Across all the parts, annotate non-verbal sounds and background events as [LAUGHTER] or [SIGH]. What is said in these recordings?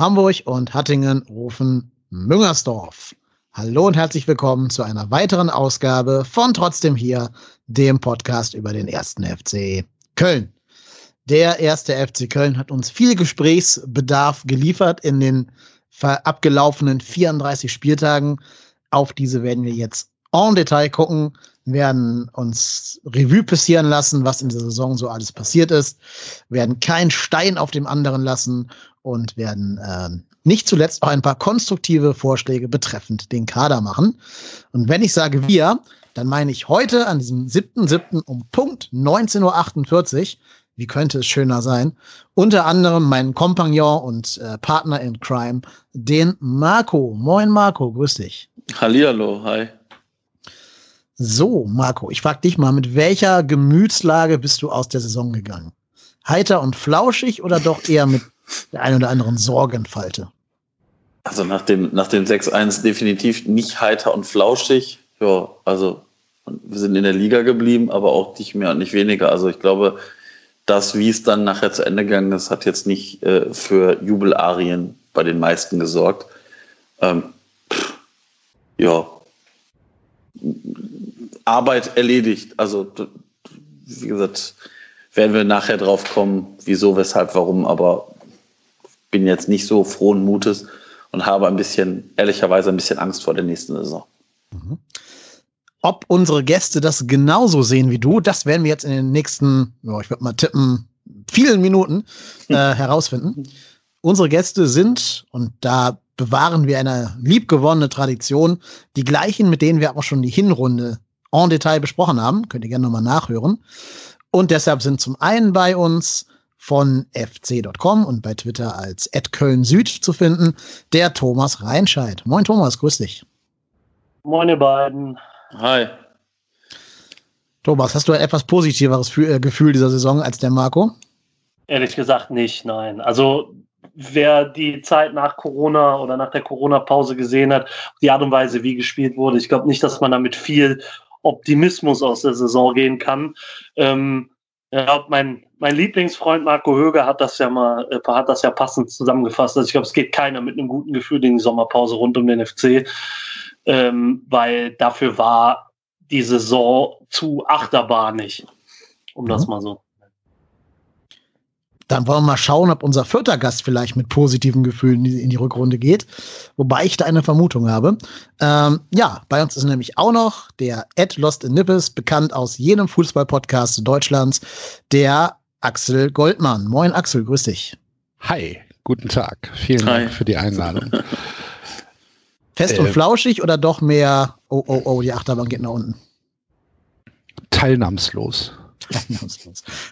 Hamburg und Hattingen rufen Müngersdorf. Hallo und herzlich willkommen zu einer weiteren Ausgabe von Trotzdem hier, dem Podcast über den ersten FC Köln. Der erste FC Köln hat uns viel Gesprächsbedarf geliefert in den abgelaufenen 34 Spieltagen. Auf diese werden wir jetzt en Detail gucken, werden uns Revue passieren lassen, was in der Saison so alles passiert ist, werden keinen Stein auf dem anderen lassen und werden äh, nicht zuletzt auch ein paar konstruktive Vorschläge betreffend den Kader machen. Und wenn ich sage wir, dann meine ich heute an diesem 7.7. um Punkt 19.48 Uhr, wie könnte es schöner sein, unter anderem meinen Kompagnon und äh, Partner in Crime, den Marco. Moin Marco, grüß dich. Hallihallo, hi. So, Marco, ich frage dich mal, mit welcher Gemütslage bist du aus der Saison gegangen? Heiter und flauschig oder doch eher mit der einen oder anderen Sorgenfalte? Also nach dem, nach dem 6-1 definitiv nicht heiter und flauschig. Ja, also wir sind in der Liga geblieben, aber auch nicht mehr und nicht weniger. Also ich glaube, das, wie es dann nachher zu Ende gegangen ist, hat jetzt nicht äh, für Jubelarien bei den meisten gesorgt. Ähm, pff, ja, Arbeit erledigt. Also wie gesagt, werden wir nachher drauf kommen, wieso, weshalb, warum, aber bin jetzt nicht so frohen Mutes und habe ein bisschen, ehrlicherweise ein bisschen Angst vor der nächsten Saison. Mhm. Ob unsere Gäste das genauso sehen wie du, das werden wir jetzt in den nächsten, oh, ich würde mal tippen, vielen Minuten äh, herausfinden. Unsere Gäste sind, und da bewahren wir eine liebgewonnene Tradition, die gleichen, mit denen wir auch schon die Hinrunde en Detail besprochen haben. Könnt ihr gerne nochmal nachhören. Und deshalb sind zum einen bei uns von fc.com und bei Twitter als Köln Süd zu finden, der Thomas Reinscheid. Moin Thomas, grüß dich. Moin ihr beiden. Hi. Thomas, hast du ein etwas positiveres äh, Gefühl dieser Saison als der Marco? Ehrlich gesagt nicht, nein. Also wer die Zeit nach Corona oder nach der Corona-Pause gesehen hat, die Art und Weise, wie gespielt wurde, ich glaube nicht, dass man damit viel Optimismus aus der Saison gehen kann. Ähm, ja, mein, mein Lieblingsfreund Marco Höger hat das ja mal, äh, hat das ja passend zusammengefasst. Also ich glaube, es geht keiner mit einem guten Gefühl in die Sommerpause rund um den FC, ähm, weil dafür war die Saison zu achterbahnig, um mhm. das mal so dann wollen wir mal schauen, ob unser vierter Gast vielleicht mit positiven Gefühlen in die, Rückrunde geht. Wobei ich da eine Vermutung habe. Ähm, ja, bei uns ist nämlich auch noch der Ed Lost in Nippes, bekannt aus jedem Fußball-Podcast Deutschlands, der Axel Goldmann. Moin Axel, grüß dich. Hi, guten Tag. Vielen Hi. Dank für die Einladung. [LAUGHS] Fest äh, und flauschig oder doch mehr, oh, oh, oh, die Achterbahn geht nach unten? Teilnahmslos.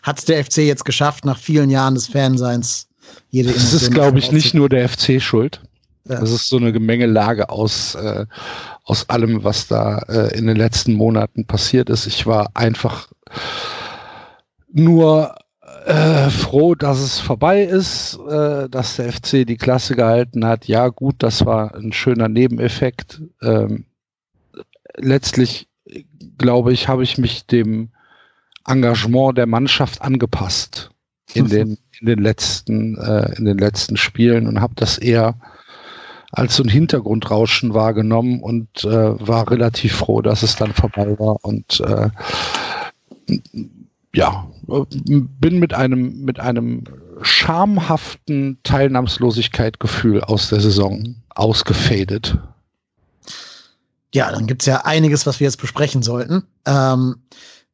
Hat es der FC jetzt geschafft, nach vielen Jahren des Fanseins jede Das ist, glaube ich, nicht nur der FC schuld. Ja. Das ist so eine Gemengelage aus, äh, aus allem, was da äh, in den letzten Monaten passiert ist. Ich war einfach nur äh, froh, dass es vorbei ist, äh, dass der FC die Klasse gehalten hat. Ja, gut, das war ein schöner Nebeneffekt. Ähm, letztlich, glaube ich, habe ich mich dem Engagement der Mannschaft angepasst in [LAUGHS] den, in den letzten, äh, in den letzten Spielen und habe das eher als so ein Hintergrundrauschen wahrgenommen und äh, war relativ froh, dass es dann vorbei war und äh, ja, bin mit einem, mit einem schamhaften Teilnahmslosigkeitgefühl aus der Saison ausgefadet. Ja, dann gibt es ja einiges, was wir jetzt besprechen sollten. Ähm,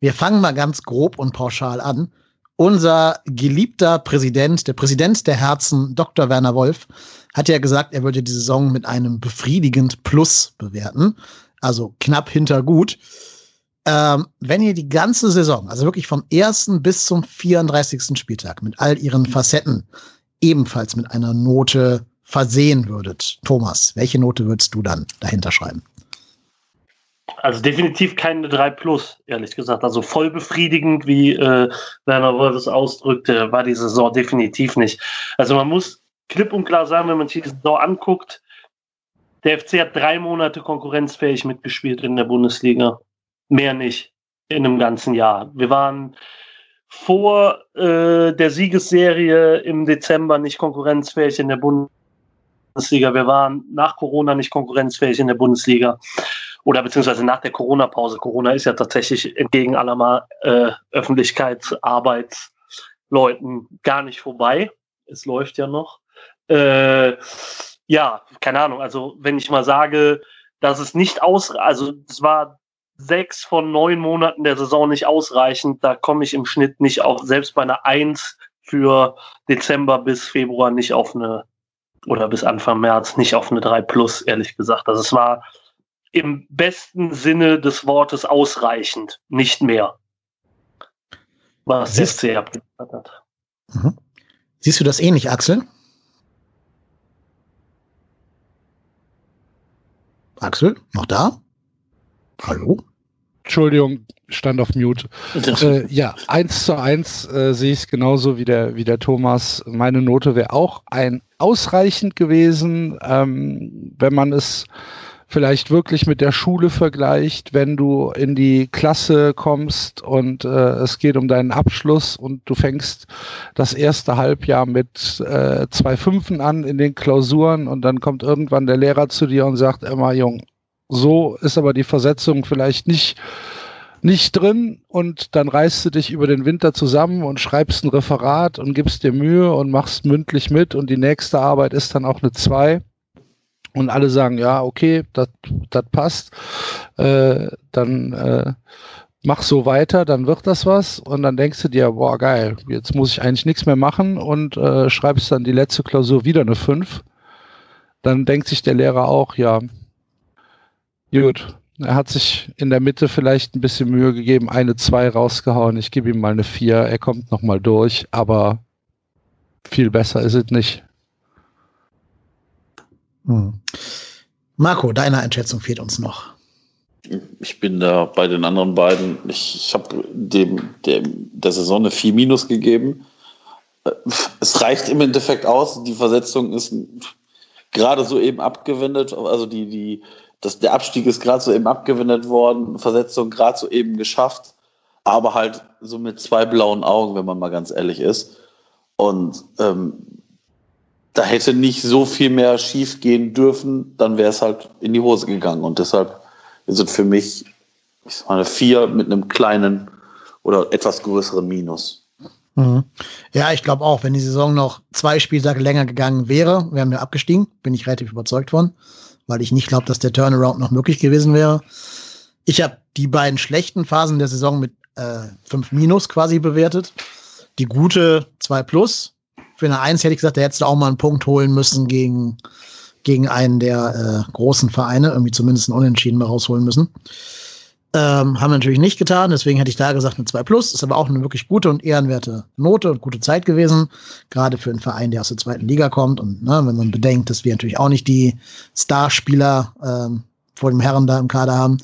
wir fangen mal ganz grob und pauschal an. Unser geliebter Präsident, der Präsident der Herzen, Dr. Werner Wolf, hat ja gesagt, er würde die Saison mit einem befriedigend Plus bewerten. Also knapp hinter gut. Ähm, wenn ihr die ganze Saison, also wirklich vom ersten bis zum 34. Spieltag mit all ihren Facetten ebenfalls mit einer Note versehen würdet, Thomas, welche Note würdest du dann dahinter schreiben? Also definitiv keine 3 Plus, ehrlich gesagt. Also voll befriedigend, wie äh, Werner Wolf es ausdrückte, war die Saison definitiv nicht. Also man muss klipp und klar sagen, wenn man sich die Saison anguckt, der FC hat drei Monate konkurrenzfähig mitgespielt in der Bundesliga. Mehr nicht in einem ganzen Jahr. Wir waren vor äh, der Siegesserie im Dezember nicht konkurrenzfähig in der Bundesliga. Wir waren nach Corona nicht konkurrenzfähig in der Bundesliga oder beziehungsweise nach der Corona-Pause. Corona ist ja tatsächlich entgegen aller äh, Öffentlichkeitsarbeitsleuten gar nicht vorbei. Es läuft ja noch. Äh, ja, keine Ahnung. Also wenn ich mal sage, dass es nicht aus, also es war sechs von neun Monaten der Saison nicht ausreichend. Da komme ich im Schnitt nicht auf, selbst bei einer Eins für Dezember bis Februar nicht auf eine, oder bis Anfang März nicht auf eine 3 plus, ehrlich gesagt. Also es war im besten Sinne des Wortes ausreichend, nicht mehr. Was Siehst, FC abgeliefert hat. Mhm. Siehst du das ähnlich, Axel? Axel, noch da? Hallo? Entschuldigung, stand auf Mute. äh, ja, eins zu eins äh, sehe ich es genauso wie der, wie der Thomas. Meine Note wäre auch ein ausreichend gewesen, ähm, wenn man es vielleicht wirklich mit der Schule vergleicht, wenn du in die Klasse kommst und äh, es geht um deinen Abschluss und du fängst das erste Halbjahr mit äh, zwei Fünfen an in den Klausuren und dann kommt irgendwann der Lehrer zu dir und sagt, Emma Jung, so ist aber die Versetzung vielleicht nicht, nicht drin und dann reißt du dich über den Winter zusammen und schreibst ein Referat und gibst dir Mühe und machst mündlich mit und die nächste Arbeit ist dann auch eine 2 und alle sagen, ja, okay, das passt, äh, dann äh, mach so weiter, dann wird das was und dann denkst du dir, boah, geil, jetzt muss ich eigentlich nichts mehr machen und äh, schreibst dann die letzte Klausur wieder eine 5. Dann denkt sich der Lehrer auch, ja, Gut. Er hat sich in der Mitte vielleicht ein bisschen Mühe gegeben, eine 2 rausgehauen. Ich gebe ihm mal eine 4. Er kommt nochmal durch, aber viel besser ist es nicht. Hm. Marco, deine Einschätzung fehlt uns noch. Ich bin da bei den anderen beiden. Ich, ich habe dem, dem der Saison eine 4 minus gegeben. Es reicht im Endeffekt aus. Die Versetzung ist gerade so eben abgewendet. Also die, die, das, der Abstieg ist gerade so eben abgewendet worden, Versetzung gerade so eben geschafft, aber halt so mit zwei blauen Augen, wenn man mal ganz ehrlich ist. Und ähm, da hätte nicht so viel mehr schief gehen dürfen, dann wäre es halt in die Hose gegangen. Und deshalb ist es für mich ich sag mal, eine 4 mit einem kleinen oder etwas größeren Minus. Mhm. Ja, ich glaube auch, wenn die Saison noch zwei Spieltage länger gegangen wäre, wären wir abgestiegen, bin ich relativ überzeugt von weil ich nicht glaube, dass der Turnaround noch möglich gewesen wäre. Ich habe die beiden schlechten Phasen der Saison mit äh, 5 Minus quasi bewertet. Die gute 2 Plus. Für eine 1 hätte ich gesagt, da hättest du auch mal einen Punkt holen müssen gegen, gegen einen der äh, großen Vereine, irgendwie zumindest einen Unentschieden mal rausholen müssen. Ähm, haben wir natürlich nicht getan, deswegen hätte ich da gesagt eine 2 Plus. Ist aber auch eine wirklich gute und ehrenwerte Note und gute Zeit gewesen. Gerade für einen Verein, der aus der zweiten Liga kommt. Und ne, wenn man bedenkt, dass wir natürlich auch nicht die Starspieler ähm, vor dem Herren da im Kader haben.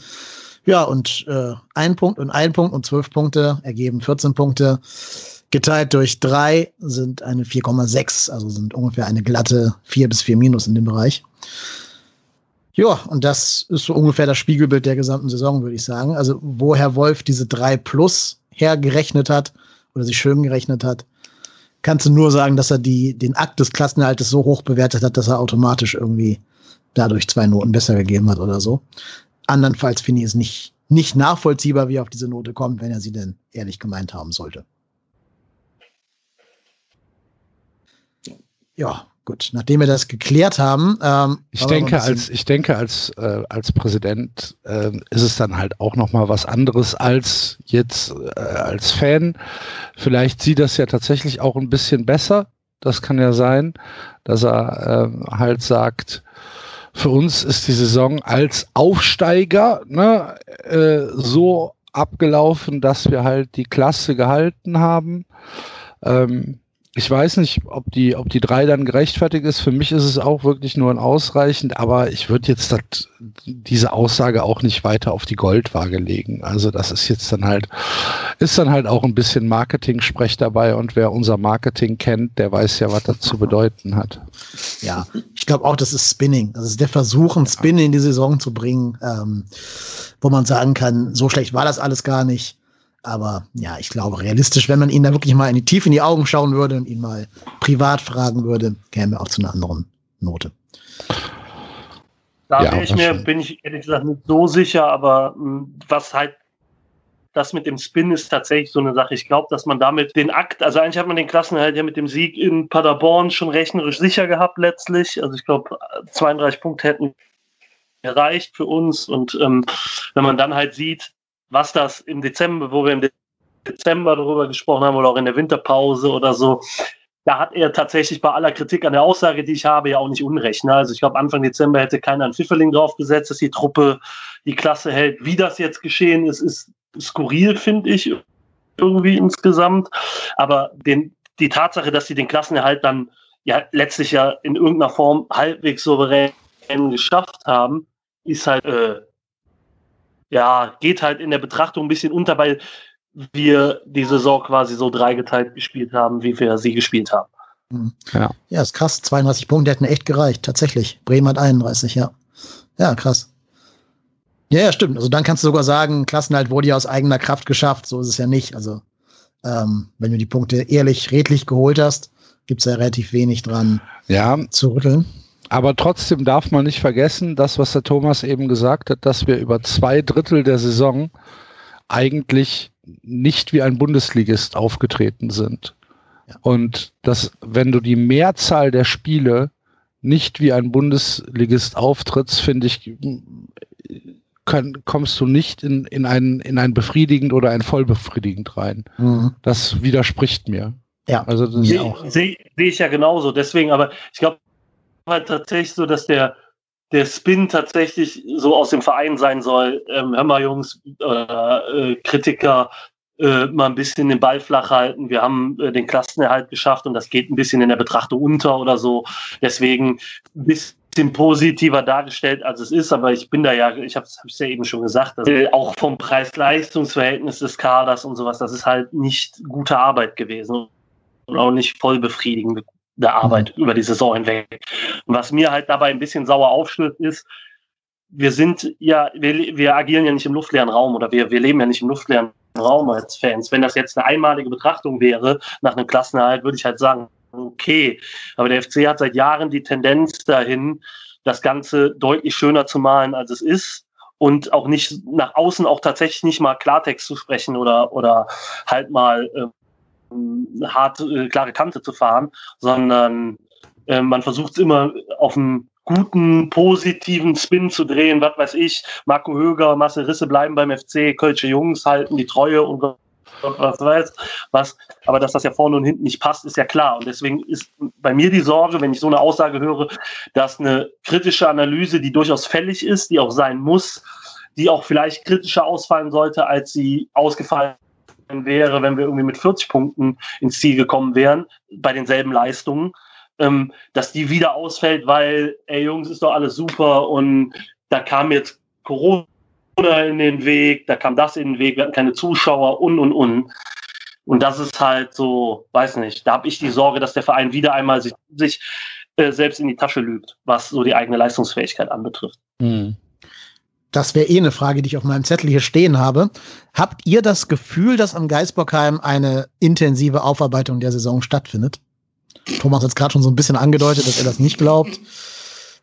Ja, und äh, ein Punkt und ein Punkt und zwölf Punkte ergeben 14 Punkte. Geteilt durch drei sind eine 4,6, also sind ungefähr eine glatte 4 bis 4 Minus in dem Bereich. Ja, und das ist so ungefähr das Spiegelbild der gesamten Saison, würde ich sagen. Also, wo Herr Wolf diese 3 plus hergerechnet hat oder sich schön gerechnet hat, kannst du nur sagen, dass er die, den Akt des Klassenerhaltes so hoch bewertet hat, dass er automatisch irgendwie dadurch zwei Noten besser gegeben hat oder so. Andernfalls finde ich es nicht, nicht nachvollziehbar, wie er auf diese Note kommt, wenn er sie denn ehrlich gemeint haben sollte. Ja, Gut, nachdem wir das geklärt haben. Ähm, ich, denke, als, ich denke, als, äh, als Präsident äh, ist es dann halt auch nochmal was anderes als jetzt äh, als Fan. Vielleicht sieht das ja tatsächlich auch ein bisschen besser. Das kann ja sein, dass er ähm, halt sagt, für uns ist die Saison als Aufsteiger ne, äh, so abgelaufen, dass wir halt die Klasse gehalten haben. Ähm, ich weiß nicht, ob die, ob die drei dann gerechtfertigt ist. Für mich ist es auch wirklich nur ein ausreichend, aber ich würde jetzt dat, diese Aussage auch nicht weiter auf die Goldwaage legen. Also das ist jetzt dann halt, ist dann halt auch ein bisschen Marketing-Sprech dabei und wer unser Marketing kennt, der weiß ja, was das zu bedeuten hat. Ja, ich glaube auch, das ist Spinning. Das ist der Versuch, ein Spin in die Saison zu bringen, ähm, wo man sagen kann, so schlecht war das alles gar nicht. Aber ja, ich glaube, realistisch, wenn man ihn da wirklich mal in die Tiefe in die Augen schauen würde und ihn mal privat fragen würde, käme er auch zu einer anderen Note. Da ja, ich mir, bin ich ehrlich gesagt nicht so sicher, aber hm, was halt das mit dem Spin ist tatsächlich so eine Sache. Ich glaube, dass man damit den Akt, also eigentlich hat man den Klassenerhalt ja mit dem Sieg in Paderborn schon rechnerisch sicher gehabt letztlich. Also ich glaube, 32 Punkte hätten erreicht für uns. Und ähm, wenn man dann halt sieht, was das im Dezember, wo wir im Dezember darüber gesprochen haben oder auch in der Winterpause oder so, da hat er tatsächlich bei aller Kritik an der Aussage, die ich habe, ja auch nicht unrecht. Ne? Also ich glaube, Anfang Dezember hätte keiner einen Pfifferling draufgesetzt, dass die Truppe die Klasse hält. Wie das jetzt geschehen ist, ist skurril, finde ich, irgendwie insgesamt. Aber den, die Tatsache, dass sie den Klassenerhalt dann ja letztlich ja in irgendeiner Form halbwegs souverän geschafft haben, ist halt, äh, ja, geht halt in der Betrachtung ein bisschen unter, weil wir die Saison quasi so dreigeteilt gespielt haben, wie wir sie gespielt haben. Mhm. Ja. ja, ist krass. 32 Punkte hätten echt gereicht, tatsächlich. Bremen hat 31, ja. Ja, krass. Ja, ja, stimmt. Also dann kannst du sogar sagen, Klassenhalt wurde ja aus eigener Kraft geschafft. So ist es ja nicht. Also, ähm, wenn du die Punkte ehrlich, redlich geholt hast, gibt es ja relativ wenig dran ja. zu rütteln. Aber trotzdem darf man nicht vergessen, das, was der Thomas eben gesagt hat, dass wir über zwei Drittel der Saison eigentlich nicht wie ein Bundesligist aufgetreten sind. Ja. Und dass, wenn du die Mehrzahl der Spiele nicht wie ein Bundesligist auftrittst, finde ich, kann, kommst du nicht in, in, ein, in ein befriedigend oder ein vollbefriedigend rein. Mhm. Das widerspricht mir. Ja, also das sehe seh, seh ich ja genauso. Deswegen, aber ich glaube halt tatsächlich so, dass der, der Spin tatsächlich so aus dem Verein sein soll. Ähm, hör mal, Jungs, äh, Kritiker, äh, mal ein bisschen den Ball flach halten. Wir haben äh, den Klassenerhalt geschafft und das geht ein bisschen in der Betrachtung unter oder so. Deswegen ein bisschen positiver dargestellt, als es ist. Aber ich bin da ja, ich habe es ja eben schon gesagt, dass, äh, auch vom Preis-Leistungs-Verhältnis des Kaders und sowas, das ist halt nicht gute Arbeit gewesen und auch nicht voll befriedigende Arbeit mhm. über die Saison hinweg. Und was mir halt dabei ein bisschen sauer aufstößt, ist, wir sind ja, wir, wir agieren ja nicht im luftleeren Raum oder wir, wir leben ja nicht im luftleeren Raum als Fans. Wenn das jetzt eine einmalige Betrachtung wäre nach einem Klassenerhalt, würde ich halt sagen, okay. Aber der FC hat seit Jahren die Tendenz dahin, das Ganze deutlich schöner zu malen, als es ist. Und auch nicht nach außen auch tatsächlich nicht mal Klartext zu sprechen oder, oder halt mal ähm, hart äh, klare Kante zu fahren, sondern äh, man versucht es immer auf einem guten, positiven Spin zu drehen, was weiß ich, Marco Höger, Marcel Risse bleiben beim FC, Kölsche Jungs halten die Treue und was weiß was. Aber dass das ja vorne und hinten nicht passt, ist ja klar. Und deswegen ist bei mir die Sorge, wenn ich so eine Aussage höre, dass eine kritische Analyse, die durchaus fällig ist, die auch sein muss, die auch vielleicht kritischer ausfallen sollte, als sie ausgefallen wäre, wenn wir irgendwie mit 40 Punkten ins Ziel gekommen wären, bei denselben Leistungen, ähm, dass die wieder ausfällt, weil, ey Jungs, ist doch alles super und da kam jetzt Corona in den Weg, da kam das in den Weg, wir hatten keine Zuschauer und und und. Und das ist halt so, weiß nicht, da habe ich die Sorge, dass der Verein wieder einmal sich, sich äh, selbst in die Tasche lügt, was so die eigene Leistungsfähigkeit anbetrifft. Hm. Das wäre eh eine Frage, die ich auf meinem Zettel hier stehen habe. Habt ihr das Gefühl, dass am Geisbockheim eine intensive Aufarbeitung der Saison stattfindet? Thomas hat es gerade schon so ein bisschen angedeutet, dass er das nicht glaubt.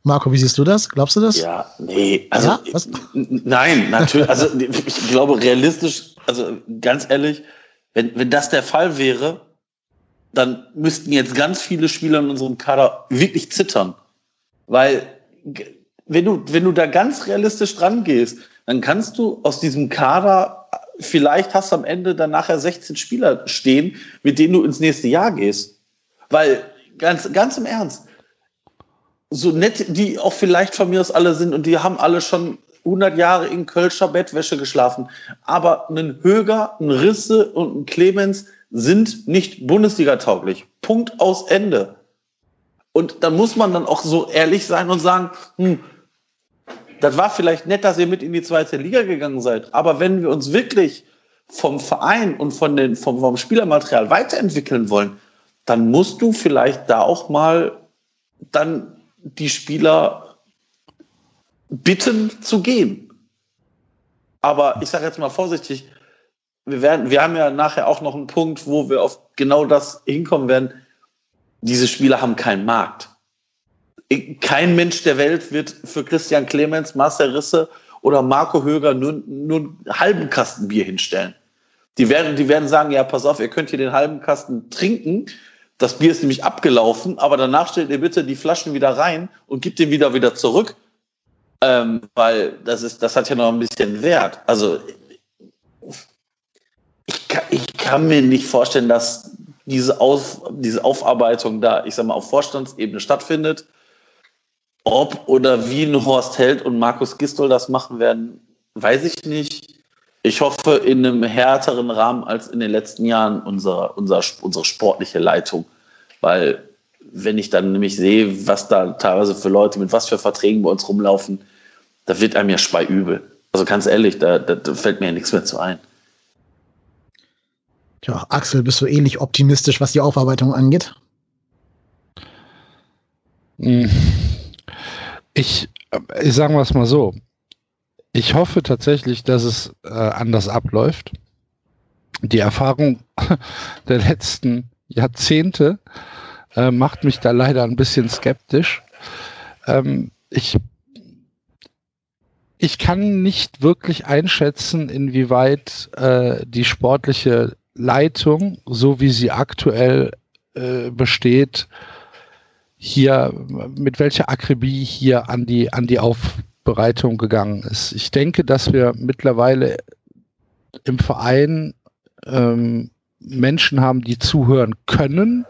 Marco, wie siehst du das? Glaubst du das? Ja, nee, also ja? nein, natürlich. Also ich glaube realistisch, also ganz ehrlich, wenn, wenn das der Fall wäre, dann müssten jetzt ganz viele Spieler in unserem Kader wirklich zittern. Weil wenn du, wenn du da ganz realistisch dran gehst, dann kannst du aus diesem Kader, vielleicht hast du am Ende dann nachher 16 Spieler stehen, mit denen du ins nächste Jahr gehst. Weil, ganz, ganz im Ernst, so nett die auch vielleicht von mir aus alle sind und die haben alle schon 100 Jahre in Kölscher Bettwäsche geschlafen. Aber ein Höger, ein Risse und ein Clemens sind nicht Bundesliga-tauglich. Punkt aus Ende. Und da muss man dann auch so ehrlich sein und sagen, hm, das war vielleicht nett, dass ihr mit in die zweite Liga gegangen seid. Aber wenn wir uns wirklich vom Verein und von den, vom, vom Spielermaterial weiterentwickeln wollen, dann musst du vielleicht da auch mal dann die Spieler bitten zu gehen. Aber ich sage jetzt mal vorsichtig, wir, werden, wir haben ja nachher auch noch einen Punkt, wo wir auf genau das hinkommen werden. Diese Spieler haben keinen Markt. Kein Mensch der Welt wird für Christian Clemens, Marcel Risse oder Marco Höger nur, nur einen halben Kasten Bier hinstellen. Die werden, die werden sagen, ja, pass auf, ihr könnt hier den halben Kasten trinken. Das Bier ist nämlich abgelaufen, aber danach stellt ihr bitte die Flaschen wieder rein und gebt den wieder wieder zurück. Ähm, weil das ist, das hat ja noch ein bisschen Wert. Also ich kann, ich kann mir nicht vorstellen, dass diese, Auf, diese Aufarbeitung da, ich sag mal, auf Vorstandsebene stattfindet. Ob oder wie ein Horst Held und Markus Gistol das machen werden, weiß ich nicht. Ich hoffe in einem härteren Rahmen als in den letzten Jahren unser, unser, unsere sportliche Leitung. Weil wenn ich dann nämlich sehe, was da teilweise für Leute mit was für Verträgen bei uns rumlaufen, da wird einem ja speiübel. Also ganz ehrlich, da, da, da fällt mir ja nichts mehr zu ein. Tja, Axel, bist du ähnlich optimistisch, was die Aufarbeitung angeht? Hm. Ich, ich sagen wir es mal so. Ich hoffe tatsächlich, dass es äh, anders abläuft. Die Erfahrung [LAUGHS] der letzten Jahrzehnte äh, macht mich da leider ein bisschen skeptisch. Ähm, ich, ich kann nicht wirklich einschätzen, inwieweit äh, die sportliche Leitung, so wie sie aktuell äh, besteht, hier, mit welcher Akribie hier an die, an die Aufbereitung gegangen ist. Ich denke, dass wir mittlerweile im Verein ähm, Menschen haben, die zuhören können,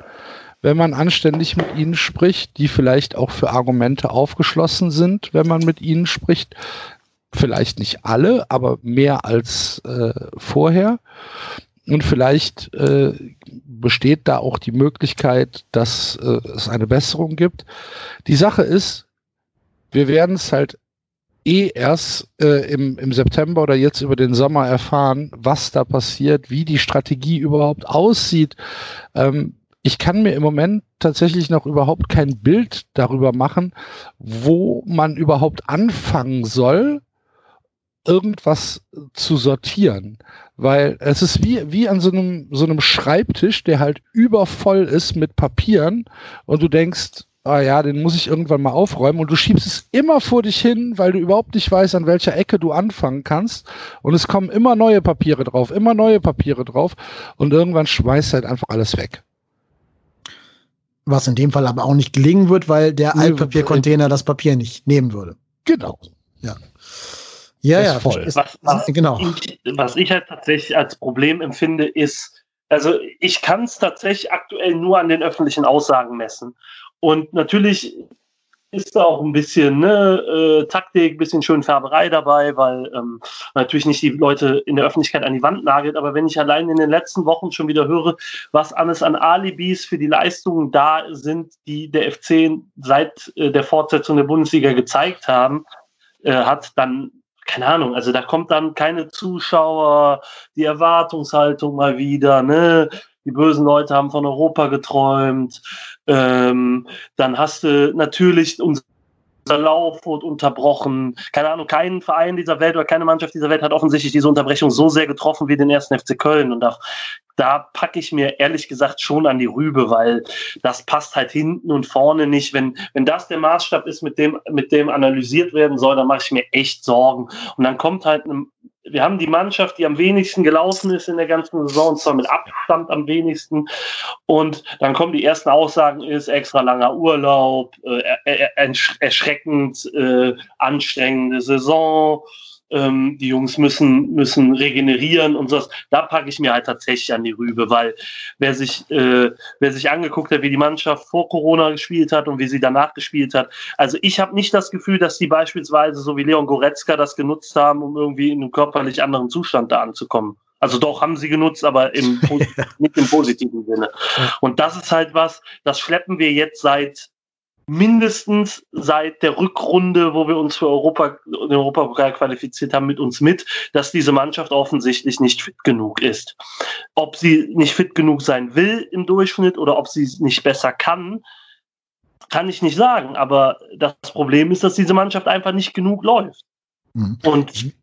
wenn man anständig mit ihnen spricht, die vielleicht auch für Argumente aufgeschlossen sind, wenn man mit ihnen spricht. Vielleicht nicht alle, aber mehr als äh, vorher. Und vielleicht äh, besteht da auch die Möglichkeit, dass äh, es eine Besserung gibt. Die Sache ist, wir werden es halt eh erst äh, im, im September oder jetzt über den Sommer erfahren, was da passiert, wie die Strategie überhaupt aussieht. Ähm, ich kann mir im Moment tatsächlich noch überhaupt kein Bild darüber machen, wo man überhaupt anfangen soll, irgendwas zu sortieren. Weil es ist wie, wie an so einem, so einem Schreibtisch, der halt übervoll ist mit Papieren und du denkst, ah ja, den muss ich irgendwann mal aufräumen und du schiebst es immer vor dich hin, weil du überhaupt nicht weißt, an welcher Ecke du anfangen kannst und es kommen immer neue Papiere drauf, immer neue Papiere drauf und irgendwann schmeißt halt einfach alles weg. Was in dem Fall aber auch nicht gelingen wird, weil der Altpapiercontainer das Papier nicht nehmen würde. Genau. Ja. Ja, ja, voll. Ist, was, was, genau. Ich, was ich halt tatsächlich als Problem empfinde, ist, also ich kann es tatsächlich aktuell nur an den öffentlichen Aussagen messen. Und natürlich ist da auch ein bisschen ne, äh, Taktik, ein bisschen Schönfärberei dabei, weil ähm, natürlich nicht die Leute in der Öffentlichkeit an die Wand nagelt. Aber wenn ich allein in den letzten Wochen schon wieder höre, was alles an Alibis für die Leistungen da sind, die der FC seit äh, der Fortsetzung der Bundesliga gezeigt haben, äh, hat, dann keine Ahnung, also da kommt dann keine Zuschauer, die Erwartungshaltung mal wieder, ne? Die bösen Leute haben von Europa geträumt. Ähm, dann hast du natürlich unser Lauf wird unterbrochen. Keine Ahnung, kein Verein dieser Welt oder keine Mannschaft dieser Welt hat offensichtlich diese Unterbrechung so sehr getroffen wie den ersten FC Köln. Und da, da packe ich mir ehrlich gesagt schon an die Rübe, weil das passt halt hinten und vorne nicht. Wenn, wenn das der Maßstab ist, mit dem, mit dem analysiert werden soll, dann mache ich mir echt Sorgen. Und dann kommt halt eine wir haben die Mannschaft, die am wenigsten gelaufen ist in der ganzen Saison, und zwar mit Abstand am wenigsten. Und dann kommen die ersten Aussagen, ist extra langer Urlaub, äh, erschreckend äh, anstrengende Saison ähm, die Jungs müssen, müssen regenerieren und so. Da packe ich mir halt tatsächlich an die Rübe, weil wer sich, äh, wer sich angeguckt hat, wie die Mannschaft vor Corona gespielt hat und wie sie danach gespielt hat. Also ich habe nicht das Gefühl, dass die beispielsweise so wie Leon Goretzka das genutzt haben, um irgendwie in einem körperlich anderen Zustand da anzukommen. Also doch haben sie genutzt, aber im, [LAUGHS] nicht im positiven Sinne. Und das ist halt was, das schleppen wir jetzt seit mindestens seit der Rückrunde, wo wir uns für Europa, den Europapokal qualifiziert haben, mit uns mit, dass diese Mannschaft offensichtlich nicht fit genug ist. Ob sie nicht fit genug sein will im Durchschnitt oder ob sie es nicht besser kann, kann ich nicht sagen. Aber das Problem ist, dass diese Mannschaft einfach nicht genug läuft. Mhm. Und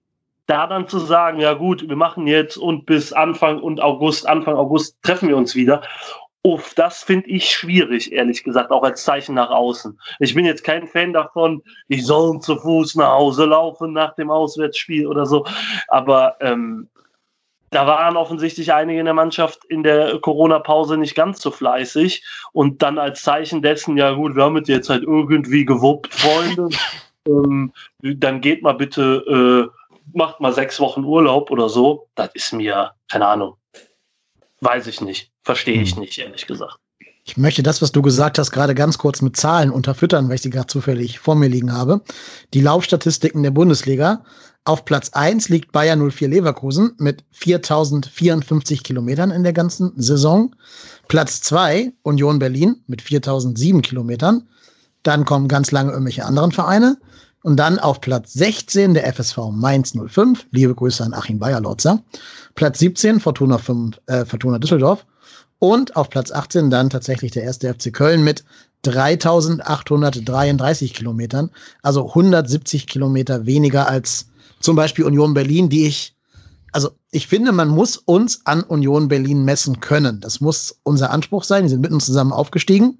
da dann zu sagen, ja gut, wir machen jetzt und bis Anfang und August, Anfang August treffen wir uns wieder Uff, das finde ich schwierig, ehrlich gesagt, auch als Zeichen nach außen. Ich bin jetzt kein Fan davon, die sollen zu Fuß nach Hause laufen nach dem Auswärtsspiel oder so. Aber ähm, da waren offensichtlich einige in der Mannschaft in der Corona-Pause nicht ganz so fleißig. Und dann als Zeichen dessen, ja gut, wir haben es jetzt halt irgendwie gewuppt, Freunde. [LAUGHS] ähm, dann geht mal bitte, äh, macht mal sechs Wochen Urlaub oder so. Das ist mir, keine Ahnung, weiß ich nicht. Verstehe ich hm. nicht, ehrlich gesagt. Ich möchte das, was du gesagt hast, gerade ganz kurz mit Zahlen unterfüttern, weil ich sie gerade zufällig vor mir liegen habe. Die Laufstatistiken der Bundesliga. Auf Platz 1 liegt Bayern 04 Leverkusen mit 4054 Kilometern in der ganzen Saison. Platz 2 Union Berlin mit 4007 Kilometern. Dann kommen ganz lange irgendwelche anderen Vereine. Und dann auf Platz 16 der FSV Mainz 05. Liebe Grüße an Achim Bayerlotzer. Platz 17 Fortuna, 5, äh, Fortuna Düsseldorf. Und auf Platz 18 dann tatsächlich der erste FC Köln mit 3833 Kilometern, also 170 Kilometer weniger als zum Beispiel Union Berlin, die ich, also ich finde, man muss uns an Union Berlin messen können. Das muss unser Anspruch sein. Die sind mit uns zusammen aufgestiegen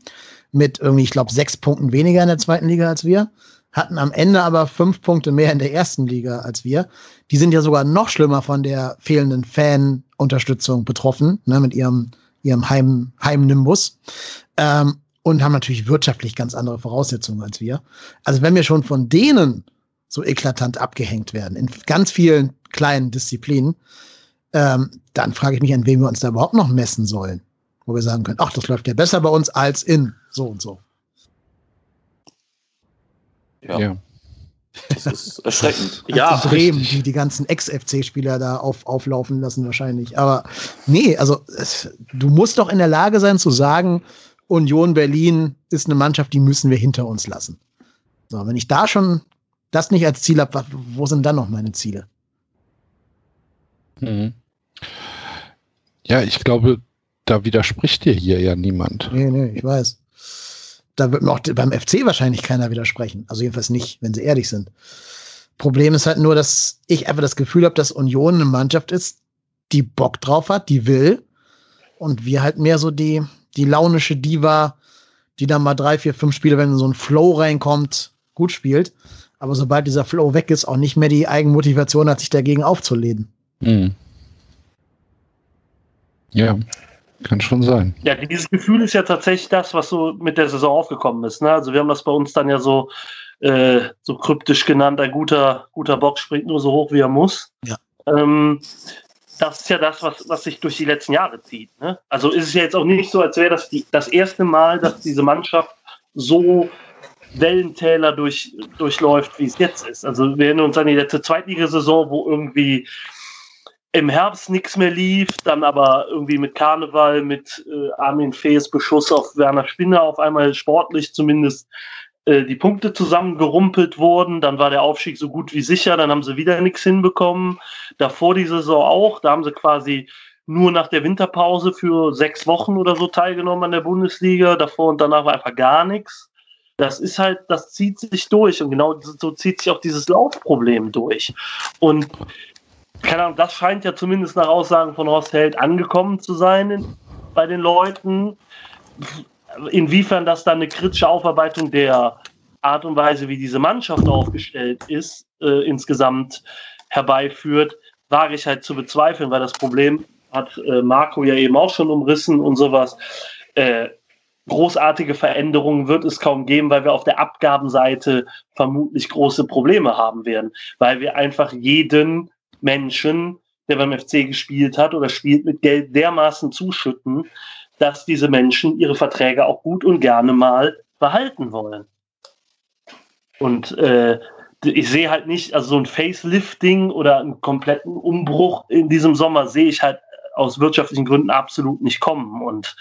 mit irgendwie, ich glaube, sechs Punkten weniger in der zweiten Liga als wir, hatten am Ende aber fünf Punkte mehr in der ersten Liga als wir. Die sind ja sogar noch schlimmer von der fehlenden Fanunterstützung betroffen, ne, mit ihrem ihrem Heim, Heimnimbus. Ähm, und haben natürlich wirtschaftlich ganz andere Voraussetzungen als wir. Also wenn wir schon von denen so eklatant abgehängt werden, in ganz vielen kleinen Disziplinen, ähm, dann frage ich mich, an wem wir uns da überhaupt noch messen sollen. Wo wir sagen können, ach, das läuft ja besser bei uns als in so und so. Ja. ja. Das ist [LAUGHS] erschreckend. ja, Bremen, die die ganzen Ex-FC-Spieler da auf, auflaufen lassen wahrscheinlich. Aber nee, also es, du musst doch in der Lage sein zu sagen, Union Berlin ist eine Mannschaft, die müssen wir hinter uns lassen. So, wenn ich da schon das nicht als Ziel habe, wo sind dann noch meine Ziele? Mhm. Ja, ich glaube, da widerspricht dir hier ja niemand. Nee, nee, ich weiß da wird mir auch beim FC wahrscheinlich keiner widersprechen. Also jedenfalls nicht, wenn sie ehrlich sind. Problem ist halt nur, dass ich einfach das Gefühl habe, dass Union eine Mannschaft ist, die Bock drauf hat, die will. Und wir halt mehr so die, die launische Diva, die dann mal drei, vier, fünf Spiele, wenn so ein Flow reinkommt, gut spielt. Aber sobald dieser Flow weg ist, auch nicht mehr die Eigenmotivation hat, sich dagegen aufzulehnen. Mhm. Ja. Kann schon sein. Ja, dieses Gefühl ist ja tatsächlich das, was so mit der Saison aufgekommen ist. Ne? Also wir haben das bei uns dann ja so, äh, so kryptisch genannt, ein guter, guter Bock springt nur so hoch, wie er muss. Ja. Ähm, das ist ja das, was, was sich durch die letzten Jahre zieht. Ne? Also ist es ja jetzt auch nicht so, als wäre das die, das erste Mal, dass diese Mannschaft so Wellentäler durch, durchläuft, wie es jetzt ist. Also wir erinnern uns an die letzte Zweitligasaison, wo irgendwie im Herbst nichts mehr lief, dann aber irgendwie mit Karneval, mit äh, Armin Fees Beschuss auf Werner Spinner auf einmal sportlich zumindest äh, die Punkte zusammengerumpelt wurden. Dann war der Aufstieg so gut wie sicher, dann haben sie wieder nichts hinbekommen. Davor die Saison auch, da haben sie quasi nur nach der Winterpause für sechs Wochen oder so teilgenommen an der Bundesliga. Davor und danach war einfach gar nichts. Das ist halt, das zieht sich durch und genau so zieht sich auch dieses Laufproblem durch. Und keine Ahnung, das scheint ja zumindest nach Aussagen von Horst Held angekommen zu sein in, bei den Leuten. Inwiefern das dann eine kritische Aufarbeitung der Art und Weise, wie diese Mannschaft aufgestellt ist, äh, insgesamt herbeiführt, wage ich halt zu bezweifeln, weil das Problem hat äh, Marco ja eben auch schon umrissen und sowas. Äh, großartige Veränderungen wird es kaum geben, weil wir auf der Abgabenseite vermutlich große Probleme haben werden, weil wir einfach jeden Menschen, der beim FC gespielt hat oder spielt, mit Geld dermaßen zuschütten, dass diese Menschen ihre Verträge auch gut und gerne mal behalten wollen. Und äh, ich sehe halt nicht, also so ein Facelifting oder einen kompletten Umbruch in diesem Sommer sehe ich halt aus wirtschaftlichen Gründen absolut nicht kommen. Und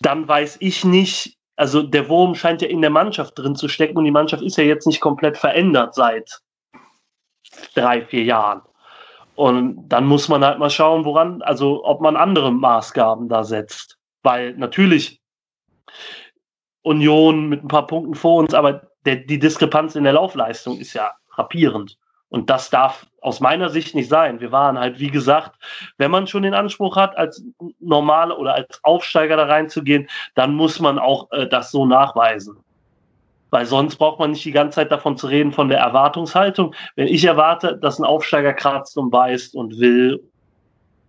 dann weiß ich nicht, also der Wurm scheint ja in der Mannschaft drin zu stecken und die Mannschaft ist ja jetzt nicht komplett verändert seit drei, vier Jahren. Und dann muss man halt mal schauen, woran, also ob man andere Maßgaben da setzt. Weil natürlich Union mit ein paar Punkten vor uns, aber der, die Diskrepanz in der Laufleistung ist ja frappierend. Und das darf aus meiner Sicht nicht sein. Wir waren halt, wie gesagt, wenn man schon den Anspruch hat, als normale oder als Aufsteiger da reinzugehen, dann muss man auch äh, das so nachweisen. Weil sonst braucht man nicht die ganze Zeit davon zu reden, von der Erwartungshaltung. Wenn ich erwarte, dass ein Aufsteiger kratzt und beißt und will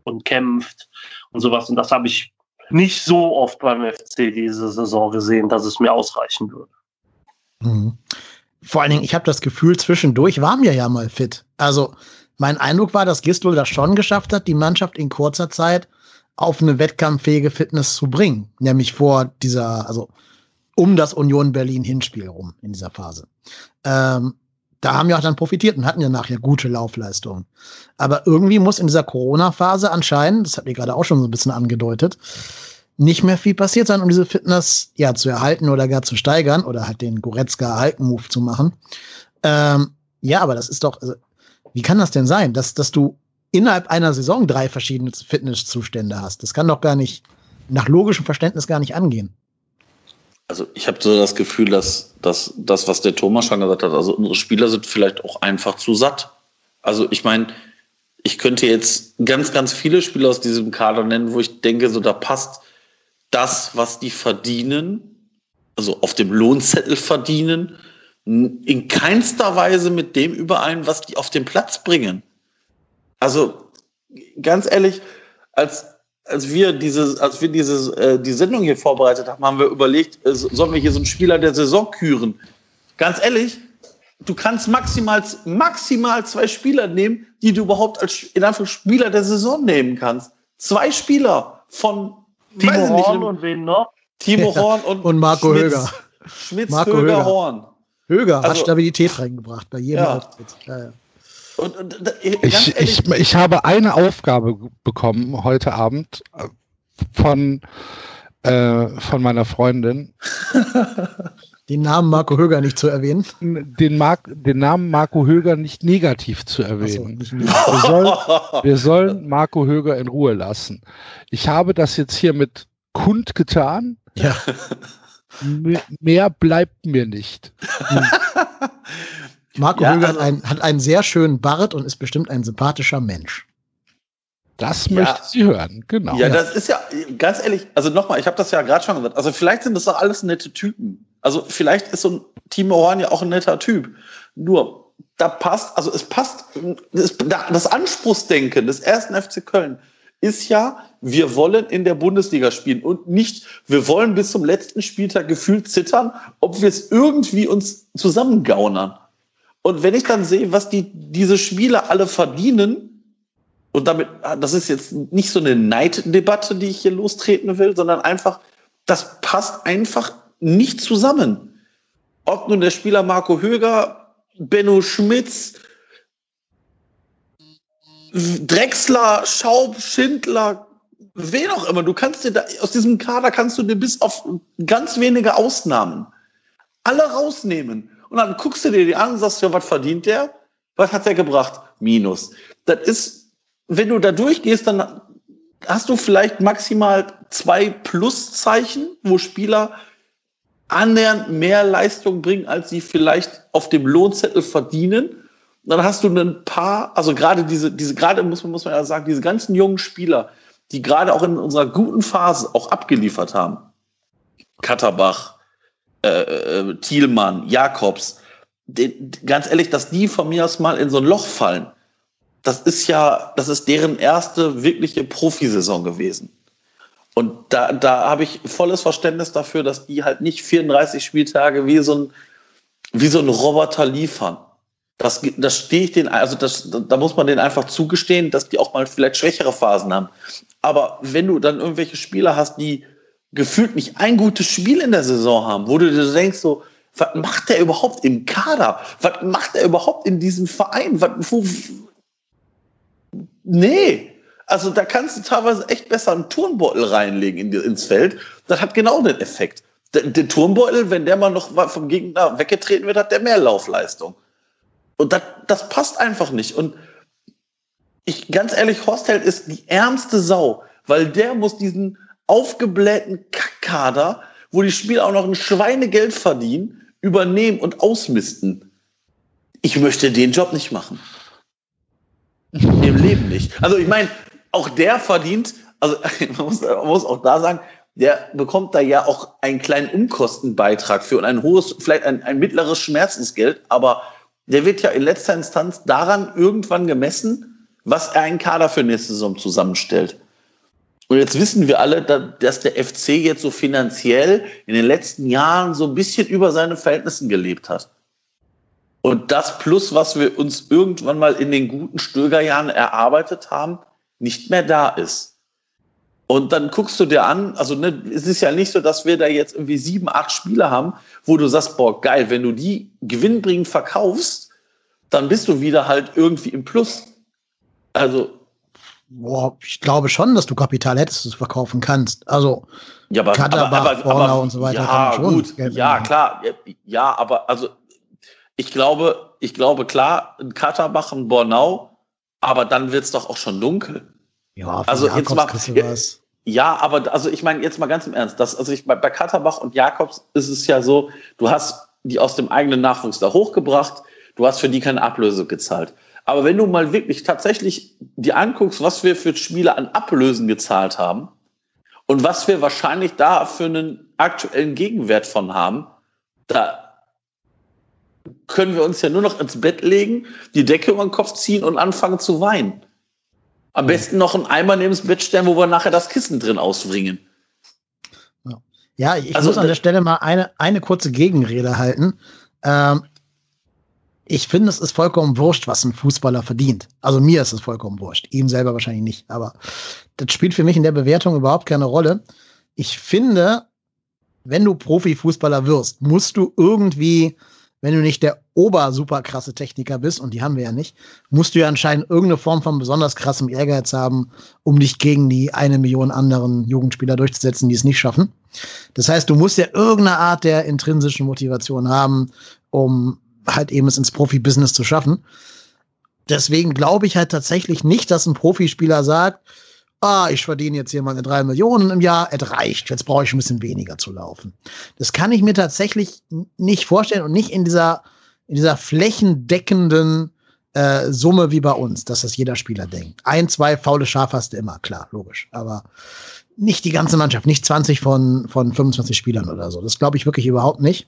und kämpft und sowas, und das habe ich nicht so oft beim FC diese Saison gesehen, dass es mir ausreichen würde. Mhm. Vor allen Dingen, ich habe das Gefühl, zwischendurch waren wir ja mal fit. Also mein Eindruck war, dass Gistol das schon geschafft hat, die Mannschaft in kurzer Zeit auf eine wettkampffähige Fitness zu bringen. Nämlich vor dieser, also um das Union Berlin Hinspiel rum in dieser Phase. Ähm, da haben wir auch dann profitiert und hatten ja nachher gute Laufleistungen. Aber irgendwie muss in dieser Corona-Phase anscheinend, das habt ihr gerade auch schon so ein bisschen angedeutet, nicht mehr viel passiert sein, um diese Fitness ja zu erhalten oder gar zu steigern oder halt den Goretzka-Halken-Move zu machen. Ähm, ja, aber das ist doch, also, wie kann das denn sein, dass, dass du innerhalb einer Saison drei verschiedene Fitnesszustände hast? Das kann doch gar nicht, nach logischem Verständnis gar nicht angehen. Also ich habe so das Gefühl, dass, dass das, was der Thomas schon gesagt hat, also unsere Spieler sind vielleicht auch einfach zu satt. Also ich meine, ich könnte jetzt ganz, ganz viele Spieler aus diesem Kader nennen, wo ich denke, so da passt das, was die verdienen, also auf dem Lohnzettel verdienen, in keinster Weise mit dem überein, was die auf den Platz bringen. Also ganz ehrlich, als als wir diese, als wir diese, äh, die Sendung hier vorbereitet haben, haben wir überlegt, äh, sollen wir hier so einen Spieler der Saison küren? Ganz ehrlich, du kannst maximal, maximal zwei Spieler nehmen, die du überhaupt als in Anführungszeichen Spieler der Saison nehmen kannst. Zwei Spieler von Timo Horn nicht, und wen noch? Timo Horn und, und Marco Schmitz, Höger. Schmitz, Marco Höger, Höger, Horn. Höger also, hat Stabilität reingebracht bei jedem ja. Auftritt. Ja, ja. Und, und, ich, ich, ich habe eine Aufgabe bekommen heute Abend äh, von, äh, von meiner Freundin. [LAUGHS] Den Namen Marco Höger nicht zu erwähnen. Den, Mar den Namen Marco Höger nicht negativ zu erwähnen. So, wir, sollen, wir [LAUGHS] sollen Marco Höger in Ruhe lassen. Ich habe das jetzt hiermit kundgetan. Ja. Mehr bleibt mir nicht. [LAUGHS] Marco ja, Höger also, hat, einen, hat einen sehr schönen Bart und ist bestimmt ein sympathischer Mensch. Das ja, möchte sie hören, genau. Ja, das ist ja, ganz ehrlich, also nochmal, ich habe das ja gerade schon gesagt, also vielleicht sind das doch alles nette Typen. Also vielleicht ist so ein Timo Horn ja auch ein netter Typ. Nur, da passt, also es passt, das, das Anspruchsdenken des ersten FC Köln ist ja, wir wollen in der Bundesliga spielen und nicht, wir wollen bis zum letzten Spieltag gefühlt zittern, ob wir es irgendwie uns zusammengaunern. Und wenn ich dann sehe, was die, diese Spieler alle verdienen, und damit, das ist jetzt nicht so eine Neiddebatte, die ich hier lostreten will, sondern einfach, das passt einfach nicht zusammen. Ob nun der Spieler Marco Höger, Benno Schmitz, Drexler, Schaub, Schindler, wen auch immer, du kannst dir da, aus diesem Kader kannst du dir bis auf ganz wenige Ausnahmen alle rausnehmen. Und dann guckst du dir die an und sagst, ja, was verdient der? Was hat der gebracht? Minus. Das ist, wenn du da durchgehst, dann hast du vielleicht maximal zwei Pluszeichen, wo Spieler annähernd mehr Leistung bringen, als sie vielleicht auf dem Lohnzettel verdienen. dann hast du ein paar, also gerade diese, diese, gerade muss man, muss man ja sagen, diese ganzen jungen Spieler, die gerade auch in unserer guten Phase auch abgeliefert haben. Katterbach, äh, äh, Thielmann, Jakobs, den, ganz ehrlich, dass die von mir aus mal in so ein Loch fallen, das ist ja, das ist deren erste wirkliche Profisaison gewesen. Und da, da habe ich volles Verständnis dafür, dass die halt nicht 34 Spieltage wie so ein, wie so ein Roboter liefern. Das, das stehe ich denen, also das, da muss man denen einfach zugestehen, dass die auch mal vielleicht schwächere Phasen haben. Aber wenn du dann irgendwelche Spieler hast, die gefühlt nicht ein gutes Spiel in der Saison haben, wo du dir denkst so, was macht der überhaupt im Kader? Was macht er überhaupt in diesem Verein? Was, wo, nee. Also da kannst du teilweise echt besser einen Turnbeutel reinlegen in ins Feld. Das hat genau den Effekt. Der, der Turnbeutel, wenn der mal noch vom Gegner weggetreten wird, hat der mehr Laufleistung. Und das, das passt einfach nicht. Und ich, ganz ehrlich, Horstheld ist die ärmste Sau, weil der muss diesen aufgeblähten Kackkader, wo die Spieler auch noch ein Schweinegeld verdienen, übernehmen und ausmisten. Ich möchte den Job nicht machen. Im Leben nicht. Also ich meine, auch der verdient, also [LAUGHS] man muss, man muss auch da sagen, der bekommt da ja auch einen kleinen Umkostenbeitrag für und ein hohes, vielleicht ein, ein mittleres Schmerzensgeld, aber der wird ja in letzter Instanz daran irgendwann gemessen, was er einen Kader für nächste Saison zusammenstellt. Und jetzt wissen wir alle, dass der FC jetzt so finanziell in den letzten Jahren so ein bisschen über seine Verhältnissen gelebt hat. Und das plus, was wir uns irgendwann mal in den guten Stögerjahren erarbeitet haben, nicht mehr da ist. Und dann guckst du dir an, also ne, es ist ja nicht so, dass wir da jetzt irgendwie sieben, acht Spiele haben, wo du sagst, boah, geil, wenn du die gewinnbringend verkaufst, dann bist du wieder halt irgendwie im Plus. Also. Boah, ich glaube schon, dass du Kapital hättest, das verkaufen kannst. Also, ja, aber, Katterbach, aber, aber, aber, und so weiter. Ja, gut, ja, klar. Ja, aber also, ich glaube, ich glaube, klar, ein Katterbach, ein Bornau, aber dann wird es doch auch schon dunkel. Ja, also Jakobs jetzt mal, ja, aber also ich meine jetzt mal ganz im Ernst, das, also ich bei, bei Katterbach und Jakobs ist es ja so, du hast die aus dem eigenen Nachwuchs da hochgebracht, du hast für die keine Ablöse gezahlt. Aber wenn du mal wirklich tatsächlich dir anguckst, was wir für Spieler an Ablösen gezahlt haben und was wir wahrscheinlich da für einen aktuellen Gegenwert von haben, da können wir uns ja nur noch ins Bett legen, die Decke über den Kopf ziehen und anfangen zu weinen. Am besten noch einen Eimer neben das Bett stellen, wo wir nachher das Kissen drin ausbringen. Ja, ich also, muss an der Stelle mal eine, eine kurze Gegenrede halten. Ähm, ich finde, es ist vollkommen wurscht, was ein Fußballer verdient. Also mir ist es vollkommen wurscht. Ihm selber wahrscheinlich nicht. Aber das spielt für mich in der Bewertung überhaupt keine Rolle. Ich finde, wenn du Profifußballer wirst, musst du irgendwie wenn du nicht der ober-super krasse Techniker bist, und die haben wir ja nicht, musst du ja anscheinend irgendeine Form von besonders krassem Ehrgeiz haben, um dich gegen die eine Million anderen Jugendspieler durchzusetzen, die es nicht schaffen. Das heißt, du musst ja irgendeine Art der intrinsischen Motivation haben, um halt eben es ins Profibusiness zu schaffen. Deswegen glaube ich halt tatsächlich nicht, dass ein Profispieler sagt, ah, ich verdiene jetzt hier meine drei Millionen im Jahr, es reicht, jetzt brauche ich ein bisschen weniger zu laufen. Das kann ich mir tatsächlich nicht vorstellen und nicht in dieser, in dieser flächendeckenden äh, Summe wie bei uns, dass das jeder Spieler denkt. Ein, zwei faule Schafe hast du immer, klar, logisch. Aber nicht die ganze Mannschaft, nicht 20 von, von 25 Spielern oder so. Das glaube ich wirklich überhaupt nicht.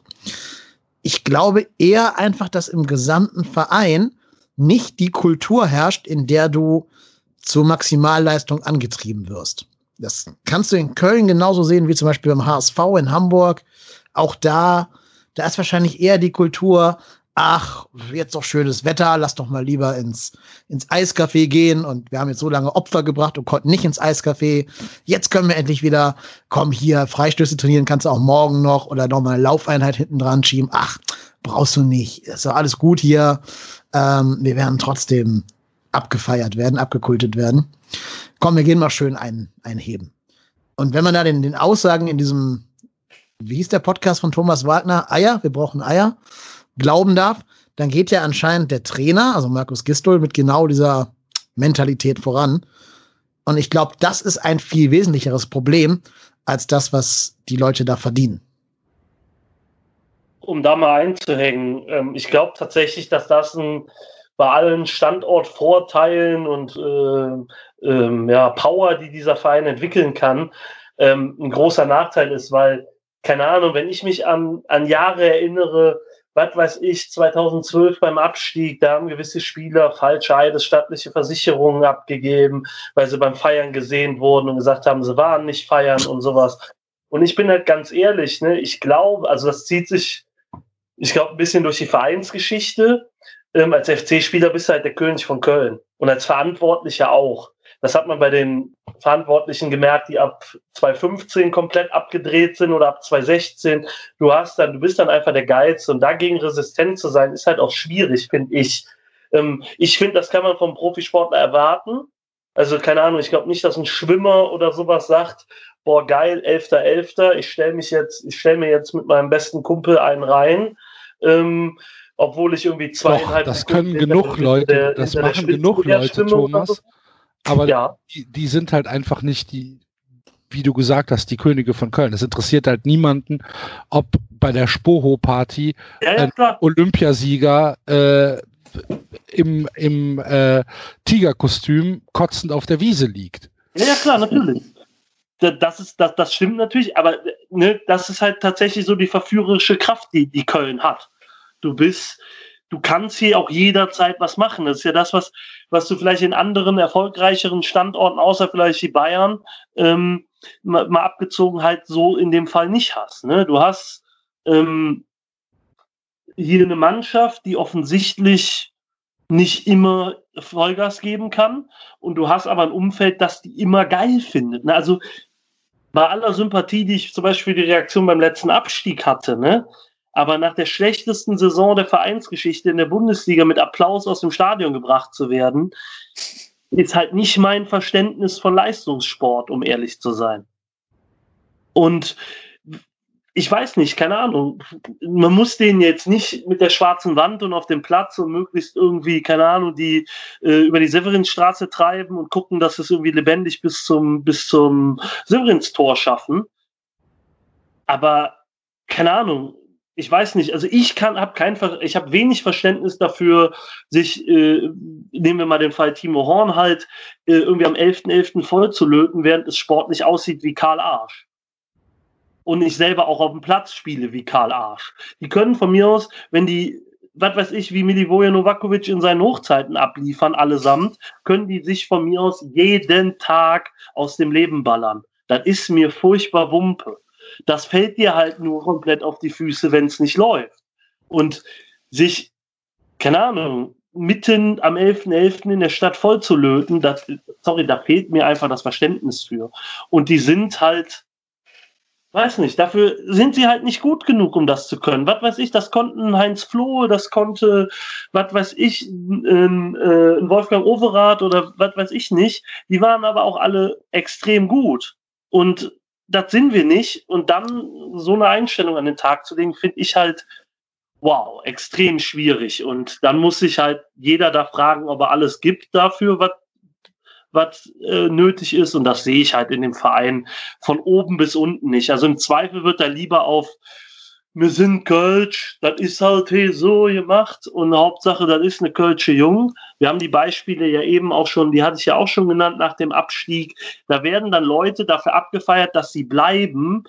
Ich glaube eher einfach, dass im gesamten Verein nicht die Kultur herrscht, in der du zur Maximalleistung angetrieben wirst. Das kannst du in Köln genauso sehen wie zum Beispiel beim HSV in Hamburg. Auch da, da ist wahrscheinlich eher die Kultur, ach, jetzt doch schönes Wetter, lass doch mal lieber ins, ins Eiscafé gehen. Und wir haben jetzt so lange Opfer gebracht und konnten nicht ins Eiscafé. Jetzt können wir endlich wieder, komm hier, Freistöße trainieren kannst du auch morgen noch oder noch mal eine Laufeinheit hinten dran schieben. Ach, brauchst du nicht. Ist doch alles gut hier. Ähm, wir werden trotzdem abgefeiert werden, abgekultet werden. Komm, wir gehen mal schön ein, einheben. Und wenn man da den, den Aussagen in diesem, wie hieß der Podcast von Thomas Wagner, Eier, wir brauchen Eier, glauben darf, dann geht ja anscheinend der Trainer, also Markus Gistol, mit genau dieser Mentalität voran. Und ich glaube, das ist ein viel wesentlicheres Problem als das, was die Leute da verdienen. Um da mal einzuhängen, ähm, ich glaube tatsächlich, dass das ein bei allen Standortvorteilen und äh, ähm, ja, Power, die dieser Verein entwickeln kann, ähm, ein großer Nachteil ist, weil, keine Ahnung, wenn ich mich an, an Jahre erinnere, was weiß ich, 2012 beim Abstieg, da haben gewisse Spieler falsche eidesstattliche Versicherungen abgegeben, weil sie beim Feiern gesehen wurden und gesagt haben, sie waren nicht feiern und sowas. Und ich bin halt ganz ehrlich, ne, ich glaube, also das zieht sich, ich glaube, ein bisschen durch die Vereinsgeschichte ähm, als FC-Spieler bist du halt der König von Köln und als Verantwortlicher auch. Das hat man bei den Verantwortlichen gemerkt, die ab 2015 komplett abgedreht sind oder ab 2016. Du hast dann, du bist dann einfach der Geiz und dagegen resistent zu sein, ist halt auch schwierig, finde ich. Ähm, ich finde, das kann man vom Profisportler erwarten. Also keine Ahnung, ich glaube nicht, dass ein Schwimmer oder sowas sagt, boah geil, 11.11., .11., ich stelle mich jetzt, ich stelle mir jetzt mit meinem besten Kumpel einen rein. Ähm, obwohl ich irgendwie zweieinhalb. Doch, das können genug Leute, der, das machen genug Leute, Thomas. Aber ja. die, die, sind halt einfach nicht die, wie du gesagt hast, die Könige von Köln. Es interessiert halt niemanden, ob bei der Spoho-Party Ja, ja. Olympiasieger äh, im, im äh, Tigerkostüm kotzend auf der Wiese liegt. Ja, ja, klar, natürlich. Da- Das, ist, das, das stimmt natürlich, aber ne, das ist halt tatsächlich so die verführerische Kraft, die, die Köln hat. Du bist, du kannst hier auch jederzeit was machen. Das ist ja das, was, was du vielleicht in anderen erfolgreicheren Standorten, außer vielleicht die Bayern, ähm, mal, mal abgezogen halt so in dem Fall nicht hast. Ne? Du hast ähm, hier eine Mannschaft, die offensichtlich nicht immer Vollgas geben kann und du hast aber ein Umfeld, das die immer geil findet. Ne? Also bei aller Sympathie, die ich zum Beispiel für die Reaktion beim letzten Abstieg hatte, ne? Aber nach der schlechtesten Saison der Vereinsgeschichte in der Bundesliga mit Applaus aus dem Stadion gebracht zu werden, ist halt nicht mein Verständnis von Leistungssport, um ehrlich zu sein. Und ich weiß nicht, keine Ahnung. Man muss den jetzt nicht mit der schwarzen Wand und auf dem Platz und möglichst irgendwie, keine Ahnung, die äh, über die Severinstraße treiben und gucken, dass es irgendwie lebendig bis zum, bis zum Severinstor schaffen. Aber keine Ahnung, ich weiß nicht, also ich kann, habe kein, ich habe wenig Verständnis dafür, sich, äh, nehmen wir mal den Fall Timo Horn halt, äh, irgendwie am 11.11. voll zu löten, während es sportlich aussieht wie Karl Arsch und ich selber auch auf dem Platz spiele wie Karl Arsch. Die können von mir aus, wenn die, was weiß ich, wie Milivoje Novakovic in seinen Hochzeiten abliefern, allesamt, können die sich von mir aus jeden Tag aus dem Leben ballern. Das ist mir furchtbar Wumpe. Das fällt dir halt nur komplett auf die Füße, wenn es nicht läuft. Und sich, keine Ahnung, mitten am 11.11. in der Stadt voll zu löten, das, sorry, da fehlt mir einfach das Verständnis für. Und die sind halt, weiß nicht, dafür sind sie halt nicht gut genug, um das zu können. Was weiß ich, das konnten Heinz Flohe, das konnte, was weiß ich, ein, äh, ein Wolfgang Overath oder was weiß ich nicht. Die waren aber auch alle extrem gut. Und das sind wir nicht. Und dann so eine Einstellung an den Tag zu legen, finde ich halt, wow, extrem schwierig. Und dann muss sich halt jeder da fragen, ob er alles gibt dafür, was was äh, nötig ist. Und das sehe ich halt in dem Verein von oben bis unten nicht. Also im Zweifel wird er lieber auf wir sind Kölsch, das ist halt hier so gemacht und Hauptsache, das ist eine Kölsche Jung. Wir haben die Beispiele ja eben auch schon, die hatte ich ja auch schon genannt nach dem Abstieg. Da werden dann Leute dafür abgefeiert, dass sie bleiben,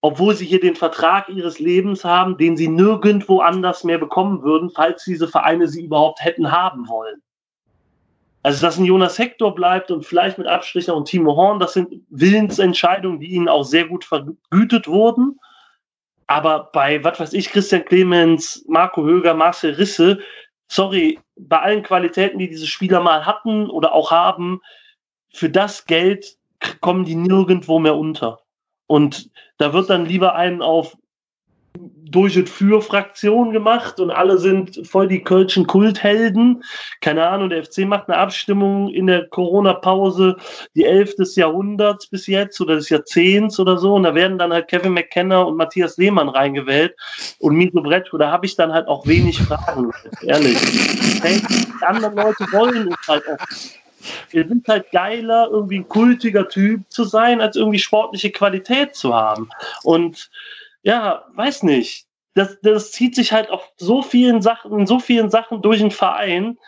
obwohl sie hier den Vertrag ihres Lebens haben, den sie nirgendwo anders mehr bekommen würden, falls diese Vereine sie überhaupt hätten haben wollen. Also, dass ein Jonas Hector bleibt und vielleicht mit Abstrichen und Timo Horn, das sind Willensentscheidungen, die ihnen auch sehr gut vergütet wurden. Aber bei, was weiß ich, Christian Clemens, Marco Höger, Marcel Risse, sorry, bei allen Qualitäten, die diese Spieler mal hatten oder auch haben, für das Geld kommen die nirgendwo mehr unter. Und da wird dann lieber einen auf durch und für Fraktion gemacht und alle sind voll die Kölschen Kulthelden. Keine Ahnung, der FC macht eine Abstimmung in der Corona-Pause, die Elf des Jahrhunderts bis jetzt oder des Jahrzehnts oder so. Und da werden dann halt Kevin McKenna und Matthias Lehmann reingewählt und Mito Bretschko. Da habe ich dann halt auch wenig Fragen, ehrlich. Hey, die anderen Leute wollen es halt auch. Wir sind halt geiler, irgendwie ein kultiger Typ zu sein, als irgendwie sportliche Qualität zu haben. Und ja, weiß nicht. Das, das zieht sich halt auf so vielen Sachen, in so vielen Sachen durch den Verein,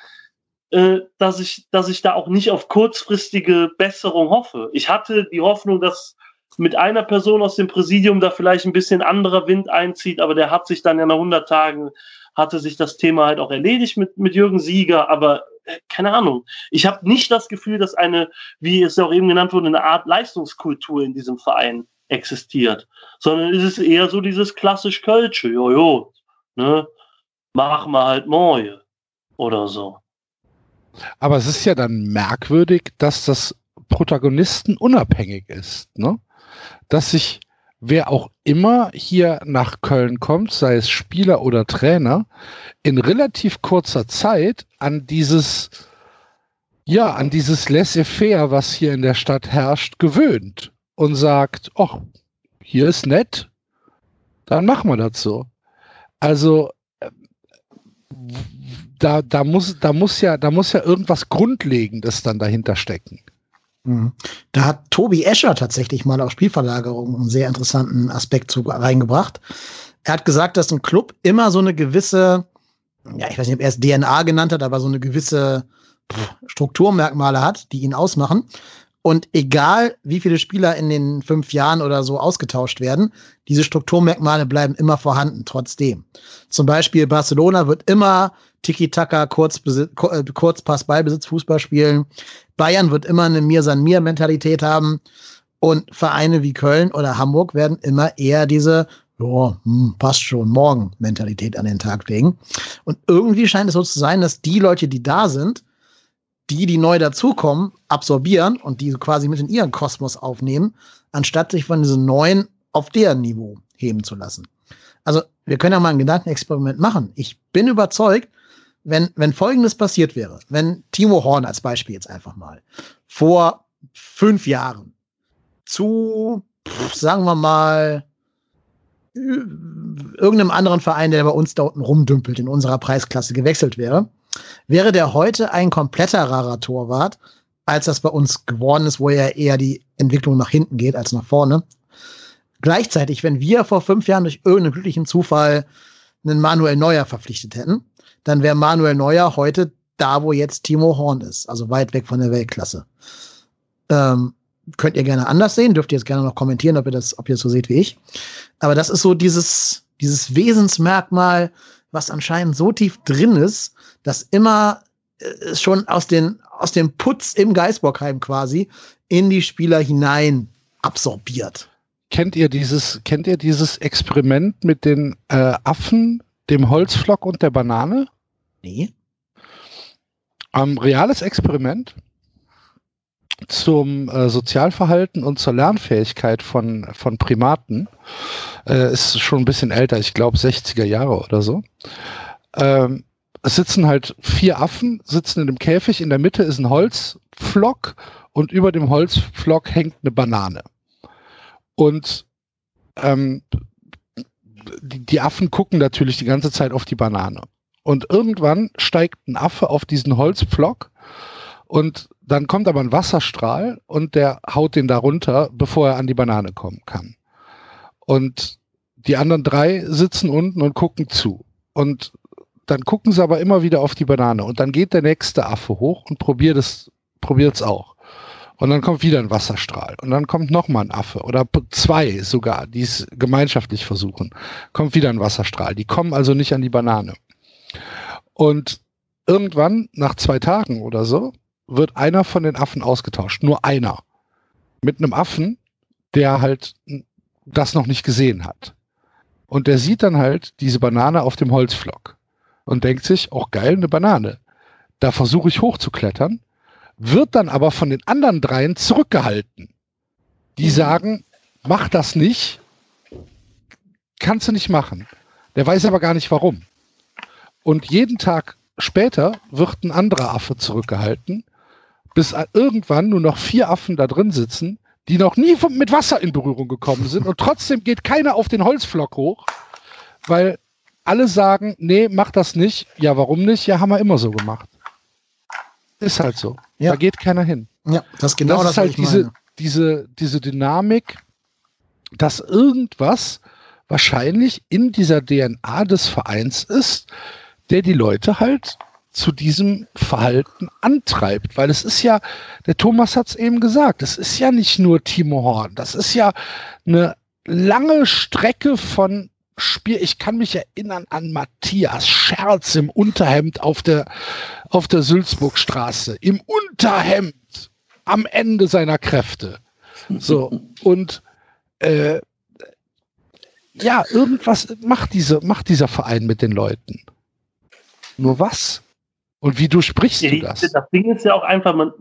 äh, dass ich, dass ich da auch nicht auf kurzfristige Besserung hoffe. Ich hatte die Hoffnung, dass mit einer Person aus dem Präsidium da vielleicht ein bisschen anderer Wind einzieht, aber der hat sich dann ja nach 100 Tagen, hatte sich das Thema halt auch erledigt mit, mit Jürgen Sieger, aber äh, keine Ahnung. Ich habe nicht das Gefühl, dass eine, wie es ja auch eben genannt wurde, eine Art Leistungskultur in diesem Verein existiert, sondern es ist eher so dieses klassisch Kölsche, jojo, ne, machen wir halt neue oder so. Aber es ist ja dann merkwürdig, dass das Protagonisten unabhängig ist, ne? Dass sich wer auch immer hier nach Köln kommt, sei es Spieler oder Trainer, in relativ kurzer Zeit an dieses ja, an dieses Laissez-faire, was hier in der Stadt herrscht, gewöhnt und sagt, ach, hier ist nett, dann machen wir das so. Also äh, da, da, muss, da, muss ja, da muss ja irgendwas Grundlegendes dann dahinter stecken. Mhm. Da hat Tobi Escher tatsächlich mal auf Spielverlagerung einen sehr interessanten Aspekt zu, reingebracht. Er hat gesagt, dass ein Club immer so eine gewisse, ja, ich weiß nicht, ob er es DNA genannt hat, aber so eine gewisse Strukturmerkmale hat, die ihn ausmachen. Und egal, wie viele Spieler in den fünf Jahren oder so ausgetauscht werden, diese Strukturmerkmale bleiben immer vorhanden, trotzdem. Zum Beispiel Barcelona wird immer Tiki-Taka, Kurzbesitz, äh, Kurzpass, Ballbesitz, Fußball spielen. Bayern wird immer eine Mir-San-Mir-Mentalität haben. Und Vereine wie Köln oder Hamburg werden immer eher diese, ja, hm, passt schon, morgen Mentalität an den Tag legen. Und irgendwie scheint es so zu sein, dass die Leute, die da sind, die, die neu dazukommen, absorbieren und die quasi mit in ihren Kosmos aufnehmen, anstatt sich von diesen neuen auf deren Niveau heben zu lassen. Also, wir können ja mal ein Gedankenexperiment machen. Ich bin überzeugt, wenn, wenn Folgendes passiert wäre, wenn Timo Horn als Beispiel jetzt einfach mal vor fünf Jahren zu, sagen wir mal, irgendeinem anderen Verein, der bei uns da unten rumdümpelt, in unserer Preisklasse gewechselt wäre, wäre der heute ein kompletter rarer Torwart, als das bei uns geworden ist, wo ja eher die Entwicklung nach hinten geht als nach vorne. Gleichzeitig, wenn wir vor fünf Jahren durch irgendeinen glücklichen Zufall einen Manuel Neuer verpflichtet hätten, dann wäre Manuel Neuer heute da, wo jetzt Timo Horn ist, also weit weg von der Weltklasse. Ähm, könnt ihr gerne anders sehen, dürft ihr jetzt gerne noch kommentieren, ob ihr das, ob ihr das so seht wie ich. Aber das ist so dieses, dieses Wesensmerkmal, was anscheinend so tief drin ist, dass immer äh, schon aus, den, aus dem Putz im Geisbockheim quasi in die Spieler hinein absorbiert. Kennt ihr dieses, kennt ihr dieses Experiment mit den äh, Affen, dem Holzflock und der Banane? Nee. Ähm, reales Experiment zum äh, Sozialverhalten und zur Lernfähigkeit von, von Primaten. Äh, ist schon ein bisschen älter, ich glaube 60er Jahre oder so. Ähm, es sitzen halt vier Affen, sitzen in dem Käfig, in der Mitte ist ein Holzflock und über dem Holzflock hängt eine Banane. Und ähm, die, die Affen gucken natürlich die ganze Zeit auf die Banane. Und irgendwann steigt ein Affe auf diesen Holzpflock und dann kommt aber ein Wasserstrahl und der haut den da runter, bevor er an die Banane kommen kann. Und die anderen drei sitzen unten und gucken zu. Und dann gucken sie aber immer wieder auf die Banane. Und dann geht der nächste Affe hoch und probiert es, probiert es auch. Und dann kommt wieder ein Wasserstrahl. Und dann kommt nochmal ein Affe oder zwei sogar, die es gemeinschaftlich versuchen. Kommt wieder ein Wasserstrahl. Die kommen also nicht an die Banane. Und irgendwann, nach zwei Tagen oder so, wird einer von den Affen ausgetauscht. Nur einer. Mit einem Affen, der halt das noch nicht gesehen hat. Und der sieht dann halt diese Banane auf dem Holzflock und denkt sich, auch geil, eine Banane. Da versuche ich hochzuklettern, wird dann aber von den anderen dreien zurückgehalten. Die mhm. sagen, mach das nicht, kannst du nicht machen. Der weiß aber gar nicht warum. Und jeden Tag später wird ein anderer Affe zurückgehalten, bis irgendwann nur noch vier Affen da drin sitzen, die noch nie mit Wasser in Berührung gekommen sind und trotzdem geht keiner auf den Holzflock hoch, weil alle sagen, nee, mach das nicht. Ja, warum nicht? Ja, haben wir immer so gemacht. Ist halt so. Ja. Da geht keiner hin. Ja, das genau das, das ist halt diese, diese, diese Dynamik, dass irgendwas wahrscheinlich in dieser DNA des Vereins ist, der die Leute halt zu diesem Verhalten antreibt. Weil es ist ja, der Thomas hat es eben gesagt, es ist ja nicht nur Timo Horn, das ist ja eine lange Strecke von Spiel. Ich kann mich erinnern an Matthias Scherz im Unterhemd auf der, auf der Sülzburgstraße. Im Unterhemd am Ende seiner Kräfte. So, [LAUGHS] und äh, ja, irgendwas macht, diese, macht dieser Verein mit den Leuten. Nur was? Und wie du sprichst ja, du das? Das Ding ist ja auch einfach, man,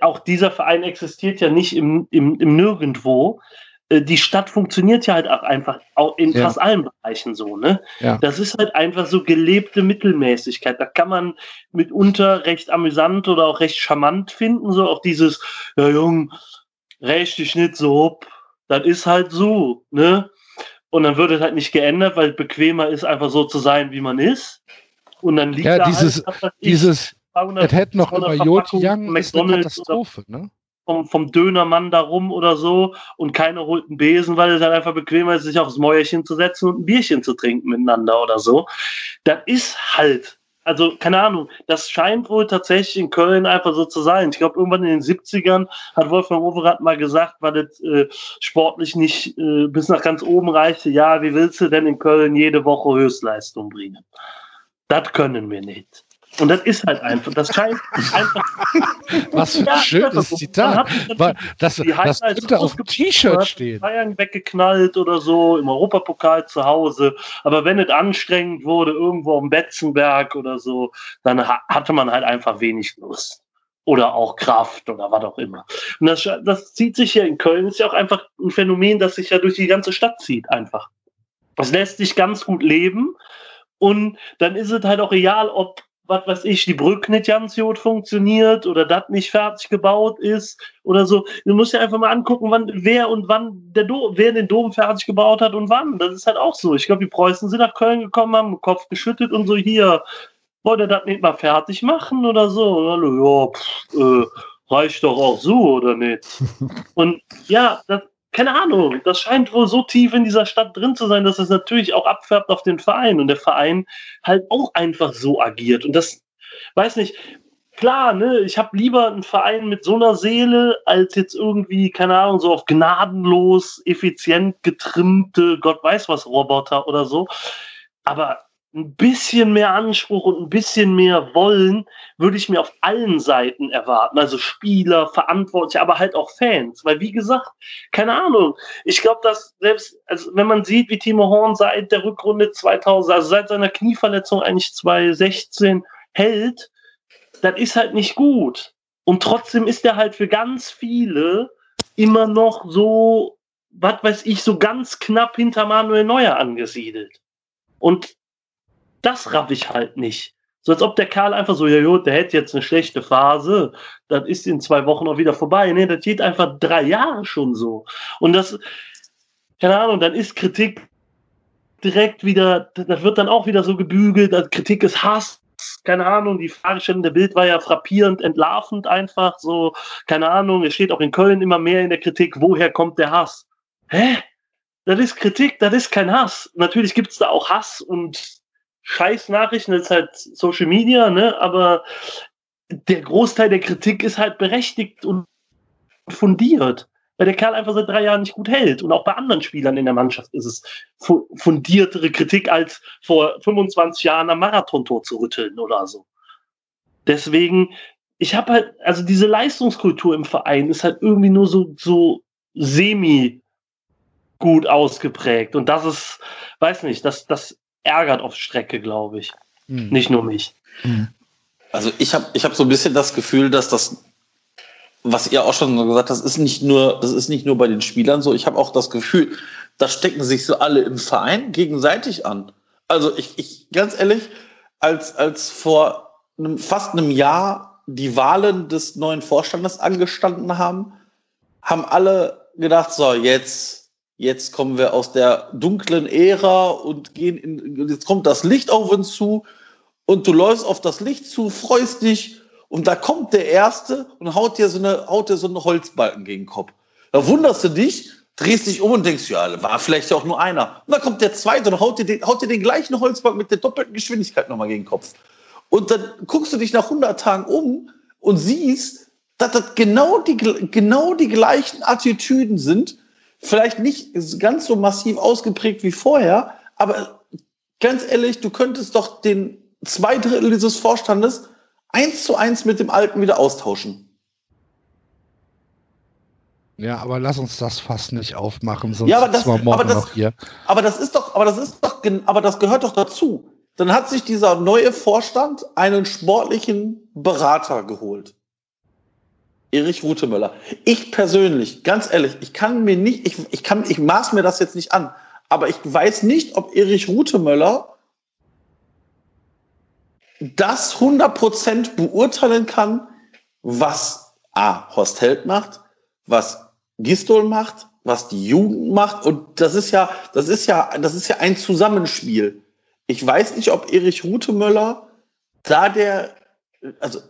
auch dieser Verein existiert ja nicht im, im, im Nirgendwo. Äh, die Stadt funktioniert ja halt auch einfach auch in ja. fast allen Bereichen so, ne? Ja. Das ist halt einfach so gelebte Mittelmäßigkeit. Da kann man mitunter recht amüsant oder auch recht charmant finden, so auch dieses, ja Jung, recht dich nicht so, das ist halt so, ne? Und dann wird es halt nicht geändert, weil bequemer ist, einfach so zu sein, wie man ist. Und dann liegt ja, da dieses, halt, dieses, es hätte noch immer Jod Young ist eine Katastrophe, ne? Vom, vom Dönermann da rum oder so und keiner holt einen Besen, weil es halt einfach bequemer ist, sich aufs Mäuerchen zu setzen und ein Bierchen zu trinken miteinander oder so. Das ist halt also keine Ahnung, das scheint wohl tatsächlich in Köln einfach so zu sein. Ich glaube, irgendwann in den 70ern hat Wolfgang Overath mal gesagt, weil das äh, sportlich nicht äh, bis nach ganz oben reichte. Ja, wie willst du denn in Köln jede Woche Höchstleistung bringen? Das können wir nicht. Und das ist halt einfach, das scheint einfach. [LAUGHS] Was für ein schönes Zitat. Das, das könnte auf dem T-Shirt stehen. Bayern weggeknallt oder so, im Europapokal zu Hause. Aber wenn es anstrengend wurde, irgendwo am Betzenberg oder so, dann hatte man halt einfach wenig Lust. Oder auch Kraft oder was auch immer. Und das, das zieht sich hier in Köln, ist ja auch einfach ein Phänomen, das sich ja durch die ganze Stadt zieht, einfach. Das lässt sich ganz gut leben. Und dann ist es halt auch egal, ob was weiß ich, die Brücke nicht ganz gut funktioniert oder das nicht fertig gebaut ist oder so. Du musst ja einfach mal angucken, wann, wer und wann der Dom, wer den Dom fertig gebaut hat und wann. Das ist halt auch so. Ich glaube, die Preußen sind nach Köln gekommen, haben den Kopf geschüttet und so hier, wollt ihr das nicht mal fertig machen oder so? ja, pff, äh, reicht doch auch so, oder nicht? [LAUGHS] Und ja, das, keine Ahnung, das scheint wohl so tief in dieser Stadt drin zu sein, dass es natürlich auch abfärbt auf den Verein und der Verein halt auch einfach so agiert. Und das, weiß nicht, klar, ne, ich habe lieber einen Verein mit so einer Seele als jetzt irgendwie, keine Ahnung, so auf gnadenlos, effizient getrimmte, Gott weiß was Roboter oder so. Aber ein bisschen mehr Anspruch und ein bisschen mehr Wollen würde ich mir auf allen Seiten erwarten. Also Spieler, Verantwortliche, aber halt auch Fans. Weil wie gesagt, keine Ahnung. Ich glaube, dass selbst, also wenn man sieht, wie Timo Horn seit der Rückrunde 2000, also seit seiner Knieverletzung eigentlich 2016 hält, das ist halt nicht gut. Und trotzdem ist er halt für ganz viele immer noch so, was weiß ich, so ganz knapp hinter Manuel Neuer angesiedelt. Und das raff ich halt nicht. So als ob der Karl einfach so, ja gut, der hätte jetzt eine schlechte Phase, das ist in zwei Wochen auch wieder vorbei. Nee, das geht einfach drei Jahre schon so. Und das, keine Ahnung, dann ist Kritik direkt wieder, das wird dann auch wieder so gebügelt, dass Kritik ist Hass. Keine Ahnung, die Fragestellung der Bild war ja frappierend, entlarvend einfach so. Keine Ahnung, es steht auch in Köln immer mehr in der Kritik, woher kommt der Hass? Hä? Das ist Kritik, das ist kein Hass. Natürlich gibt es da auch Hass und Scheißnachrichten, das ist halt Social Media, ne? Aber der Großteil der Kritik ist halt berechtigt und fundiert. Weil der Kerl einfach seit drei Jahren nicht gut hält. Und auch bei anderen Spielern in der Mannschaft ist es fundiertere Kritik als vor 25 Jahren am Marathontor zu rütteln oder so. Deswegen, ich habe halt, also diese Leistungskultur im Verein ist halt irgendwie nur so, so semi gut ausgeprägt. Und das ist, weiß nicht, das, das ärgert auf Strecke, glaube ich. Mhm. Nicht nur mich. Mhm. Also ich habe ich hab so ein bisschen das Gefühl, dass das, was ihr auch schon gesagt habt, das ist nicht nur, das ist nicht nur bei den Spielern so. Ich habe auch das Gefühl, da stecken sich so alle im Verein gegenseitig an. Also ich, ich ganz ehrlich, als, als vor einem, fast einem Jahr die Wahlen des neuen Vorstandes angestanden haben, haben alle gedacht, so jetzt jetzt kommen wir aus der dunklen Ära und gehen in, jetzt kommt das Licht auf uns zu und du läufst auf das Licht zu, freust dich und da kommt der Erste und haut dir so eine, haut dir so eine Holzbalken gegen den Kopf. Da wunderst du dich, drehst dich um und denkst, ja, war vielleicht auch nur einer. Und dann kommt der Zweite und haut dir den, haut dir den gleichen Holzbalken mit der doppelten Geschwindigkeit nochmal gegen den Kopf. Und dann guckst du dich nach 100 Tagen um und siehst, dass das genau die, genau die gleichen Attitüden sind, vielleicht nicht ganz so massiv ausgeprägt wie vorher, aber ganz ehrlich, du könntest doch den zwei Drittel dieses Vorstandes eins zu eins mit dem Alten wieder austauschen. Ja, aber lass uns das fast nicht aufmachen, sonst ja, aber das, wir morgen aber das, noch hier. Aber das ist doch, aber das ist doch, aber das gehört doch dazu. Dann hat sich dieser neue Vorstand einen sportlichen Berater geholt. Erich Rutemöller. Ich persönlich, ganz ehrlich, ich kann mir nicht, ich, ich kann, ich maß mir das jetzt nicht an, aber ich weiß nicht, ob Erich Rutemöller das 100% beurteilen kann, was A. Horst Held macht, was Gistol macht, was die Jugend macht. Und das ist ja, das ist ja, das ist ja ein Zusammenspiel. Ich weiß nicht, ob Erich Rutemöller da der, also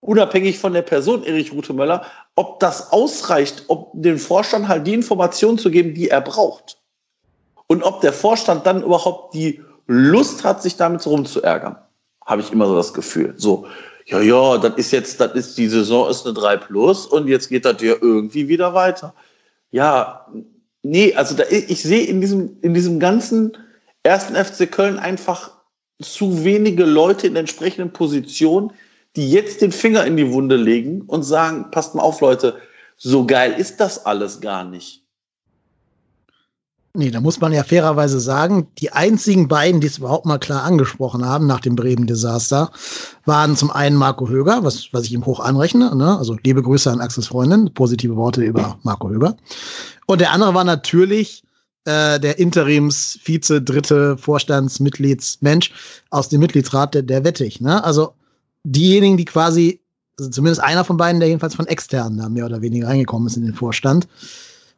unabhängig von der Person Erich Rutemöller, ob das ausreicht, ob dem Vorstand halt die Informationen zu geben, die er braucht. Und ob der Vorstand dann überhaupt die Lust hat, sich damit rumzuärgern. Habe ich immer so das Gefühl. So, ja, ja, das ist jetzt, das ist, die Saison ist eine 3 plus und jetzt geht das ja irgendwie wieder weiter. Ja, nee, also da, ich sehe in diesem, in diesem ganzen ersten FC Köln einfach zu wenige Leute in entsprechenden Positionen, die jetzt den Finger in die Wunde legen und sagen, passt mal auf, Leute, so geil ist das alles gar nicht. Nee, da muss man ja fairerweise sagen, die einzigen beiden, die es überhaupt mal klar angesprochen haben nach dem Bremen-Desaster, waren zum einen Marco Höger, was, was ich ihm hoch anrechne, ne? also liebe Grüße an Axels Freundin, positive Worte über Marco Höger. Und der andere war natürlich äh, der Interims-Vize, dritte Vorstandsmitgliedsmensch aus dem Mitgliedsrat der, der Wettig. Ne? Also diejenigen, die quasi, also zumindest einer von beiden, der jedenfalls von externen da mehr oder weniger reingekommen ist in den Vorstand.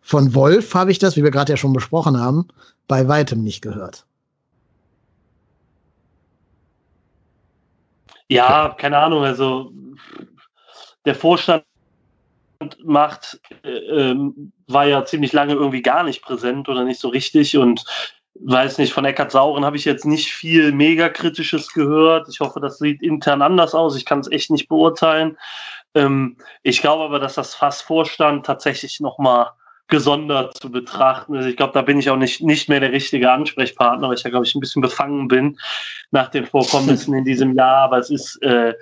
Von Wolf habe ich das, wie wir gerade ja schon besprochen haben, bei weitem nicht gehört. Ja, keine Ahnung, also der Vorstand macht, äh, ähm, war ja ziemlich lange irgendwie gar nicht präsent oder nicht so richtig und weiß nicht, von Eckart Sauren habe ich jetzt nicht viel Megakritisches gehört. Ich hoffe, das sieht intern anders aus. Ich kann es echt nicht beurteilen. Ähm, ich glaube aber, dass das Fassvorstand tatsächlich nochmal gesondert zu betrachten ist. Ich glaube, da bin ich auch nicht, nicht mehr der richtige Ansprechpartner, weil ich ja, glaube ich, ein bisschen befangen bin nach den Vorkommnissen in diesem Jahr. Aber es ist äh,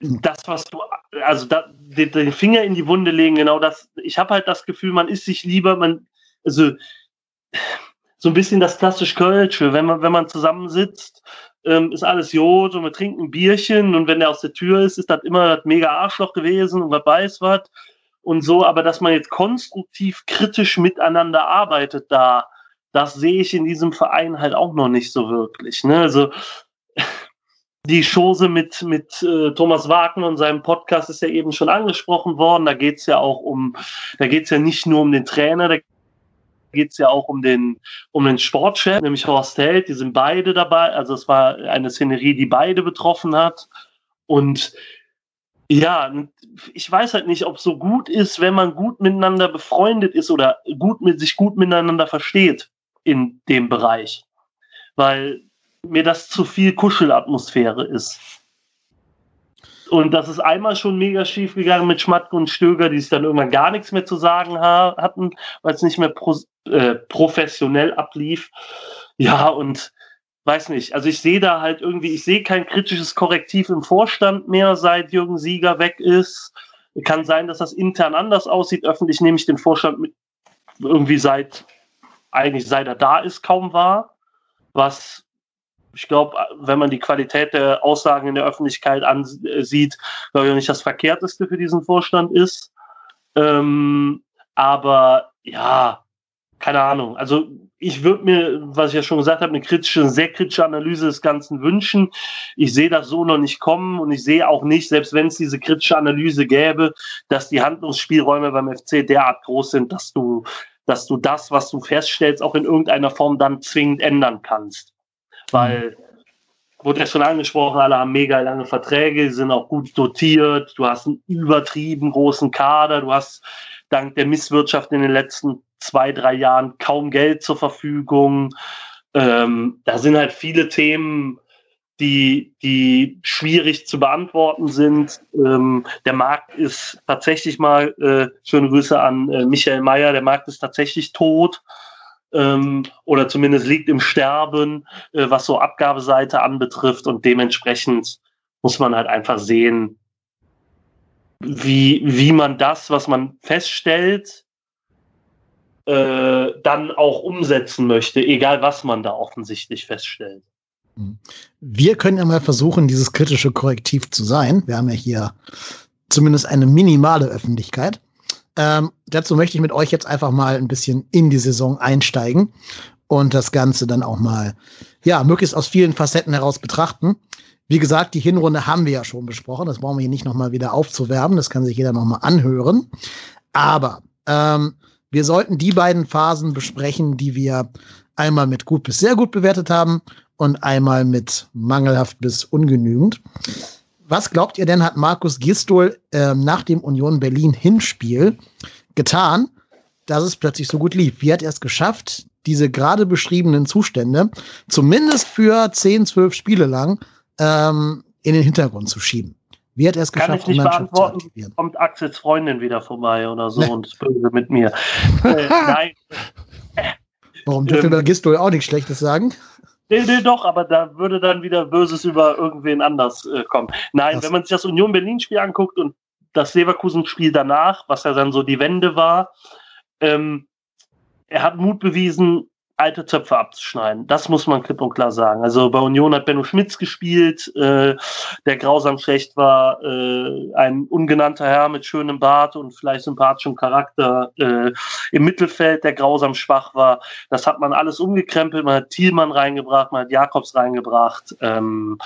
das, was du, also da, den, Finger in die Wunde legen, genau das. Ich habe halt das Gefühl, man ist sich lieber, man, also so ein bisschen das klassisch Kölsche, wenn man, wenn man zusammensitzt, ähm, ist alles Jod und wir trinken ein Bierchen und wenn der aus der Tür ist, ist das immer das mega Arschloch gewesen und wer weiß was und so, aber dass man jetzt konstruktiv kritisch miteinander arbeitet da, das sehe ich in diesem Verein halt auch noch nicht so wirklich. Ne? Also die Chose mit, mit äh, Thomas Wagner und seinem Podcast ist ja eben schon angesprochen worden. Da geht es ja auch um, da geht es ja nicht nur um den Trainer, da geht es ja auch um den, um den Sportchef, nämlich Horst Held. Die sind beide dabei. Also es war eine Szenerie, die beide betroffen hat. Und ja, ich weiß halt nicht, ob es so gut ist, wenn man gut miteinander befreundet ist oder gut mit sich gut miteinander versteht in dem Bereich. Weil mir das zu viel Kuschelatmosphäre ist. Und das ist einmal schon mega schief gegangen mit Schmatke und Stöger, die sich dann irgendwann gar nichts mehr zu sagen hatten, weil es nicht mehr pro äh, professionell ablief. Ja, und weiß nicht, also ich sehe da halt irgendwie, ich sehe kein kritisches Korrektiv im Vorstand mehr, seit Jürgen Sieger weg ist. Kann sein, dass das intern anders aussieht. Öffentlich nehme ich den Vorstand mit irgendwie seit, eigentlich seit er da ist, kaum wahr. Was ich glaube, wenn man die Qualität der Aussagen in der Öffentlichkeit ansieht, glaube ich auch nicht das Verkehrteste für diesen Vorstand ist. Ähm, aber ja, keine Ahnung. Also ich würde mir, was ich ja schon gesagt habe, eine kritische, sehr kritische Analyse des Ganzen wünschen. Ich sehe das so noch nicht kommen und ich sehe auch nicht, selbst wenn es diese kritische Analyse gäbe, dass die Handlungsspielräume beim FC derart groß sind, dass du, dass du das, was du feststellst, auch in irgendeiner Form dann zwingend ändern kannst weil wurde ja schon angesprochen, alle haben mega lange Verträge, sind auch gut dotiert, du hast einen übertrieben großen Kader, du hast dank der Misswirtschaft in den letzten zwei, drei Jahren kaum Geld zur Verfügung. Ähm, da sind halt viele Themen, die, die schwierig zu beantworten sind. Ähm, der Markt ist tatsächlich mal, äh, schöne Grüße an äh, Michael Mayer, der Markt ist tatsächlich tot ähm, oder zumindest liegt im Sterben, äh, was so Abgabeseite anbetrifft. Und dementsprechend muss man halt einfach sehen, wie, wie man das, was man feststellt, äh, dann auch umsetzen möchte, egal was man da offensichtlich feststellt. Wir können ja mal versuchen, dieses kritische Korrektiv zu sein. Wir haben ja hier zumindest eine minimale Öffentlichkeit. Ähm, dazu möchte ich mit euch jetzt einfach mal ein bisschen in die Saison einsteigen und das Ganze dann auch mal, ja, möglichst aus vielen Facetten heraus betrachten. Wie gesagt, die Hinrunde haben wir ja schon besprochen. Das brauchen wir hier nicht nochmal wieder aufzuwerben. Das kann sich jeder nochmal anhören. Aber ähm, wir sollten die beiden Phasen besprechen, die wir einmal mit gut bis sehr gut bewertet haben und einmal mit mangelhaft bis ungenügend. Was glaubt ihr denn, hat Markus Gistol äh, nach dem Union Berlin Hinspiel getan, dass es plötzlich so gut lief? Wie hat er es geschafft, diese gerade beschriebenen Zustände zumindest für 10, 12 Spiele lang ähm, in den Hintergrund zu schieben? Wie hat er es geschafft, Kann ich nicht beantworten, kommt Axels Freundin wieder vorbei oder so nee. und ist böse mit mir. äh, [LAUGHS] nein. Warum dürfen ähm, Gistol auch nichts Schlechtes sagen? Nee, nee, doch, aber da würde dann wieder Böses über irgendwen anders äh, kommen. Nein, das wenn man sich das Union Berlin-Spiel anguckt und das Leverkusen-Spiel danach, was ja dann so die Wende war, ähm, er hat Mut bewiesen, alte Zöpfe abzuschneiden. Das muss man klipp und klar sagen. Also bei Union hat Benno Schmitz gespielt, äh, der grausam schlecht war, äh, ein ungenannter Herr mit schönem Bart und vielleicht sympathischem Charakter äh, im Mittelfeld, der grausam schwach war. Das hat man alles umgekrempelt. Man hat Thielmann reingebracht, man hat Jakobs reingebracht. Ähm,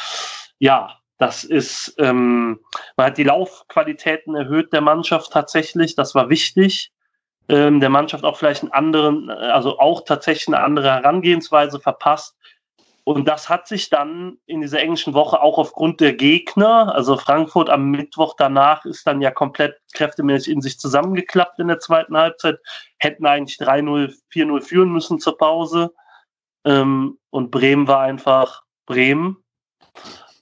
ja, das ist, ähm, man hat die Laufqualitäten erhöht der Mannschaft tatsächlich. Das war wichtig ähm, der Mannschaft auch vielleicht einen anderen, also auch tatsächlich eine andere Herangehensweise verpasst. Und das hat sich dann in dieser englischen Woche auch aufgrund der Gegner, also Frankfurt am Mittwoch danach ist dann ja komplett kräftemäßig in sich zusammengeklappt in der zweiten Halbzeit, hätten eigentlich 3-0, 4-0 führen müssen zur Pause. Ähm, und Bremen war einfach Bremen.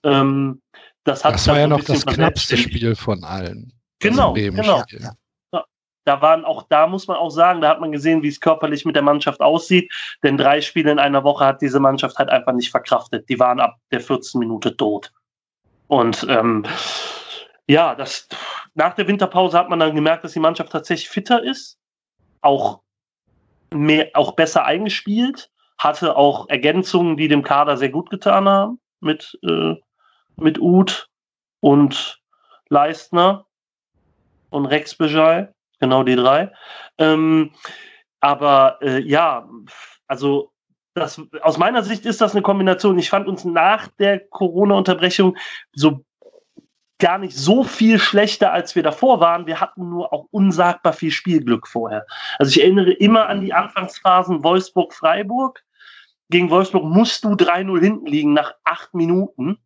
Ähm, das, hat das war ja noch das knappste Spiel von allen. Genau, genau. Ja da waren auch, da muss man auch sagen, da hat man gesehen, wie es körperlich mit der Mannschaft aussieht. Denn drei Spiele in einer Woche hat diese Mannschaft halt einfach nicht verkraftet. Die waren ab der 14 Minute tot. Und ähm, ja, das, nach der Winterpause hat man dann gemerkt, dass die Mannschaft tatsächlich fitter ist, auch mehr, auch besser eingespielt, hatte auch Ergänzungen, die dem Kader sehr gut getan haben, mit, äh, mit Uth und Leistner und Rex Bejai genau die drei. Ähm, aber äh, ja, also das, aus meiner Sicht ist das eine Kombination. Ich fand uns nach der Corona-Unterbrechung so gar nicht so viel schlechter, als wir davor waren. Wir hatten nur auch unsagbar viel Spielglück vorher. Also ich erinnere immer an die Anfangsphasen Wolfsburg-Freiburg. Gegen Wolfsburg musst du 3-0 hinten liegen nach acht Minuten.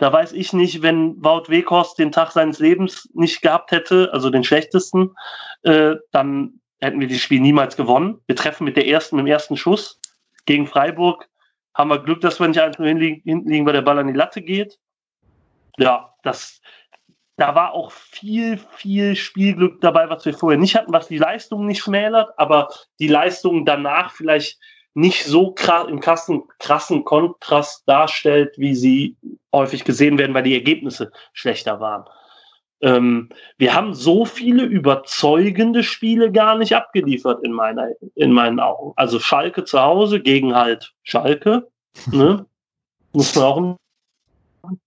Da weiß ich nicht, wenn Wout Weghorst den Tag seines Lebens nicht gehabt hätte, also den schlechtesten, äh, dann hätten wir das Spiel niemals gewonnen. Wir treffen mit der ersten, mit dem ersten Schuss gegen Freiburg. Haben wir Glück, dass wir nicht einfach hinliegen, hinten liegen, weil der Ball an die Latte geht. Ja, das, da war auch viel, viel Spielglück dabei, was wir vorher nicht hatten, was die Leistung nicht schmälert, aber die Leistung danach vielleicht nicht so krass, im krassen, krassen Kontrast darstellt, wie sie häufig gesehen werden, weil die Ergebnisse schlechter waren. Ähm, wir haben so viele überzeugende Spiele gar nicht abgeliefert in, meiner, in meinen Augen. Also Schalke zu Hause gegen halt Schalke, [LAUGHS] ne? muss man auch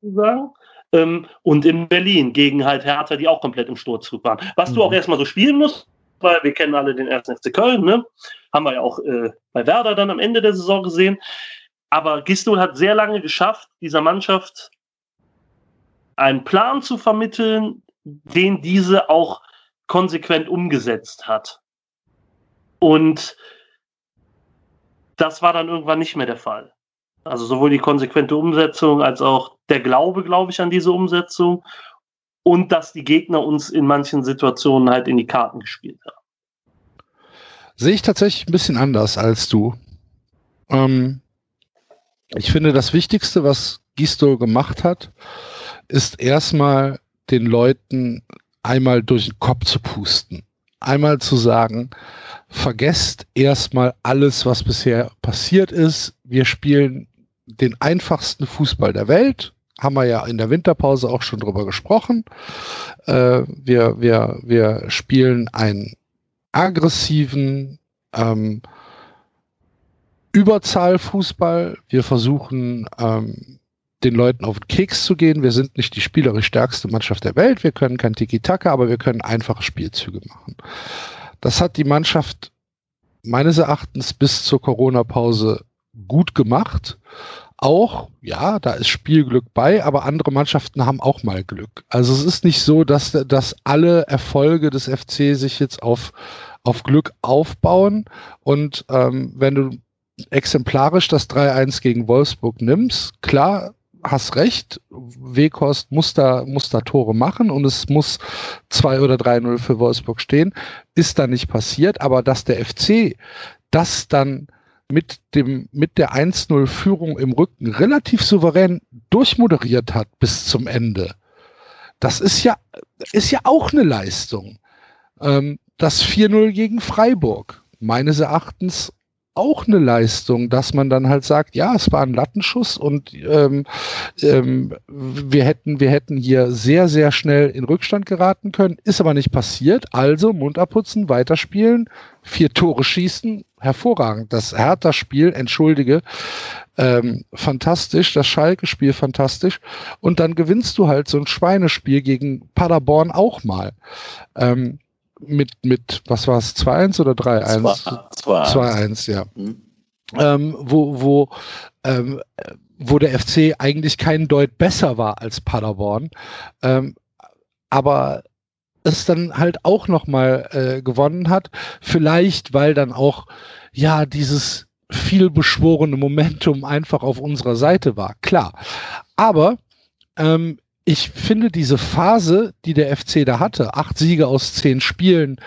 sagen. Ähm, und in Berlin gegen halt Hertha, die auch komplett im Sturzflug waren. Was mhm. du auch erstmal so spielen musst, weil wir kennen alle den ersten FC Köln, ne? Haben wir ja auch äh, bei Werder dann am Ende der Saison gesehen. Aber Gistol hat sehr lange geschafft, dieser Mannschaft einen Plan zu vermitteln, den diese auch konsequent umgesetzt hat. Und das war dann irgendwann nicht mehr der Fall. Also sowohl die konsequente Umsetzung als auch der Glaube, glaube ich, an diese Umsetzung und dass die Gegner uns in manchen Situationen halt in die Karten gespielt haben. Sehe ich tatsächlich ein bisschen anders als du. Ähm, ich finde, das Wichtigste, was Gisto gemacht hat, ist erstmal den Leuten einmal durch den Kopf zu pusten. Einmal zu sagen, vergesst erstmal alles, was bisher passiert ist. Wir spielen den einfachsten Fußball der Welt haben wir ja in der Winterpause auch schon drüber gesprochen. Äh, wir, wir, wir spielen einen aggressiven ähm, Überzahlfußball. Wir versuchen ähm, den Leuten auf den Keks zu gehen. Wir sind nicht die spielerisch stärkste Mannschaft der Welt. Wir können kein Tiki-Taka, aber wir können einfache Spielzüge machen. Das hat die Mannschaft meines Erachtens bis zur Corona-Pause gut gemacht auch, ja, da ist Spielglück bei, aber andere Mannschaften haben auch mal Glück. Also es ist nicht so, dass, dass alle Erfolge des FC sich jetzt auf, auf Glück aufbauen. Und ähm, wenn du exemplarisch das 3-1 gegen Wolfsburg nimmst, klar, hast recht, Weghorst muss da, muss da Tore machen und es muss 2 oder 3-0 für Wolfsburg stehen. Ist da nicht passiert, aber dass der FC das dann mit dem, mit der 1-0-Führung im Rücken relativ souverän durchmoderiert hat bis zum Ende. Das ist ja, ist ja auch eine Leistung. Ähm, das 4-0 gegen Freiburg, meines Erachtens auch eine Leistung, dass man dann halt sagt, ja, es war ein Lattenschuss und ähm, ähm, wir hätten, wir hätten hier sehr, sehr schnell in Rückstand geraten können, ist aber nicht passiert. Also Mund abputzen, weiterspielen, vier Tore schießen, hervorragend. Das Hertha-Spiel, entschuldige, ähm, fantastisch, das Schalke-Spiel fantastisch. Und dann gewinnst du halt so ein Schweinespiel gegen Paderborn auch mal. Ähm, mit, mit, was war es, 2-1 oder 3-1? 2-1, ja. Mhm. Ähm, wo, wo, ähm, wo der FC eigentlich kein Deut besser war als Paderborn. Ähm, aber es dann halt auch nochmal äh, gewonnen hat. Vielleicht, weil dann auch, ja, dieses viel beschworene Momentum einfach auf unserer Seite war. Klar. Aber ähm, ich finde diese Phase, die der FC da hatte, acht Siege aus zehn Spielen,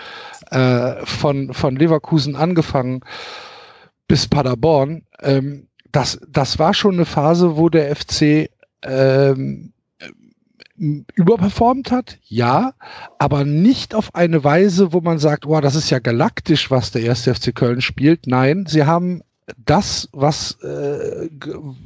äh, von, von Leverkusen angefangen bis Paderborn, ähm, das, das war schon eine Phase, wo der FC ähm, überperformt hat, ja, aber nicht auf eine Weise, wo man sagt, oh, das ist ja galaktisch, was der erste FC Köln spielt. Nein, sie haben das, was äh,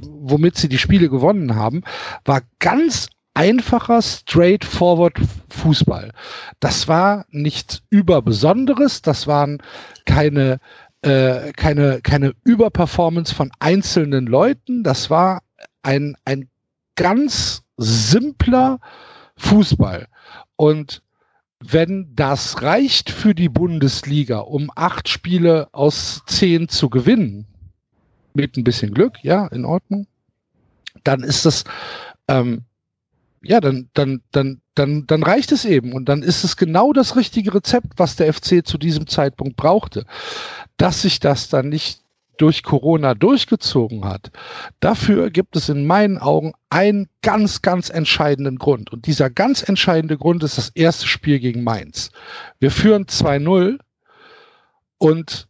womit sie die Spiele gewonnen haben, war ganz einfacher, straightforward Fußball. Das war nichts überbesonderes, das waren keine, äh, keine, keine Überperformance von einzelnen Leuten, das war ein, ein ganz simpler Fußball. Und wenn das reicht für die Bundesliga, um acht Spiele aus zehn zu gewinnen, mit ein bisschen Glück, ja, in Ordnung, dann ist das ähm, ja, dann, dann, dann, dann, dann reicht es eben. Und dann ist es genau das richtige Rezept, was der FC zu diesem Zeitpunkt brauchte. Dass sich das dann nicht durch Corona durchgezogen hat, dafür gibt es in meinen Augen einen ganz, ganz entscheidenden Grund. Und dieser ganz entscheidende Grund ist das erste Spiel gegen Mainz. Wir führen 2-0 und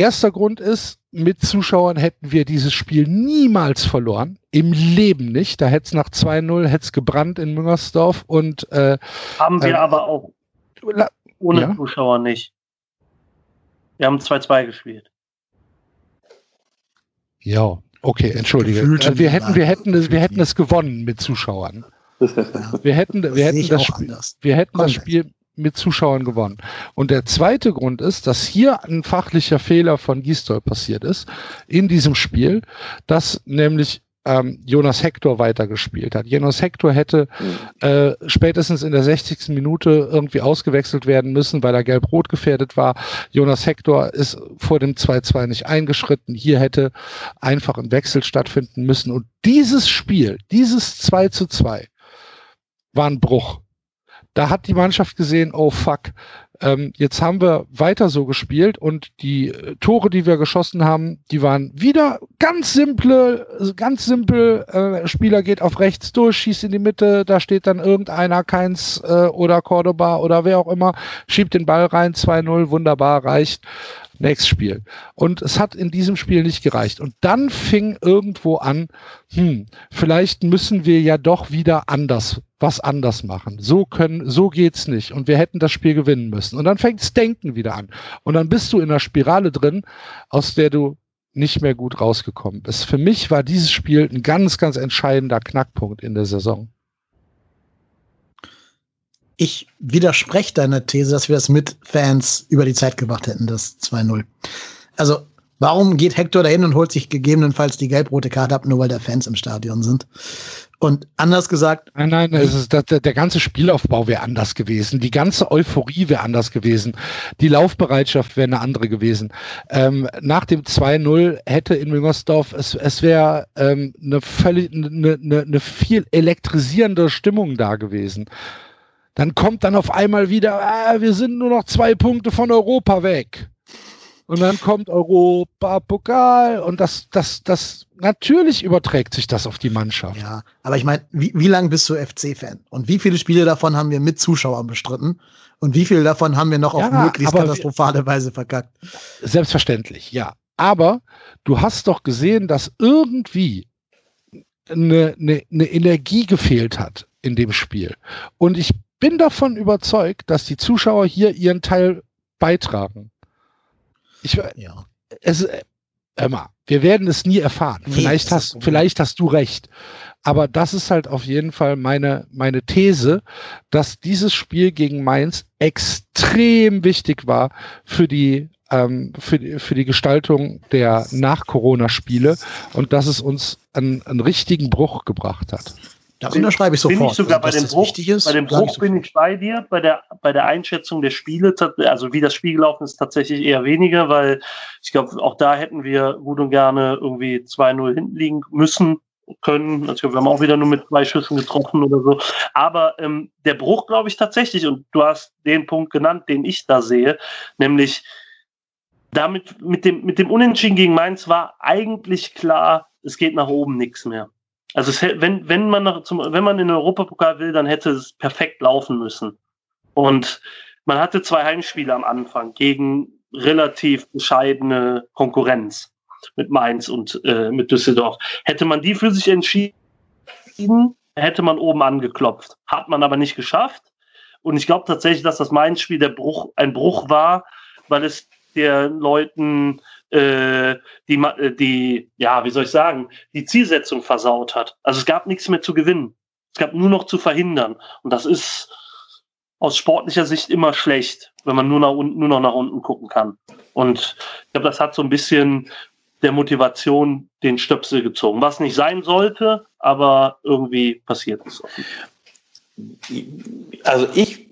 erster Grund ist, mit Zuschauern hätten wir dieses Spiel niemals verloren. Im Leben nicht. Da hätte es nach 2-0 hätte gebrannt in Müngersdorf und äh, haben wir äh, aber auch ohne ja? Zuschauer nicht. Wir haben 2-2 gespielt. Ja, okay, entschuldige. Äh, wir hätten, wir hätten, es, wir hätten es gewonnen mit Zuschauern. [LAUGHS] Wir hätten, wir hätten das, Spiel, wir hätten das Spiel mit Zuschauern gewonnen. Und der zweite Grund ist, dass hier ein fachlicher Fehler von Gistol passiert ist in diesem Spiel, dass nämlich ähm, Jonas Hector weitergespielt hat. Jonas Hector hätte mhm. äh, spätestens in der 60. Minute irgendwie ausgewechselt werden müssen, weil er gelb-rot gefährdet war. Jonas Hector ist vor dem 2-2 nicht eingeschritten. Hier hätte einfach ein Wechsel stattfinden müssen. Und dieses Spiel, dieses 2 2 war ein Bruch da hat die Mannschaft gesehen, oh fuck, ähm, jetzt haben wir weiter so gespielt und die äh, Tore, die wir geschossen haben, die waren wieder ganz simple, ganz simpel. Äh, Spieler geht auf rechts durch, schießt in die Mitte, da steht dann irgendeiner, Keins äh, oder Cordoba oder wer auch immer, schiebt den Ball rein, 2-0, wunderbar, reicht. Nächstes Spiel. Und es hat in diesem Spiel nicht gereicht. Und dann fing irgendwo an, hm, vielleicht müssen wir ja doch wieder anders, was anders machen. So können, so geht's nicht. Und wir hätten das Spiel gewinnen müssen. Und dann fängt das Denken wieder an. Und dann bist du in einer Spirale drin, aus der du nicht mehr gut rausgekommen bist. Für mich war dieses Spiel ein ganz, ganz entscheidender Knackpunkt in der Saison ich widerspreche deiner These, dass wir das mit Fans über die Zeit gebracht hätten, das 2-0. Also, warum geht Hector dahin und holt sich gegebenenfalls die gelb-rote Karte ab, nur weil da Fans im Stadion sind? Und anders gesagt. Nein, nein, es ist, der, der ganze Spielaufbau wäre anders gewesen. Die ganze Euphorie wäre anders gewesen. Die Laufbereitschaft wäre eine andere gewesen. Ähm, nach dem 2-0 hätte in Müngersdorf, es, es wäre ähm, eine völlig, eine, eine, eine viel elektrisierende Stimmung da gewesen. Dann kommt dann auf einmal wieder, ah, wir sind nur noch zwei Punkte von Europa weg. und dann kommt Europa, Pokal und das, das, das, natürlich überträgt sich das auf die Mannschaft. Ja, aber ich meine, wie, wie lange bist du FC-Fan? Und wie viele Spiele davon haben wir mit Zuschauern bestritten? Und wie viele davon haben wir noch ja, auf möglichst katastrophale Weise verkackt? Selbstverständlich, ja. Aber du hast doch gesehen, dass irgendwie eine, eine, eine Energie gefehlt hat in dem Spiel. Und ich bin davon überzeugt, dass die Zuschauer hier ihren Teil beitragen. Ich, ja. es, Emma, wir werden es nie erfahren. Nee, vielleicht, hast, vielleicht hast du recht. Aber das ist halt auf jeden Fall meine, meine These, dass dieses Spiel gegen Mainz extrem wichtig war für die, ähm, für, die, für die Gestaltung der Nach-Corona-Spiele und dass es uns einen, einen richtigen Bruch gebracht hat. Das unterschreibe ich sofort. Bin ich sogar also, bei, dem Bruch, ist, bei dem Bruch bin ich bei dir, bei der, bei der Einschätzung der Spiele, also wie das Spiel gelaufen ist, tatsächlich eher weniger, weil ich glaube, auch da hätten wir gut und gerne irgendwie 2-0 hinten liegen müssen können. Also wir haben auch wieder nur mit zwei Schüssen getroffen oder so. Aber ähm, der Bruch, glaube ich, tatsächlich, und du hast den Punkt genannt, den ich da sehe, nämlich damit mit dem, mit dem Unentschieden gegen Mainz war eigentlich klar, es geht nach oben nichts mehr. Also es, wenn, wenn, man nach, zum, wenn man in den Europapokal will, dann hätte es perfekt laufen müssen. Und man hatte zwei Heimspiele am Anfang gegen relativ bescheidene Konkurrenz mit Mainz und äh, mit Düsseldorf. Hätte man die für sich entschieden, hätte man oben angeklopft. Hat man aber nicht geschafft. Und ich glaube tatsächlich, dass das Mainz-Spiel der Bruch, ein Bruch war, weil es der Leuten äh, die, äh, die, ja, wie soll ich sagen, die Zielsetzung versaut hat. Also es gab nichts mehr zu gewinnen. Es gab nur noch zu verhindern. Und das ist aus sportlicher Sicht immer schlecht, wenn man nur, nach unten, nur noch nach unten gucken kann. Und ich glaube, das hat so ein bisschen der Motivation den Stöpsel gezogen, was nicht sein sollte, aber irgendwie passiert ist. Also ich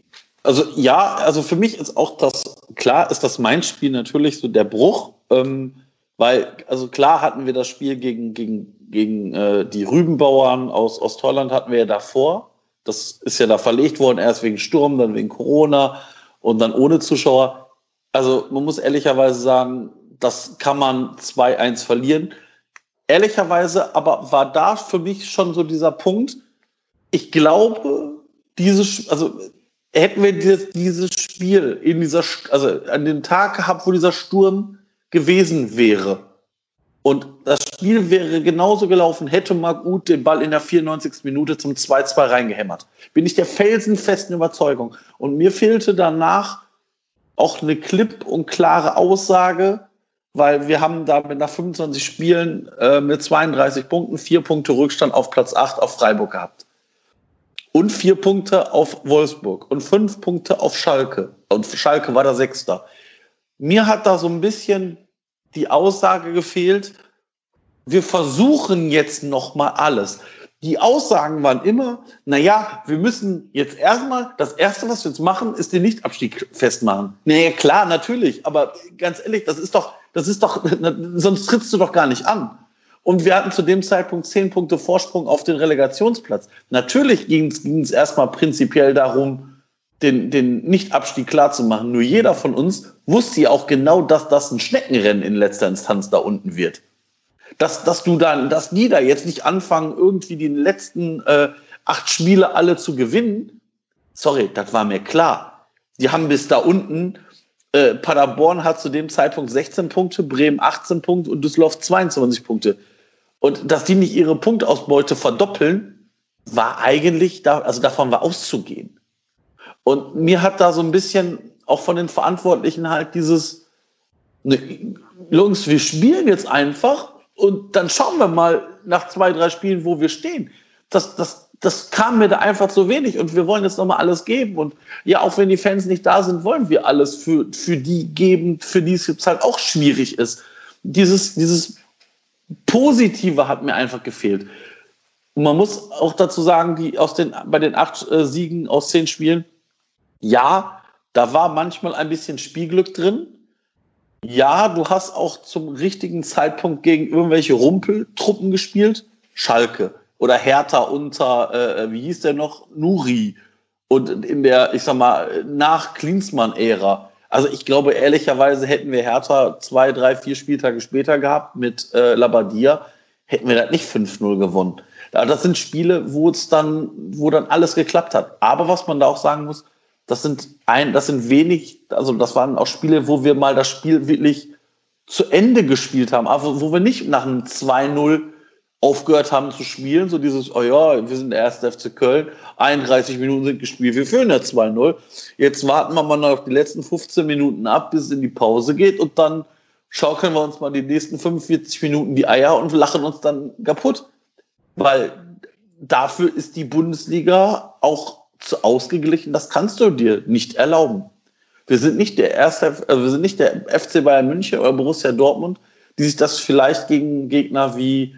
also ja, also für mich ist auch das, klar ist das mein Spiel natürlich so der Bruch, ähm, weil, also klar hatten wir das Spiel gegen, gegen, gegen äh, die Rübenbauern aus Ostholland hatten wir ja davor. Das ist ja da verlegt worden, erst wegen Sturm, dann wegen Corona und dann ohne Zuschauer. Also man muss ehrlicherweise sagen, das kann man 2-1 verlieren. Ehrlicherweise aber war da für mich schon so dieser Punkt, ich glaube, dieses, also hätten wir dieses, Spiel in dieser, also an dem Tag gehabt, wo dieser Sturm gewesen wäre. Und das Spiel wäre genauso gelaufen, hätte Magut den Ball in der 94. Minute zum 2-2 reingehämmert. Bin ich der felsenfesten Überzeugung. Und mir fehlte danach auch eine klipp und klare Aussage, weil wir haben da mit nach 25 Spielen äh, mit 32 Punkten vier Punkte Rückstand auf Platz 8 auf Freiburg gehabt und vier Punkte auf Wolfsburg und fünf Punkte auf Schalke. Und Schalke war der Sechster. Mir hat da so ein bisschen die Aussage gefehlt, wir versuchen jetzt noch mal alles. Die Aussagen waren immer, naja, wir müssen jetzt erstmal, das Erste, was wir jetzt machen, ist den Nichtabstieg festmachen. Naja, klar, natürlich, aber ganz ehrlich, das ist doch, das ist doch, [LAUGHS] sonst trittst du doch gar nicht an. Und wir hatten zu dem Zeitpunkt zehn Punkte Vorsprung auf den Relegationsplatz. Natürlich ging es erstmal prinzipiell darum, den, den Nicht-Abstieg klarzumachen. Nur jeder von uns wusste ja auch genau, dass das ein Schneckenrennen in letzter Instanz da unten wird. Dass, dass du dann, dass die da jetzt nicht anfangen, irgendwie die letzten äh, acht Spiele alle zu gewinnen. Sorry, das war mir klar. Die haben bis da unten äh, Paderborn hat zu dem Zeitpunkt 16 Punkte, Bremen 18 Punkte und Düsseldorf 22 Punkte. Und dass die nicht ihre Punktausbeute verdoppeln, war eigentlich, da, also davon war auszugehen. Und mir hat da so ein bisschen auch von den Verantwortlichen halt dieses, ne, Jungs, wir spielen jetzt einfach und dann schauen wir mal nach zwei, drei Spielen, wo wir stehen. Das, das, das kam mir da einfach zu wenig und wir wollen jetzt nochmal alles geben. Und ja, auch wenn die Fans nicht da sind, wollen wir alles für, für die geben, für die es jetzt halt auch schwierig ist. Dieses, dieses Positive hat mir einfach gefehlt. Und man muss auch dazu sagen, die aus den, bei den acht äh, Siegen aus zehn Spielen, ja, da war manchmal ein bisschen Spielglück drin. Ja, du hast auch zum richtigen Zeitpunkt gegen irgendwelche Rumpeltruppen gespielt. Schalke, oder Hertha unter, äh, wie hieß der noch, Nuri. Und in der, ich sag mal, nach Klinsmann-Ära. Also ich glaube, ehrlicherweise hätten wir Hertha zwei, drei, vier Spieltage später gehabt mit äh, Labadia, hätten wir das nicht 5-0 gewonnen. Das sind Spiele, wo es dann, wo dann alles geklappt hat. Aber was man da auch sagen muss, das sind ein, das sind wenig, also das waren auch Spiele, wo wir mal das Spiel wirklich zu Ende gespielt haben, aber wo wir nicht nach einem 2-0 aufgehört haben zu spielen, so dieses, oh ja, wir sind der erste FC Köln, 31 Minuten sind gespielt, wir führen ja 2-0. Jetzt warten wir mal noch die letzten 15 Minuten ab, bis es in die Pause geht und dann schaukeln wir uns mal die nächsten 45 Minuten die Eier und lachen uns dann kaputt. Weil dafür ist die Bundesliga auch ausgeglichen, das kannst du dir nicht erlauben. Wir sind nicht der erste, also wir sind nicht der FC Bayern München oder Borussia Dortmund, die sich das vielleicht gegen Gegner wie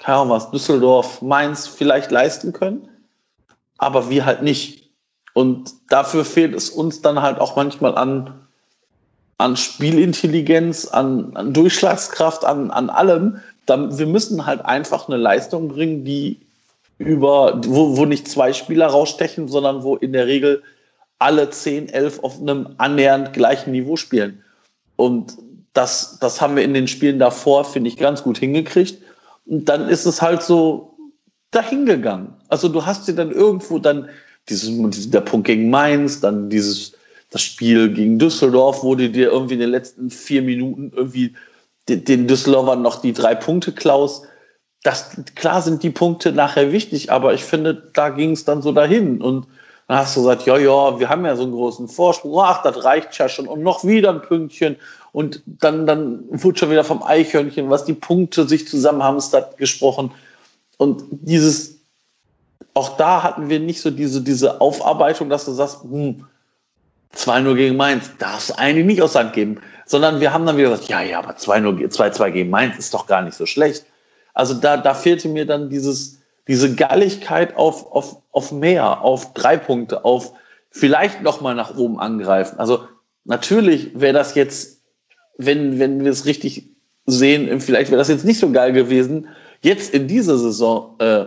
keine Ahnung was, Düsseldorf, Mainz vielleicht leisten können, aber wir halt nicht. Und dafür fehlt es uns dann halt auch manchmal an, an Spielintelligenz, an, an Durchschlagskraft, an, an allem. Dann, wir müssen halt einfach eine Leistung bringen, die über, wo, wo nicht zwei Spieler rausstechen, sondern wo in der Regel alle 10, 11 auf einem annähernd gleichen Niveau spielen. Und das, das haben wir in den Spielen davor, finde ich, ganz gut hingekriegt. Und dann ist es halt so dahingegangen. Also du hast dir dann irgendwo dann dieses, der Punkt gegen Mainz, dann dieses, das Spiel gegen Düsseldorf, wo du dir irgendwie in den letzten vier Minuten irgendwie den, den Düsseldorfern noch die drei Punkte klaust. Das, klar sind die Punkte nachher wichtig, aber ich finde, da ging es dann so dahin. Und dann hast du gesagt, ja, ja, wir haben ja so einen großen Vorsprung. Ach, das reicht ja schon. Und noch wieder ein Pünktchen. Und dann, dann wurde schon wieder vom Eichhörnchen, was die Punkte sich zusammenhamstert, gesprochen. Und dieses, auch da hatten wir nicht so diese, diese Aufarbeitung, dass du sagst, hm, 2-0 gegen Mainz, darfst du eigentlich nicht aus Hand geben. Sondern wir haben dann wieder gesagt, ja, ja, aber 2-2 gegen Mainz ist doch gar nicht so schlecht. Also da, da fehlte mir dann dieses, diese Galligkeit auf, auf, auf mehr, auf drei Punkte, auf vielleicht nochmal nach oben angreifen. Also natürlich wäre das jetzt wenn, wenn wir es richtig sehen, vielleicht wäre das jetzt nicht so geil gewesen, jetzt in dieser Saison äh,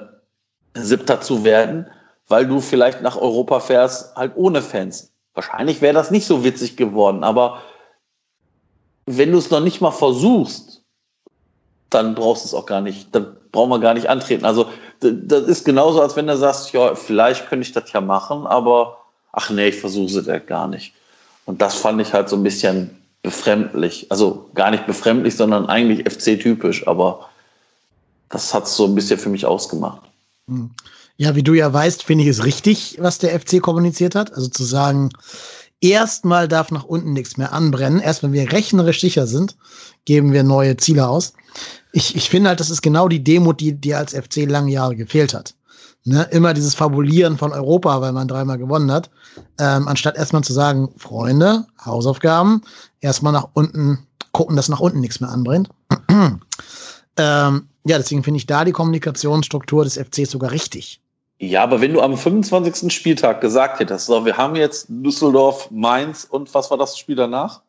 Siebter zu werden, weil du vielleicht nach Europa fährst, halt ohne Fans. Wahrscheinlich wäre das nicht so witzig geworden, aber wenn du es noch nicht mal versuchst, dann brauchst du es auch gar nicht, dann brauchen wir gar nicht antreten. Also das ist genauso, als wenn du sagst, ja, vielleicht könnte ich das ja machen, aber ach nee, ich versuche es ja gar nicht. Und das fand ich halt so ein bisschen befremdlich. Also gar nicht befremdlich, sondern eigentlich FC-typisch, aber das hat es so ein bisschen für mich ausgemacht. Hm. Ja, wie du ja weißt, finde ich es richtig, was der FC kommuniziert hat. Also zu sagen, erstmal darf nach unten nichts mehr anbrennen. Erst wenn wir rechnerisch sicher sind, geben wir neue Ziele aus. Ich, ich finde halt, das ist genau die Demut, die dir als FC lange Jahre gefehlt hat. Ne? Immer dieses Fabulieren von Europa, weil man dreimal gewonnen hat, ähm, anstatt erstmal zu sagen, Freunde, Hausaufgaben, erstmal nach unten gucken, dass nach unten nichts mehr anbrennt. [CLEARS THROAT] ähm, ja, deswegen finde ich da die Kommunikationsstruktur des FCs sogar richtig. Ja, aber wenn du am 25. Spieltag gesagt hättest, so, wir haben jetzt Düsseldorf, Mainz und was war das Spiel danach?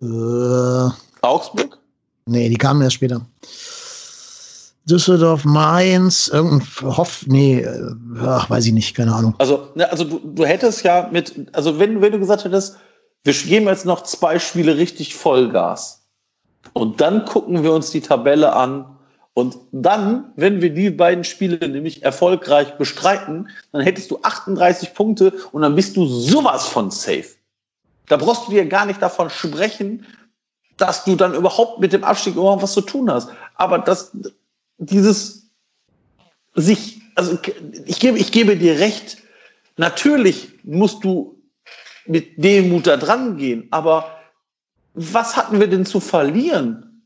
Äh, Augsburg? Nee, die kamen erst später. Düsseldorf, Mainz, irgendein Hoff, nee, äh, ach, weiß ich nicht, keine Ahnung. Also, ne, also du, du hättest ja mit, also wenn, wenn du gesagt hättest, wir geben jetzt noch zwei Spiele richtig Vollgas. Und dann gucken wir uns die Tabelle an. Und dann, wenn wir die beiden Spiele nämlich erfolgreich bestreiten, dann hättest du 38 Punkte und dann bist du sowas von safe. Da brauchst du dir gar nicht davon sprechen, dass du dann überhaupt mit dem Abstieg überhaupt was zu tun hast. Aber das, dieses sich, also ich gebe, ich gebe dir recht, natürlich musst du mit Demut da dran gehen. Aber was hatten wir denn zu verlieren?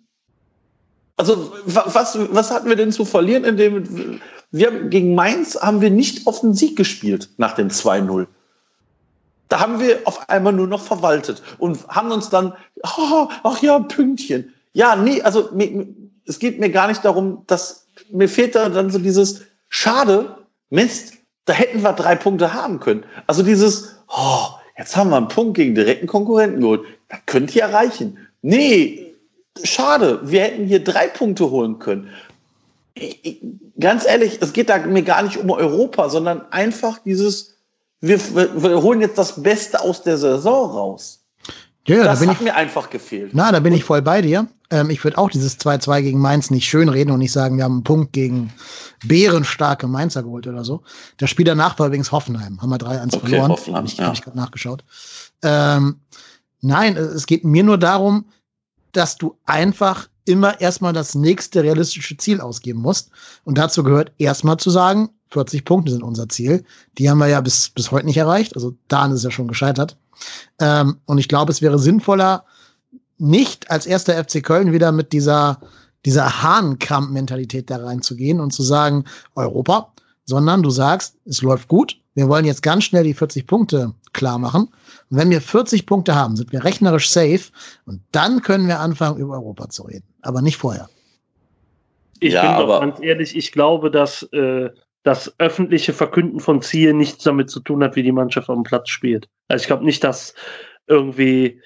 Also was, was hatten wir denn zu verlieren, indem wir gegen Mainz haben wir nicht auf den Sieg gespielt nach dem 2-0. Da haben wir auf einmal nur noch verwaltet und haben uns dann, oh, ach ja, Pünktchen. Ja, nee, also es geht mir gar nicht darum, dass mir fehlt da dann so dieses Schade, Mist, da hätten wir drei Punkte haben können. Also dieses, oh, Jetzt haben wir einen Punkt gegen direkten Konkurrenten geholt. Das könnte ja reichen. Nee, schade. Wir hätten hier drei Punkte holen können. Ich, ich, ganz ehrlich, es geht da mir gar nicht um Europa, sondern einfach dieses, wir, wir, holen jetzt das Beste aus der Saison raus. Ja, ja, das da bin hat ich, mir einfach gefehlt. na, da bin ich voll bei dir. Ähm, ich würde auch dieses 2-2 gegen Mainz nicht schönreden und nicht sagen, wir haben einen Punkt gegen bärenstarke Mainzer geholt oder so. Das Spiel danach war übrigens Hoffenheim. Haben wir 3-1 Okay, verloren. Hoffenheim, Hab ich, ja. hab ich gerade nachgeschaut. Ähm, nein, es geht mir nur darum, dass du einfach immer erstmal das nächste realistische Ziel ausgeben musst. Und dazu gehört erstmal zu sagen, 40 Punkte sind unser Ziel. Die haben wir ja bis, bis heute nicht erreicht. Also daran ist es ja schon gescheitert. Ähm, und ich glaube, es wäre sinnvoller, nicht als erster FC Köln wieder mit dieser, dieser Hahnkramp-Mentalität da reinzugehen und zu sagen, Europa, sondern du sagst, es läuft gut. Wir wollen jetzt ganz schnell die 40 Punkte klar machen. Und wenn wir 40 Punkte haben, sind wir rechnerisch safe. Und dann können wir anfangen, über Europa zu reden. Aber nicht vorher. Ich Ja, bin doch aber- ganz ehrlich, ich glaube, dass äh, das öffentliche Verkünden von Zielen nichts damit zu tun hat, wie die Mannschaft auf dem Platz spielt. Also ich glaube nicht, dass irgendwie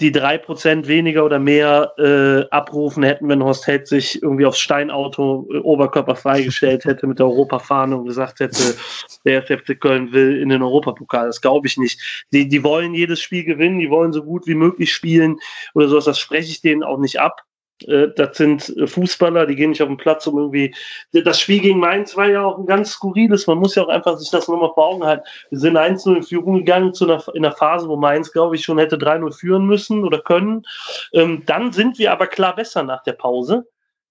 die drei Prozent weniger oder mehr äh, abrufen hätten, wenn Horst Held sich irgendwie aufs Steinauto äh, Oberkörper freigestellt hätte mit der Europafahne und gesagt hätte, der FC Köln will in den Europapokal. Das glaube ich nicht. Die, die wollen jedes Spiel gewinnen, die wollen so gut wie möglich spielen oder sowas. Das spreche ich denen auch nicht ab. Äh, Das sind äh, Fußballer, die gehen nicht auf den Platz, um irgendwie. Das Spiel gegen Mainz war ja auch ein ganz skurriles. Man muss ja auch einfach sich das nochmal vor Augen halten. Wir sind 1-0 in Führung gegangen zu einer, in einer Phase, wo Mainz, glaube ich, schon hätte 3-0 führen müssen oder können. Ähm, dann sind wir aber klar besser nach der Pause.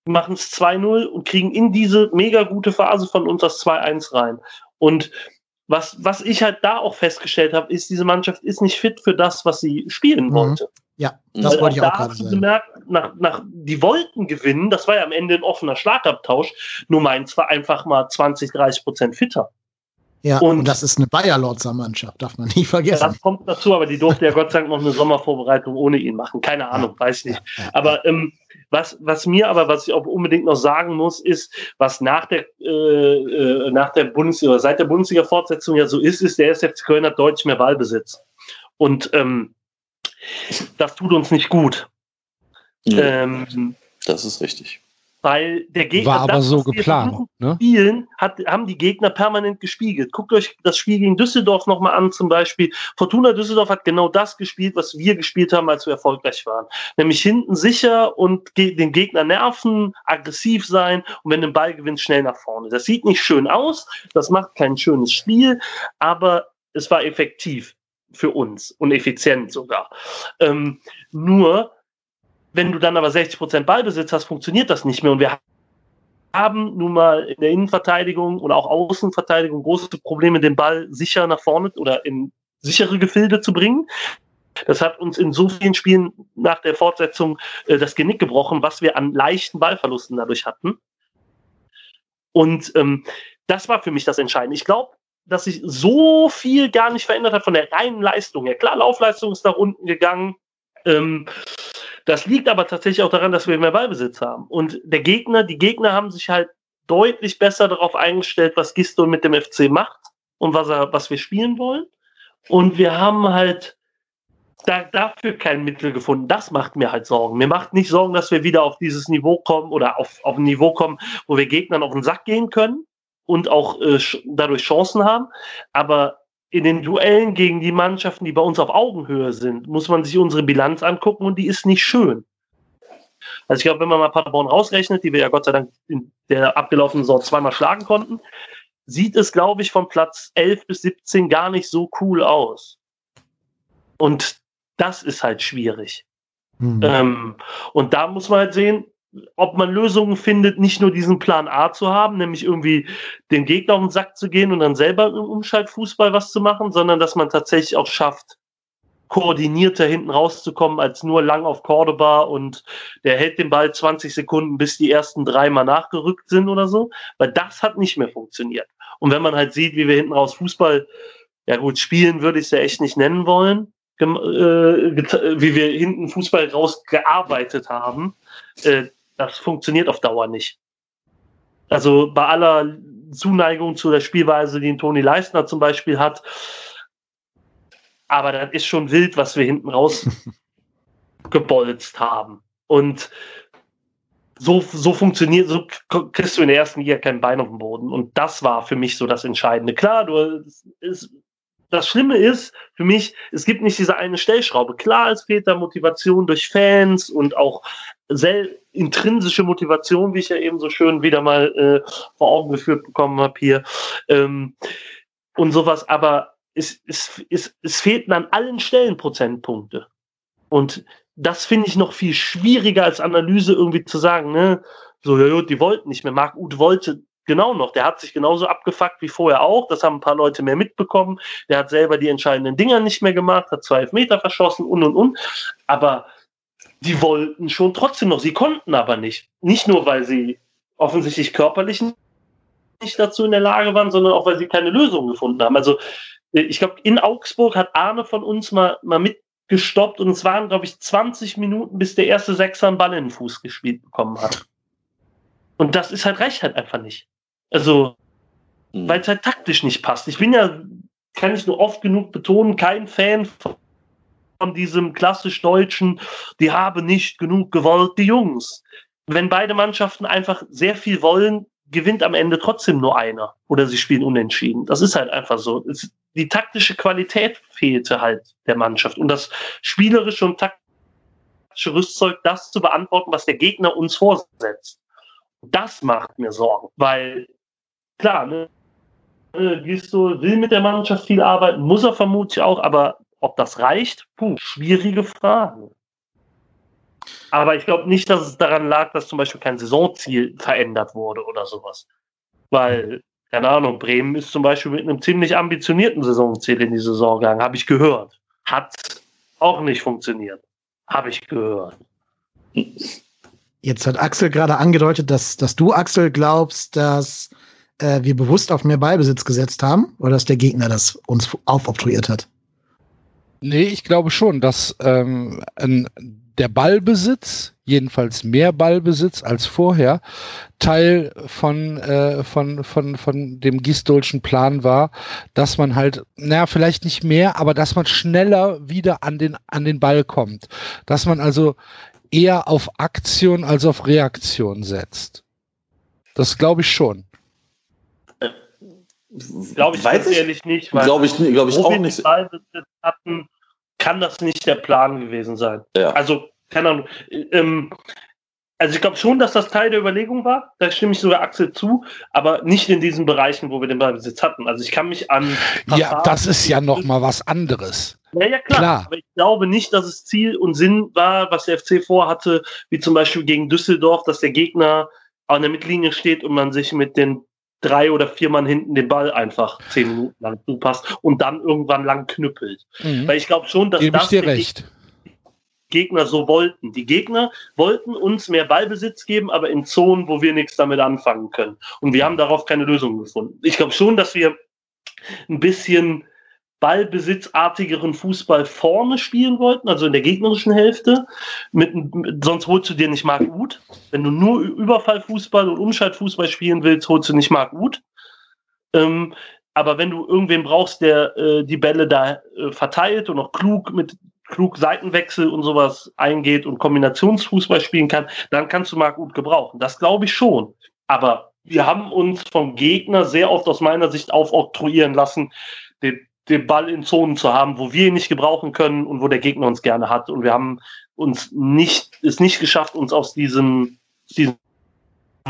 Wir machen es 2-0 und kriegen in diese mega gute Phase von uns das 2-1 rein. Und was, was ich halt da auch festgestellt habe, ist, diese Mannschaft ist nicht fit für das, was sie spielen Mhm. wollte. Ja, das Weil wollte ich da auch gerade hast du sagen. gemerkt, nach, nach, die wollten gewinnen, das war ja am Ende ein offener Schlagabtausch, nur Mainz war einfach mal 20, 30 Prozent fitter. Ja, und- und, das ist eine Bayer-Lotzer Mannschaft, darf man nie vergessen. Das kommt dazu, aber die durfte ja Gott sei Dank noch eine Sommervorbereitung ohne ihn machen. Keine Ahnung, weiß ich nicht. Ja, ja. Aber ähm, was, was mir aber, was ich auch unbedingt noch sagen muss, ist, was nach der, äh, äh, nach der Bundesliga, seit der Bundesliga-Fortsetzung ja so ist, ist, der SFC Köln hat deutlich mehr Ballbesitz. Und ähm, das tut uns nicht gut. Ja, Ähm, das ist richtig. weil der Gegner. War aber das, so was wir geplant. Ne? Spielen hat, haben die Gegner permanent gespiegelt. Guckt euch das Spiel gegen Düsseldorf nochmal an, zum Beispiel. Fortuna Düsseldorf hat genau das gespielt, was wir gespielt haben, als wir erfolgreich waren. Nämlich hinten sicher und ge den Gegner nerven, aggressiv sein und wenn du den Ball gewinnst, schnell nach vorne. Das sieht nicht schön aus, das macht kein schönes Spiel, aber es war effektiv für uns und effizient sogar. Ähm, nur, wenn du dann aber 60% Ballbesitz hast, funktioniert das nicht mehr. Und wir haben nun mal in der Innenverteidigung oder auch Außenverteidigung große Probleme, den Ball sicher nach vorne oder in sichere Gefilde zu bringen. Das hat uns in so vielen Spielen nach der Fortsetzung äh, das Genick gebrochen, was wir an leichten Ballverlusten dadurch hatten. Und ähm, das war für mich das Entscheidende. Ich glaube, dass sich so viel gar nicht verändert hat von der reinen Leistung her. Klar, Laufleistung ist nach unten gegangen. Ähm, das liegt aber tatsächlich auch daran, dass wir mehr Ballbesitz haben. Und der Gegner, die Gegner haben sich halt deutlich besser darauf eingestellt, was Gisto mit dem FC macht und was, er, was wir spielen wollen. Und wir haben halt da, dafür kein Mittel gefunden. Das macht mir halt Sorgen. Mir macht nicht Sorgen, dass wir wieder auf dieses Niveau kommen oder auf, auf ein Niveau kommen, wo wir Gegnern auf den Sack gehen können und auch äh, dadurch Chancen haben. Aber in den Duellen gegen die Mannschaften, die bei uns auf Augenhöhe sind, muss man sich unsere Bilanz angucken und die ist nicht schön. Also ich glaube, wenn man mal Paderborn rausrechnet, die wir ja Gott sei Dank in der abgelaufenen Saison zweimal schlagen konnten, sieht es, glaube ich, von Platz 11 bis 17 gar nicht so cool aus. Und das ist halt schwierig. Hm. Ähm, und da muss man halt sehen, ob man Lösungen findet, nicht nur diesen Plan A zu haben, nämlich irgendwie den Gegner auf den Sack zu gehen und dann selber im Umschaltfußball was zu machen, sondern dass man tatsächlich auch schafft, koordinierter hinten rauszukommen, als nur lang auf Cordoba und der hält den Ball 20 Sekunden, bis die ersten drei mal nachgerückt sind oder so, weil das hat nicht mehr funktioniert. Und wenn man halt sieht, wie wir hinten raus Fußball, ja gut, spielen würde ich es ja echt nicht nennen wollen, äh, wie wir hinten Fußball rausgearbeitet haben, äh, das funktioniert auf Dauer nicht. Also bei aller Zuneigung zu der Spielweise, die Toni Leistner zum Beispiel hat, aber das ist schon wild, was wir hinten raus [LAUGHS] gebolzt haben. Und so, so funktioniert, so kriegst du in der ersten Liga kein Bein auf den Boden. Und das war für mich so das Entscheidende. Klar, du, es, das Schlimme ist für mich, es gibt nicht diese eine Stellschraube. Klar, es fehlt da Motivation durch Fans und auch sehr intrinsische Motivation, wie ich ja eben so schön wieder mal äh, vor Augen geführt bekommen habe hier. Ähm, und sowas, aber es, es, es, es fehlten an allen Stellen Prozentpunkte. Und das finde ich noch viel schwieriger als Analyse irgendwie zu sagen, ne? So, ja, die wollten nicht mehr. Marc Uth wollte genau noch. Der hat sich genauso abgefuckt wie vorher auch. Das haben ein paar Leute mehr mitbekommen. Der hat selber die entscheidenden Dinger nicht mehr gemacht, hat zwei Meter verschossen und und und. Aber die wollten schon trotzdem noch. Sie konnten aber nicht. Nicht nur, weil sie offensichtlich körperlich nicht dazu in der Lage waren, sondern auch, weil sie keine Lösung gefunden haben. Also ich glaube, in Augsburg hat Arne von uns mal, mal mitgestoppt und es waren, glaube ich, 20 Minuten, bis der erste Sechser einen Ball in den Fuß gespielt bekommen hat. Und das ist halt, reicht halt einfach nicht. Also, mhm. weil es halt taktisch nicht passt. Ich bin ja, kann ich nur oft genug betonen, kein Fan von, von diesem klassisch deutschen, die haben nicht genug gewollt, die Jungs. Wenn beide Mannschaften einfach sehr viel wollen, gewinnt am Ende trotzdem nur einer oder sie spielen unentschieden. Das ist halt einfach so. Es, die taktische Qualität fehlte halt der Mannschaft und das spielerische und taktische Rüstzeug, das zu beantworten, was der Gegner uns vorsetzt. Das macht mir Sorgen, weil klar, ne, Gisto will mit der Mannschaft viel arbeiten, muss er vermutlich auch, aber ob das reicht, puh, schwierige Frage. Aber ich glaube nicht, dass es daran lag, dass zum Beispiel kein Saisonziel verändert wurde oder sowas. Weil, keine Ahnung, Bremen ist zum Beispiel mit einem ziemlich ambitionierten Saisonziel in die Saison gegangen, habe ich gehört. Hat auch nicht funktioniert. Habe ich gehört. Jetzt hat Axel gerade angedeutet, dass, dass du, Axel, glaubst, dass äh, wir bewusst auf mehr Ballbesitz gesetzt haben oder dass der Gegner das uns aufobtruiert hat? Nee, ich glaube schon, dass ähm, der Ballbesitz, jedenfalls mehr Ballbesitz als vorher, Teil von, äh, von, von, von dem Gisdolschen Plan war, dass man halt, naja, vielleicht nicht mehr, aber dass man schneller wieder an den, an den Ball kommt. Dass man also eher auf Aktion als auf Reaktion setzt. Das glaube ich schon. Glaube ich Weiß ich, ehrlich nicht. Glaube ich, glaub ich auch nicht. Hatten, kann das nicht der Plan gewesen sein. Ja. Also, keine Ahnung. Ähm, also ich glaube schon, dass das Teil der Überlegung war. Da stimme ich sogar Axel zu, aber nicht in diesen Bereichen, wo wir den Ballbesitz hatten. Also ich kann mich an. Ja, das ist ja noch mal was anderes. Ja, ja, klar. klar. Aber ich glaube nicht, dass es Ziel und Sinn war, was der FC vorhatte, wie zum Beispiel gegen Düsseldorf, dass der Gegner an der Mittellinie steht und man sich mit den drei oder vier Mann hinten den Ball einfach zehn Minuten lang zupasst und dann irgendwann lang knüppelt. Mhm. Weil ich glaube schon, dass Gebe das dir recht. Gegner so wollten. Die Gegner wollten uns mehr Ballbesitz geben, aber in Zonen, wo wir nichts damit anfangen können. Und wir haben darauf keine Lösung gefunden. Ich glaube schon, dass wir ein bisschen ballbesitzartigeren Fußball vorne spielen wollten, also in der gegnerischen Hälfte. Mit, mit, sonst holst du dir nicht Marc Uth. Wenn du nur Überfallfußball und Umschaltfußball spielen willst, holst du nicht Marc Uth. Ähm, aber wenn du irgendwen brauchst, der äh, die Bälle da äh, verteilt und auch klug mit klug Seitenwechsel und sowas eingeht und Kombinationsfußball spielen kann, dann kannst du Marc Uth gebrauchen. Das glaube ich schon. Aber wir haben uns vom Gegner sehr oft aus meiner Sicht aufoktroyieren lassen, den den Ball in Zonen zu haben, wo wir ihn nicht gebrauchen können und wo der Gegner uns gerne hat. Und wir haben uns nicht, es nicht geschafft, uns aus diesen, diesen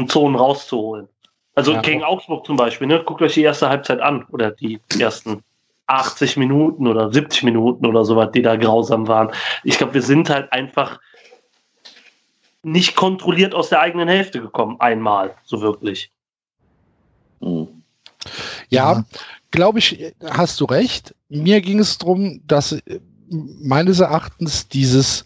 Zonen rauszuholen. Also ja. gegen Augsburg zum Beispiel, ne? guckt euch die erste Halbzeit an oder die ersten 80 Minuten oder 70 Minuten oder sowas, die da grausam waren. Ich glaube, wir sind halt einfach nicht kontrolliert aus der eigenen Hälfte gekommen, einmal, so wirklich. Mhm. Ja, ja, glaube ich, hast du recht. Mir ging es darum, dass äh, meines Erachtens dieses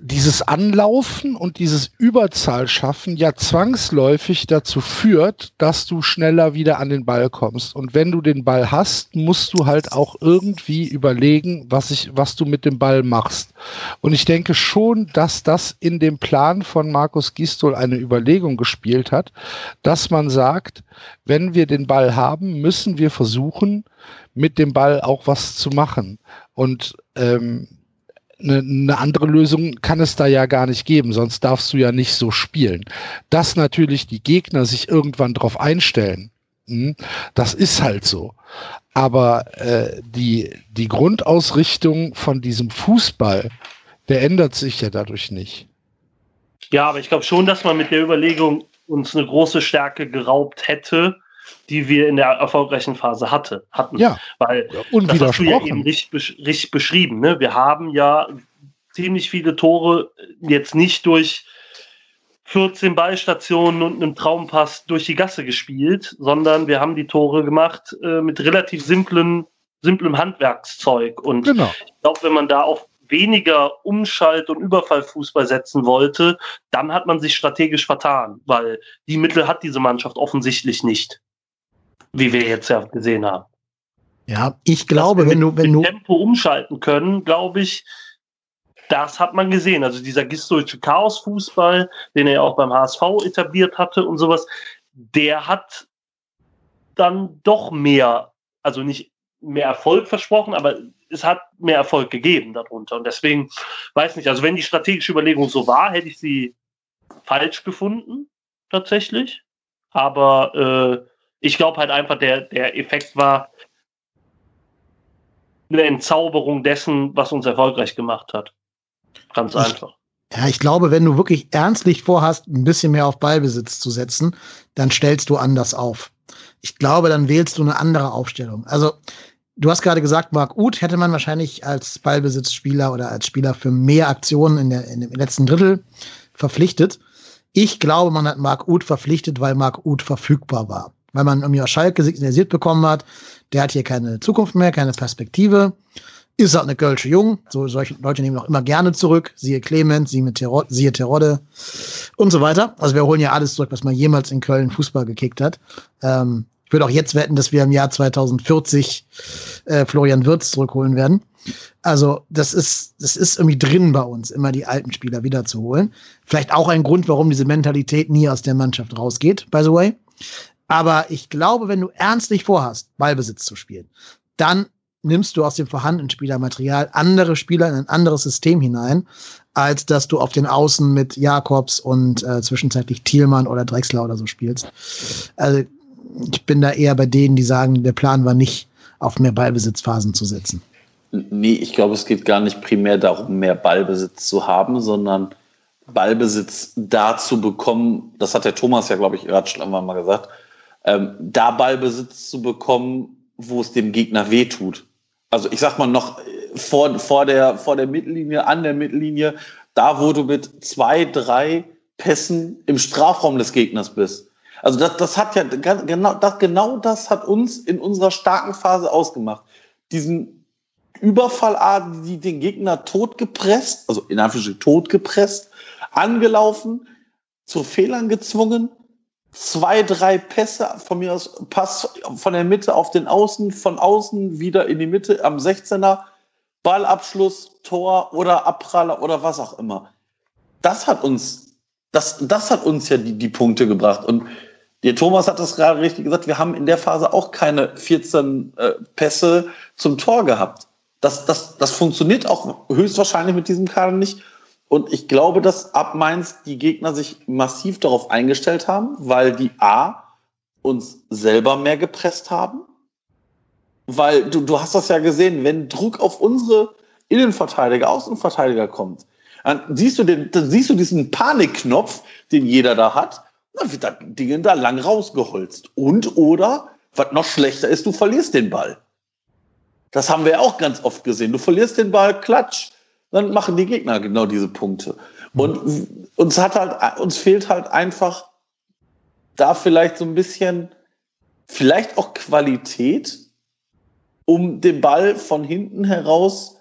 dieses Anlaufen und dieses Überzahlschaffen ja zwangsläufig dazu führt, dass du schneller wieder an den Ball kommst. Und wenn du den Ball hast, musst du halt auch irgendwie überlegen, was ich, was du mit dem Ball machst. Und ich denke schon, dass das in dem Plan von Markus Gistol eine Überlegung gespielt hat, dass man sagt, wenn wir den Ball haben, müssen wir versuchen, mit dem Ball auch was zu machen. Und ähm, eine, eine andere Lösung kann es da ja gar nicht geben, sonst darfst du ja nicht so spielen. Dass natürlich die Gegner sich irgendwann darauf einstellen, Hm, das ist halt so. Aber äh, die, die Grundausrichtung von diesem Fußball, der ändert sich ja dadurch nicht. Ja, aber ich glaube schon, dass man mit der Überlegung uns eine große Stärke geraubt hätte, die wir in der erfolgreichen Phase hatte, hatten. Ja, weil das hast du ja eben richtig, richtig beschrieben. Ne? Wir haben ja ziemlich viele Tore jetzt nicht durch 14 Ballstationen und einem Traumpass durch die Gasse gespielt, sondern wir haben die Tore gemacht äh, mit relativ simplen, simplem Handwerkszeug. Und genau. ich glaube, wenn man da auf weniger Umschalt- und Überfallfußball setzen wollte, dann hat man sich strategisch vertan, weil die Mittel hat diese Mannschaft offensichtlich nicht, wie wir jetzt ja gesehen haben. Ja, ich glaube, wenn du, wenn du Tempo umschalten können, glaube ich, das hat man gesehen. Also dieser gistolsche Chaos-Fußball, den er ja auch beim HSV etabliert hatte und sowas, der hat dann doch mehr, also nicht mehr Erfolg versprochen, aber es hat mehr Erfolg gegeben darunter. Und deswegen, weiß nicht, also wenn die strategische Überlegung so war, hätte ich sie falsch gefunden, tatsächlich. Aber äh, ich glaube halt einfach, der, der Effekt war eine Entzauberung dessen, was uns erfolgreich gemacht hat. Ganz ich, einfach. Ja, ich glaube, wenn du wirklich ernstlich vorhast, ein bisschen mehr auf Ballbesitz zu setzen, dann stellst du anders auf. Ich glaube, dann wählst du eine andere Aufstellung. Also, du hast gerade gesagt, Marc Uth hätte man wahrscheinlich als Ballbesitzspieler oder als Spieler für mehr Aktionen in, der, in dem letzten Drittel verpflichtet. Ich glaube, man hat Marc Uth verpflichtet, weil Marc Uth verfügbar war. Weil man irgendwie aus Schalke signalisiert bekommen hat, der hat hier keine Zukunft mehr, keine Perspektive ist halt eine Kölsche Jung. So solche Leute nehmen auch immer gerne zurück. Siehe Clement, siehe, Terod siehe Terodde und so weiter. Also wir holen ja alles zurück, was man jemals in Köln Fußball gekickt hat. Ähm, ich würde auch jetzt wetten, dass wir im Jahr 2040 äh, Florian Wirtz zurückholen werden. Also das ist, das ist irgendwie drin bei uns, immer die alten Spieler wiederzuholen. Vielleicht auch ein Grund, warum diese Mentalität nie aus der Mannschaft rausgeht, by the way. Aber ich glaube, wenn du ernstlich vorhast, Ballbesitz zu spielen, dann nimmst du aus dem vorhandenen Spielermaterial andere Spieler in ein anderes System hinein, als dass du auf den Außen mit Jakobs und äh, zwischenzeitlich Thielmann oder Drexler oder so spielst. Also ich bin da eher bei denen, die sagen, der Plan war nicht, auf mehr Ballbesitzphasen zu setzen. Nee, ich glaube, es geht gar nicht primär darum, mehr Ballbesitz zu haben, sondern Ballbesitz da zu bekommen, das hat der Thomas ja, glaube ich, gerade schon mal gesagt, ähm, da Ballbesitz zu bekommen, wo es dem Gegner wehtut also ich sag mal noch vor, vor, der, vor der Mittellinie, an der Mittellinie, da wo du mit zwei, drei Pässen im Strafraum des Gegners bist. Also das, das hat ja genau das, genau das hat uns in unserer starken Phase ausgemacht. Diesen Überfallart, die den Gegner totgepresst, also in Anführungsstrichen totgepresst, angelaufen, zu Fehlern gezwungen zwei, drei Pässe von mir aus, Pass von der Mitte auf den Außen, von außen wieder in die Mitte am 16er, Ballabschluss, Tor oder Abpraller oder was auch immer. Das hat uns, das, das hat uns ja die, die Punkte gebracht. Und der Thomas hat das gerade richtig gesagt, wir haben in der Phase auch keine 14 äh, Pässe zum Tor gehabt. Das, das, das funktioniert auch höchstwahrscheinlich mit diesem Kader nicht. Und ich glaube, dass ab Mainz die Gegner sich massiv darauf eingestellt haben, weil die A uns selber mehr gepresst haben. Weil du, du hast das ja gesehen, wenn Druck auf unsere Innenverteidiger, Außenverteidiger kommt, dann siehst du, den, dann siehst du diesen Panikknopf, den jeder da hat, dann wird das Ding da lang rausgeholzt. Und oder, was noch schlechter ist, du verlierst den Ball. Das haben wir auch ganz oft gesehen. Du verlierst den Ball, klatsch dann machen die Gegner genau diese Punkte. Und uns hat halt, uns fehlt halt einfach da vielleicht so ein bisschen, vielleicht auch Qualität, um den Ball von hinten heraus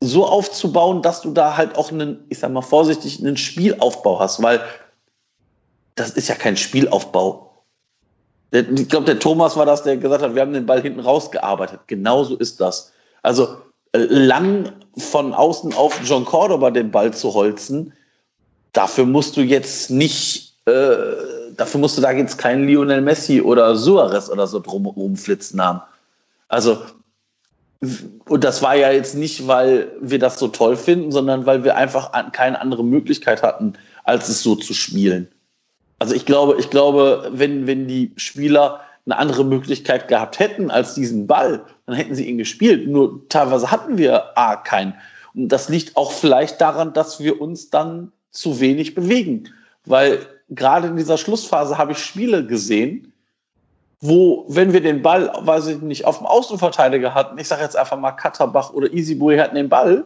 so aufzubauen, dass du da halt auch einen, ich sag mal vorsichtig, einen Spielaufbau hast, weil das ist ja kein Spielaufbau. Ich glaube, der Thomas war das, der gesagt hat, wir haben den Ball hinten rausgearbeitet. Genauso ist das. Also lang von außen auf John Cordoba den Ball zu holzen, dafür musst du jetzt nicht, äh, dafür musst du da jetzt keinen Lionel Messi oder Suarez oder so drum rumflitzen haben. Also, und das war ja jetzt nicht, weil wir das so toll finden, sondern weil wir einfach keine andere Möglichkeit hatten, als es so zu spielen. Also ich glaube, ich glaube, wenn, wenn die Spieler eine andere Möglichkeit gehabt hätten als diesen Ball, dann hätten sie ihn gespielt. Nur teilweise hatten wir A keinen. Und das liegt auch vielleicht daran, dass wir uns dann zu wenig bewegen. Weil gerade in dieser Schlussphase habe ich Spiele gesehen, wo, wenn wir den Ball, weiß ich nicht, auf dem Außenverteidiger hatten, ich sage jetzt einfach mal Katterbach oder Easyboy hatten den Ball,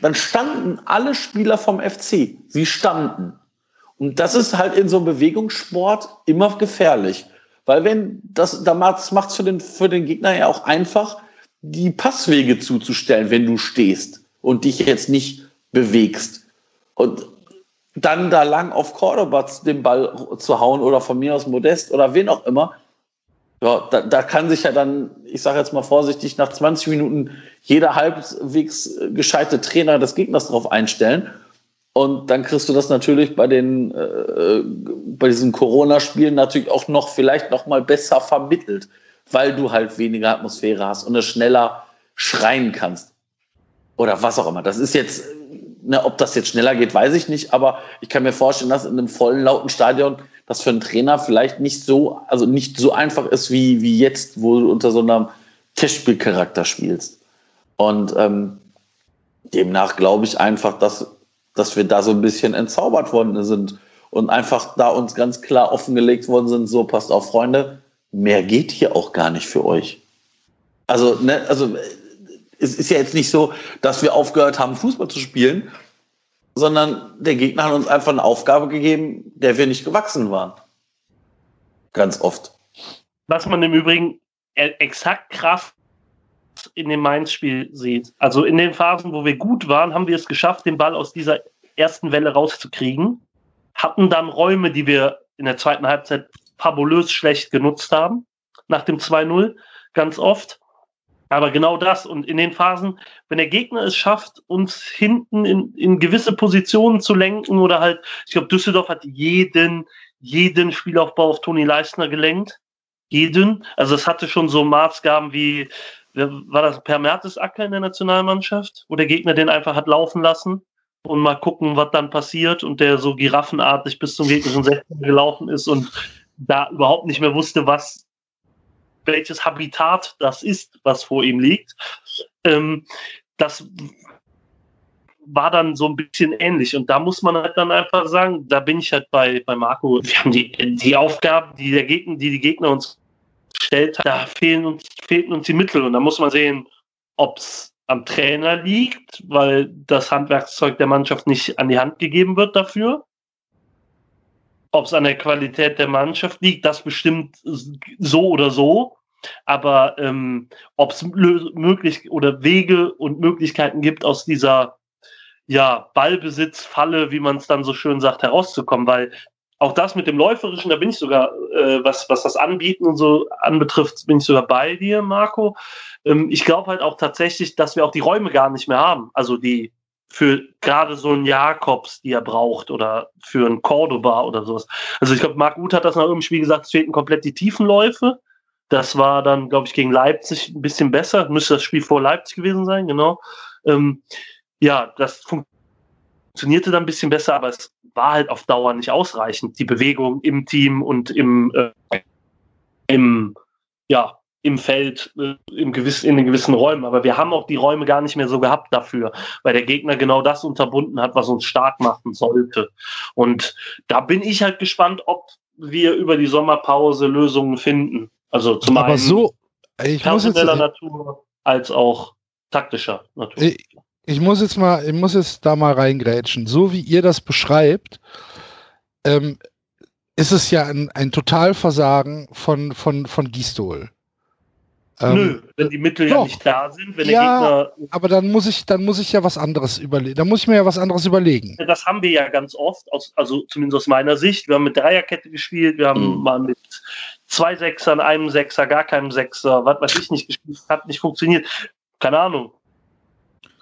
dann standen alle Spieler vom FC. Sie standen. Und das ist halt in so einem Bewegungssport immer gefährlich. Weil wenn das, da macht es für den, für den Gegner ja auch einfach, die Passwege zuzustellen, wenn du stehst und dich jetzt nicht bewegst. Und dann da lang auf Cordoba den Ball zu hauen oder von mir aus Modest oder wen auch immer, ja, da, da kann sich ja dann, ich sage jetzt mal vorsichtig, nach 20 Minuten jeder halbwegs gescheite Trainer des Gegners darauf einstellen. Und dann kriegst du das natürlich bei den äh, bei diesen Corona-Spielen natürlich auch noch vielleicht noch mal besser vermittelt, weil du halt weniger Atmosphäre hast und es schneller schreien kannst oder was auch immer. Das ist jetzt, ne, ob das jetzt schneller geht, weiß ich nicht, aber ich kann mir vorstellen, dass in einem vollen lauten Stadion das für einen Trainer vielleicht nicht so, also nicht so einfach ist wie wie jetzt, wo du unter so einem Testspielcharakter spielst. Und ähm, demnach glaube ich einfach, dass dass wir da so ein bisschen entzaubert worden sind und einfach da uns ganz klar offengelegt worden sind, so passt auf, Freunde, mehr geht hier auch gar nicht für euch. Also, ne, also es ist ja jetzt nicht so, dass wir aufgehört haben, Fußball zu spielen, sondern der Gegner hat uns einfach eine Aufgabe gegeben, der wir nicht gewachsen waren. Ganz oft. Was man im Übrigen e-, exakt Kraft in dem Mainz-Spiel sieht. Also in den Phasen, wo wir gut waren, haben wir es geschafft, den Ball aus dieser ersten Welle rauszukriegen. Hatten dann Räume, die wir in der zweiten Halbzeit fabulös schlecht genutzt haben, nach dem 2-0, ganz oft. Aber genau das und in den Phasen, wenn der Gegner es schafft, uns hinten in, in gewisse Positionen zu lenken oder halt, ich glaube, Düsseldorf hat jeden, jeden Spielaufbau auf Toni Leistner gelenkt. Jeden. Also es hatte schon so Maßgaben wie war das per Mertesacker in der Nationalmannschaft, wo der Gegner den einfach hat laufen lassen und mal gucken, was dann passiert und der so giraffenartig bis zum gegnerischen 16 gelaufen ist und da überhaupt nicht mehr wusste, was welches Habitat das ist, was vor ihm liegt. Ähm, das war dann so ein bisschen ähnlich. Und da muss man halt dann einfach sagen, da bin ich halt bei, bei Marco. Wir haben die, die Aufgaben, die der Gegner, die die Gegner uns stellt, da fehlen uns, fehlten uns die Mittel. Und da muss man sehen, ob es am Trainer liegt, weil das Handwerkszeug der Mannschaft nicht an die Hand gegeben wird dafür. Ob es an der Qualität der Mannschaft liegt, das bestimmt so oder so. Aber ähm, ob es möglich oder Wege und Möglichkeiten gibt, aus dieser ja, Ballbesitzfalle, wie man es dann so schön sagt, herauszukommen, weil auch das mit dem Läuferischen, da bin ich sogar, äh, was, was das Anbieten und so anbetrifft, bin ich sogar bei dir, Marco. Ähm, ich glaube halt auch tatsächlich, dass wir auch die Räume gar nicht mehr haben. Also die für gerade so einen Jakobs, die er braucht, oder für einen Cordoba oder sowas. Also ich glaube, Marc Uth hat das nach irgendeinem Spiel gesagt, es fehlten komplett die Tiefenläufe. Das war dann, glaube ich, gegen Leipzig ein bisschen besser. Müsste das Spiel vor Leipzig gewesen sein, genau. Ähm, ja, das funktionierte dann ein bisschen besser, aber es war halt auf Dauer nicht ausreichend. Die Bewegung im Team und im, äh, im, ja, im Feld, äh, im gewiss, in den gewissen Räumen. Aber wir haben auch die Räume gar nicht mehr so gehabt dafür, weil der Gegner genau das unterbunden hat, was uns stark machen sollte. Und da bin ich halt gespannt, ob wir über die Sommerpause Lösungen finden. Also zum Aber einen so, ich personeller jetzt, Natur als auch taktischer Natur. Ich, muss jetzt mal, ich muss jetzt da mal reingrätschen. So wie ihr das beschreibt, ähm, ist es ja ein, ein Totalversagen von, von, von Gistol. Ähm, Nö, wenn die Mittel doch. ja nicht da sind, wenn ja, der Gegner. Aber dann muss ich, dann muss ich ja was anderes überlegen. Dann muss ich mir ja was anderes überlegen. Das haben wir ja ganz oft, aus, also zumindest aus meiner Sicht. Wir haben mit Dreierkette gespielt, wir haben mhm. mal mit zwei Sechsern, einem Sechser, gar keinem Sechser, was weiß ich nicht gespielt, hat nicht funktioniert. Keine Ahnung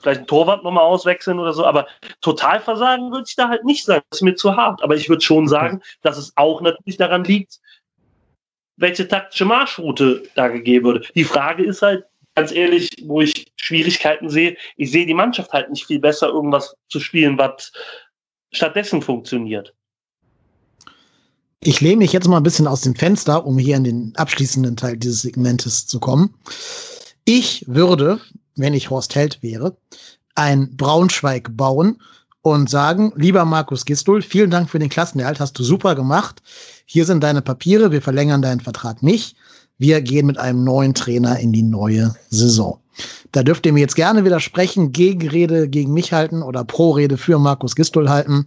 vielleicht ein Torwart nochmal auswechseln oder so, aber Totalversagen würde ich da halt nicht sagen. Das ist mir zu hart. Aber ich würde schon sagen, dass es auch natürlich daran liegt, welche taktische Marschroute da gegeben wurde. Die Frage ist halt, ganz ehrlich, wo ich Schwierigkeiten sehe, ich sehe die Mannschaft halt nicht viel besser, irgendwas zu spielen, was stattdessen funktioniert. Ich lehne mich jetzt mal ein bisschen aus dem Fenster, um hier in den abschließenden Teil dieses Segmentes zu kommen. Ich würde, wenn ich Horst Held wäre, ein Braunschweig bauen und sagen, lieber Markus Gistul, vielen Dank für den Klassenerhalt, hast du super gemacht. Hier sind deine Papiere, wir verlängern deinen Vertrag nicht. Wir gehen mit einem neuen Trainer in die neue Saison. Da dürft ihr mir jetzt gerne widersprechen, Gegenrede gegen mich halten oder Pro-Rede für Markus Gistul halten.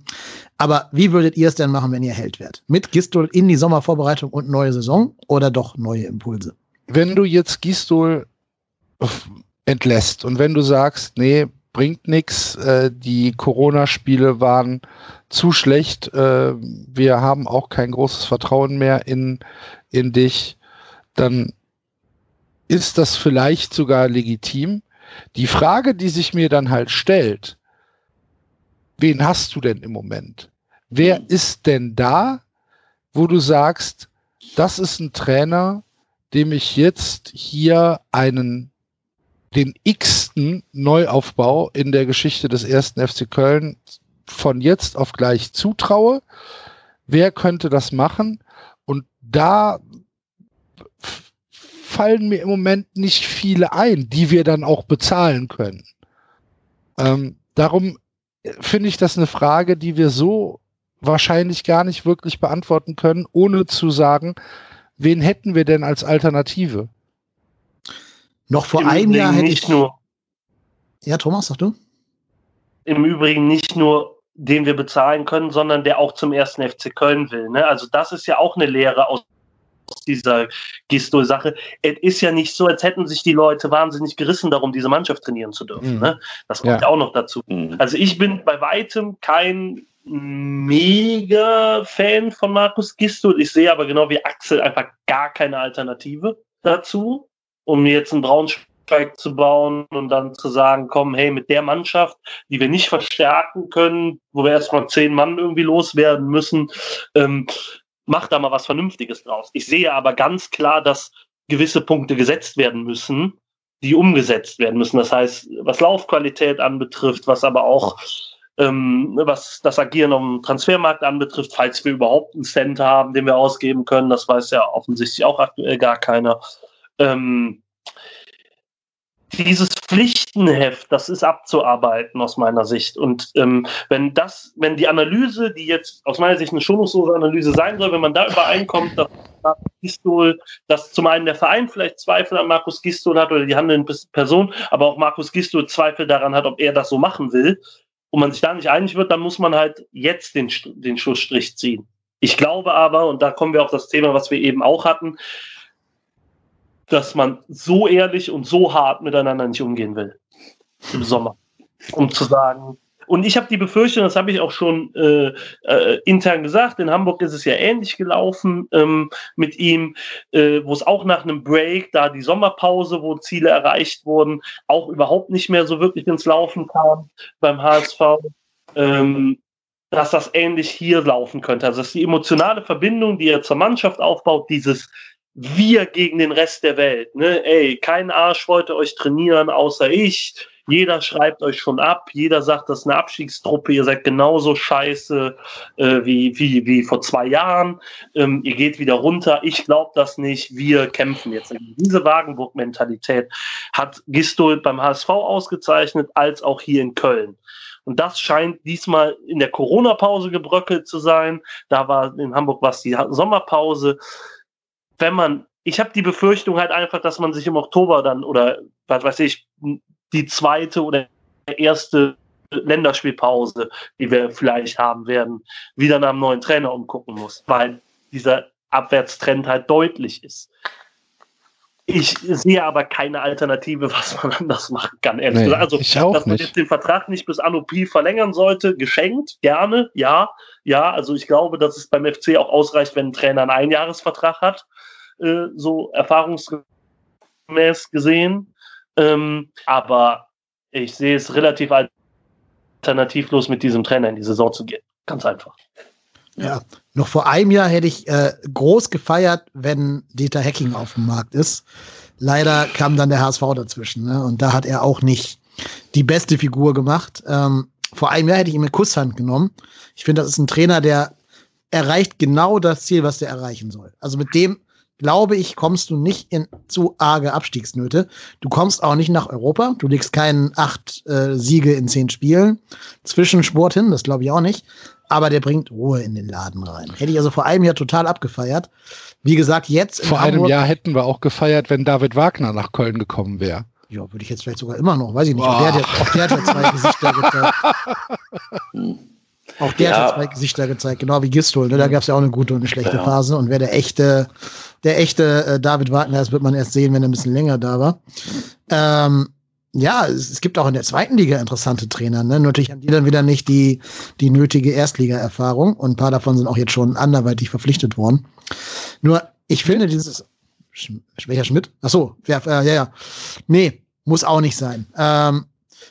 Aber wie würdet ihr es denn machen, wenn ihr Held wärt? Mit Gistul in die Sommervorbereitung und neue Saison oder doch neue Impulse? Wenn du jetzt Gistul entlässt und wenn du sagst, nee, bringt nichts, äh, die Corona-Spiele waren zu schlecht, äh, wir haben auch kein großes Vertrauen mehr in, in dich, dann ist das vielleicht sogar legitim. Die Frage, die sich mir dann halt stellt, wen hast du denn im Moment? Wer ist denn da, wo du sagst, das ist ein Trainer, dem ich jetzt hier einen den x-ten Neuaufbau in der Geschichte des ersten FC Köln von jetzt auf gleich zutraue. Wer könnte das machen? Und da fallen mir im Moment nicht viele ein, die wir dann auch bezahlen können. Ähm, darum finde ich das eine Frage, die wir so wahrscheinlich gar nicht wirklich beantworten können, ohne zu sagen, wen hätten wir denn als Alternative? Noch vor Im einem Übrigen Jahr hätte ich. Nur, ja, Thomas, sag du? Im Übrigen nicht nur, den wir bezahlen können, sondern der auch zum ersten FC Köln will. Ne? Also, das ist ja auch eine Lehre aus dieser Gistol-Sache. Es ist ja nicht so, als hätten sich die Leute wahnsinnig gerissen darum, diese Mannschaft trainieren zu dürfen. Mhm. Ne? Das kommt ja. ja auch noch dazu. Mhm. Also ich bin bei weitem kein mega Fan von Markus Gistol. Ich sehe aber genau wie Axel einfach gar keine Alternative dazu, um jetzt einen Braunschweig zu bauen und dann zu sagen, komm, hey, mit der Mannschaft, die wir nicht verstärken können, wo wir erstmal zehn Mann irgendwie loswerden müssen, ähm, mach da mal was Vernünftiges draus. Ich sehe aber ganz klar, dass gewisse Punkte gesetzt werden müssen, die umgesetzt werden müssen. Das heißt, was Laufqualität anbetrifft, was aber auch ähm, was das Agieren am Transfermarkt anbetrifft, falls wir überhaupt einen Cent haben, den wir ausgeben können, das weiß ja offensichtlich auch aktuell gar keiner. Ähm, dieses Pflichtenheft, das ist abzuarbeiten aus meiner Sicht. Und ähm, wenn das, wenn die Analyse, die jetzt aus meiner Sicht eine schonungslose Analyse sein soll, wenn man da übereinkommt, dass Markus Gistol, dass zum einen der Verein vielleicht Zweifel an Markus Gistol hat oder die handelnde Person, aber auch Markus Gistol Zweifel daran hat, ob er das so machen will, und man sich da nicht einig wird, dann muss man halt jetzt den, den Schlussstrich ziehen. Ich glaube aber, und da kommen wir auf das Thema, was wir eben auch hatten, dass man so ehrlich und so hart miteinander nicht umgehen will im Sommer. Um zu sagen, und ich habe die Befürchtung, das habe ich auch schon äh, äh, intern gesagt, in Hamburg ist es ja ähnlich gelaufen ähm, mit ihm, äh, wo es auch nach einem Break, da die Sommerpause, wo Ziele erreicht wurden, auch überhaupt nicht mehr so wirklich ins Laufen kam beim HSV. Ähm, dass das ähnlich hier laufen könnte. Also dass die emotionale Verbindung, die er zur Mannschaft aufbaut, dieses wir gegen den Rest der Welt. Ne? Ey, kein Arsch wollte euch trainieren, außer ich. Jeder schreibt euch schon ab, jeder sagt, das ist eine Abstiegstruppe, ihr seid genauso scheiße äh, wie, wie, wie vor zwei Jahren. Ähm, ihr geht wieder runter, ich glaube das nicht, wir kämpfen jetzt. Diese Wagenburg-Mentalität hat Gistol beim HSV ausgezeichnet, als auch hier in Köln. Und das scheint diesmal in der Corona-Pause gebröckelt zu sein. Da war in Hamburg was die Sommerpause wenn man, ich habe die Befürchtung halt einfach, dass man sich im Oktober dann oder was weiß ich, die zweite oder erste Länderspielpause, die wir vielleicht haben werden, wieder nach einem neuen Trainer umgucken muss, weil dieser Abwärtstrend halt deutlich ist. Ich sehe aber keine Alternative, was man [LAUGHS] anders machen kann, ehrlich nee, gesagt. Also, ich auch dass man nicht. jetzt den Vertrag nicht bis Anno Pi verlängern sollte, geschenkt, gerne, ja, ja. Also ich glaube, dass es beim FC auch ausreicht, wenn ein Trainer einen Einjahresvertrag hat äh, so erfahrungsgemäß gesehen. Ähm, aber ich sehe es relativ alternativlos, mit diesem Trainer in die Saison zu gehen. Ganz einfach. Ja, noch vor einem Jahr hätte ich äh, groß gefeiert, wenn Dieter Hacking auf dem Markt ist. Leider kam dann der HSV dazwischen ne? und da hat er auch nicht die beste Figur gemacht. Ähm, vor einem Jahr hätte ich ihm eine Kusshand genommen. Ich finde, das ist ein Trainer, der erreicht genau das Ziel, was der erreichen soll. Also mit dem, glaube ich, kommst du nicht in zu arge Abstiegsnöte. Du kommst auch nicht nach Europa. Du legst keinen acht äh, Siege in zehn Spielen zwischen Sport hin, das glaube ich auch nicht. Aber der bringt Ruhe in den Laden rein. Hätte ich also vor einem Jahr total abgefeiert. Wie gesagt, jetzt. Vor einem Jahr hätten wir auch gefeiert, wenn David Wagner nach Köln gekommen wäre. Ja, würde ich jetzt vielleicht sogar immer noch, weiß ich nicht. Auch der, der, auch der hat ja zwei Gesichter gezeigt. [LAUGHS] Auch der ja. hat ja zwei Gesichter gezeigt, genau wie Gistol. Ne? Da gab es ja auch eine gute und eine schlechte ja. Phase. Und wer der echte, der echte äh, David Wagner ist, wird man erst sehen, wenn er ein bisschen länger da war. Ähm, ja, es, es, gibt auch in der zweiten Liga interessante Trainer. Ne? Natürlich haben die dann wieder nicht die, die nötige Erstliga-Erfahrung und ein paar davon sind auch jetzt schon anderweitig verpflichtet worden. Nur, ich finde dieses. Schwächer Schmidt? Ach so, ja, äh, ja, ja. Nee, muss auch nicht sein. Ähm,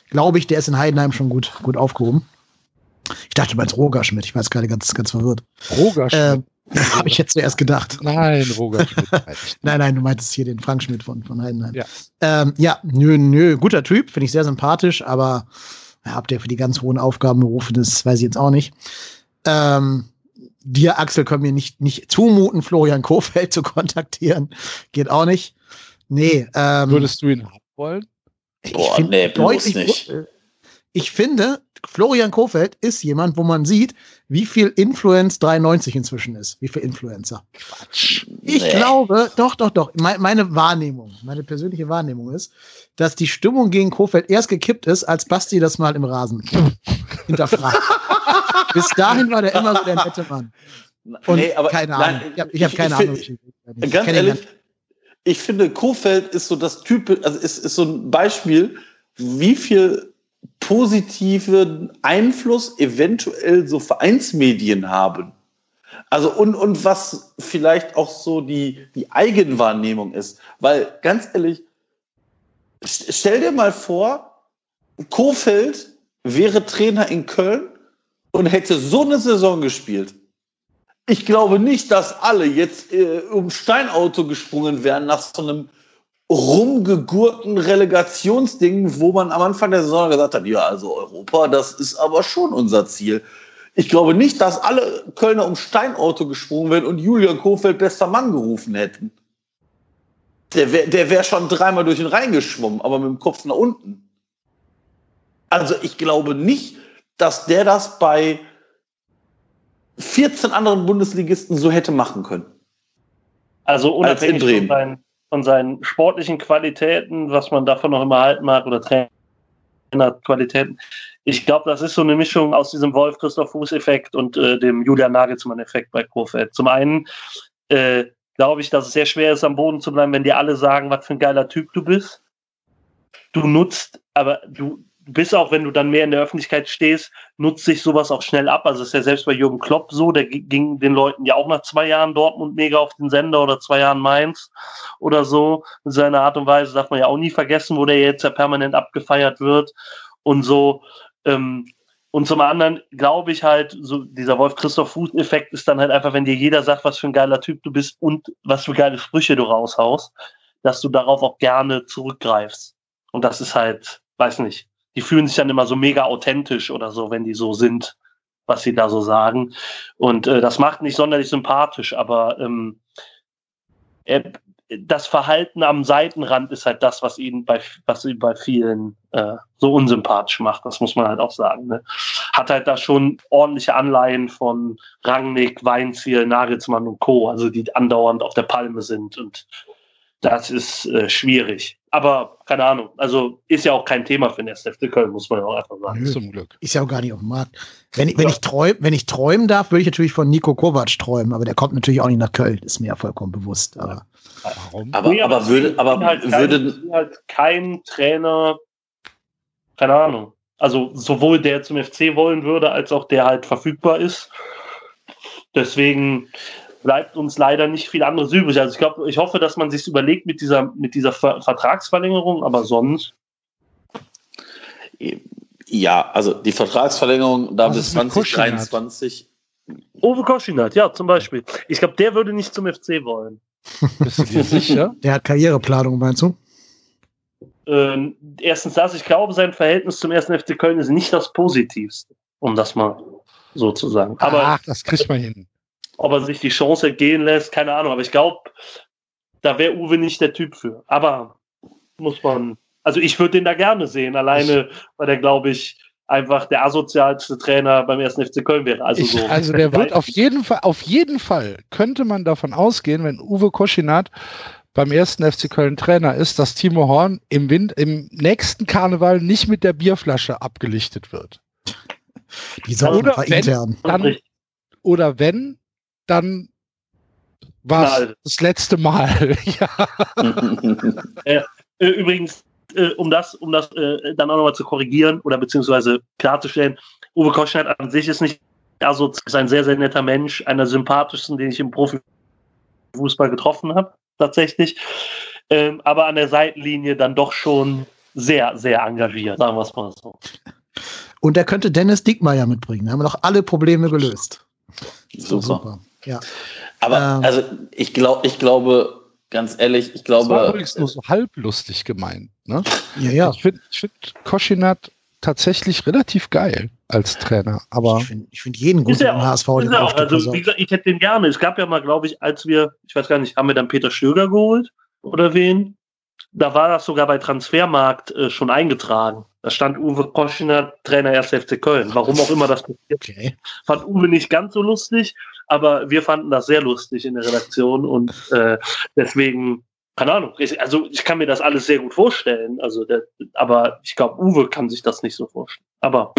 Glaube ich, der ist in Heidenheim schon gut, gut aufgehoben. Ich dachte, du meinst Roger Schmidt. Ich war jetzt gerade ganz, ganz verwirrt. Roger Schmidt? Äh, Habe ich jetzt zuerst gedacht. Nein, Roger Schmidt. [LAUGHS] nein, nein, du meintest hier den Frank Schmidt von, von Heidenheim. Ja, ähm, ja nö, nö, guter Typ, finde ich sehr sympathisch, aber ja, ob der für die ganz hohen Aufgaben berufen ist, weiß ich jetzt auch nicht. Ähm, dir, Axel, können wir nicht, nicht zumuten, Florian Kofeld [LAUGHS] zu kontaktieren. Geht auch nicht. Nee. Ähm, Würdest du ihn haben wollen? Boah, nee, bloß nicht. Ich finde, Florian Kofeld ist jemand, wo man sieht, wie viel Influence 93 inzwischen ist. Wie viel Influencer. Quatsch. Ich nee. glaube, doch, doch, doch. Meine Wahrnehmung, meine persönliche Wahrnehmung ist, dass die Stimmung gegen Kofeld erst gekippt ist, als Basti das mal im Rasen [LAUGHS] hinterfragt. Bis dahin war der immer so der nette Mann. Und nee, aber keine Ahnung. Nein, ich habe hab keine Ahnung. Ich, ganz ehrlich, ich finde, Kofeld ist so das Typ, also ist, ist so ein Beispiel, wie viel positiven Einfluss eventuell so Vereinsmedien haben. Also und, und was vielleicht auch so die, die Eigenwahrnehmung ist. Weil ganz ehrlich, stell dir mal vor, Kofeld wäre Trainer in Köln und hätte so eine Saison gespielt. Ich glaube nicht, dass alle jetzt äh, um Steinauto gesprungen wären nach so einem rumgegurten Relegationsding, wo man am Anfang der Saison gesagt hat, ja, also Europa, das ist aber schon unser Ziel. Ich glaube nicht, dass alle Kölner um Steinauto gesprungen wären und Julian Kofeld bester Mann gerufen hätten. Der wäre der wär schon dreimal durch den Rhein geschwommen, aber mit dem Kopf nach unten. Also ich glaube nicht, dass der das bei 14 anderen Bundesligisten so hätte machen können. Also unabhängig von seinen, von seinen, sportlichen Qualitäten, was man davon noch immer halten mag, oder Trainerqualitäten. Ich glaube, das ist so eine Mischung aus diesem Wolf-Christoph Fuß-Effekt und äh, dem Julian Nagelsmann-Effekt bei Kofeld. Zum einen äh, glaube ich, dass es sehr schwer ist, am Boden zu bleiben, wenn dir alle sagen, was für ein geiler Typ du bist. Du nutzt, aber du, bis auch wenn du dann mehr in der Öffentlichkeit stehst, nutzt sich sowas auch schnell ab. Also ist ja selbst bei Jürgen Klopp so, der ging den Leuten ja auch nach zwei Jahren Dortmund mega auf den Sender oder zwei Jahren Mainz oder so. In seiner Art und Weise darf man ja auch nie vergessen, wo der jetzt ja permanent abgefeiert wird und so. Ähm, und zum anderen glaube ich halt, so dieser Wolf-Christoph Fuß-Effekt ist dann halt einfach, wenn dir jeder sagt, was für ein geiler Typ du bist und was für geile Sprüche du raushaust, dass du darauf auch gerne zurückgreifst. Und das ist halt, weiß nicht, die fühlen sich dann immer so mega authentisch oder so, wenn die so sind, was sie da so sagen. Und äh, das macht nicht sonderlich sympathisch, aber ähm, er, das Verhalten am Seitenrand ist halt das, was ihn bei, was ihn bei vielen äh, so unsympathisch macht. Das muss man halt auch sagen. Ne? Hat halt da schon ordentliche Anleihen von Rangnick, Weinziel, Nagelsmann und Co., also die andauernd auf der Palme sind und das ist äh, schwierig. Aber keine Ahnung, also ist ja auch kein Thema für den SFC Köln, muss man ja auch einfach sagen. Nö, Zum Glück. Ist ja auch gar nicht auf dem Markt. Wenn, wenn, ja. ich träum, wenn ich träumen darf, würde ich natürlich von Nico Kovac träumen, aber der kommt natürlich auch nicht nach Köln, ist mir ja vollkommen bewusst. Aber, Warum? Aber, nee, aber, aber würde, aber halt würde kein, halt kein Trainer, keine Ahnung. Also sowohl der zum FC wollen würde, als auch der halt verfügbar ist. Deswegen bleibt uns leider nicht viel anderes übrig. Also ich glaube, ich hoffe, dass man sich überlegt mit dieser, mit dieser Ver Vertragsverlängerung, aber sonst. Ja, also die Vertragsverlängerung da bis 2023. Uwe Koschinat, ja, zum Beispiel. Ich glaube, der würde nicht zum FC wollen. [LAUGHS] Bist du dir sicher? Der hat Karriereplanung, meinst du? Ähm, erstens das, ich glaube, sein Verhältnis zum ersten FC Köln ist nicht das Positivste, um das mal so zu sagen. Aber Ach, das kriegt man hin. Ob er sich die Chance entgehen lässt, keine Ahnung. Aber ich glaube, da wäre Uwe nicht der Typ für. Aber muss man, also ich würde den da gerne sehen, alleine, weil der, glaube ich, einfach der asozialste Trainer beim ersten FC Köln wäre. Also, ich, so. also der [LAUGHS] wird auf jeden Fall, auf jeden Fall könnte man davon ausgehen, wenn Uwe Koschinat beim ersten FC Köln Trainer ist, dass Timo Horn im, Wind, im nächsten Karneval nicht mit der Bierflasche abgelichtet wird. Die sollen oder wenn, intern. Dann, oder wenn, dann war es das letzte Mal. [LAUGHS] ja. [LAUGHS] äh, übrigens, äh, um das, um das äh, dann auch nochmal zu korrigieren oder beziehungsweise klarzustellen, Uwe Koschneit an sich ist nicht, also ist ein sehr, sehr netter Mensch, einer sympathischsten, den ich im Profifußball getroffen habe, tatsächlich. Ähm, aber an der Seitenlinie dann doch schon sehr, sehr engagiert, sagen wir es mal so. Und er könnte Dennis Dickmeyer mitbringen. Da haben wir doch alle Probleme gelöst. Super. super. Ja. Aber ähm, also ich glaube, ich glaube, ganz ehrlich, ich glaube. Das war übrigens nur so halblustig gemeint. Ne? Ja, ja. Ich finde find Koschinat tatsächlich relativ geil als Trainer. Aber ich finde find jeden gut im HSV. Ist auch. Also, wie gesagt, ich hätte den gerne. Es gab ja mal, glaube ich, als wir, ich weiß gar nicht, haben wir dann Peter Stöger geholt oder wen? Da war das sogar bei Transfermarkt äh, schon eingetragen. Da stand Uwe Koschner, Trainer 1. FC Köln. Warum auch immer das passiert. Okay. Fand Uwe nicht ganz so lustig, aber wir fanden das sehr lustig in der Redaktion und äh, deswegen, keine Ahnung, ich, also ich kann mir das alles sehr gut vorstellen, also der, aber ich glaube, Uwe kann sich das nicht so vorstellen. Aber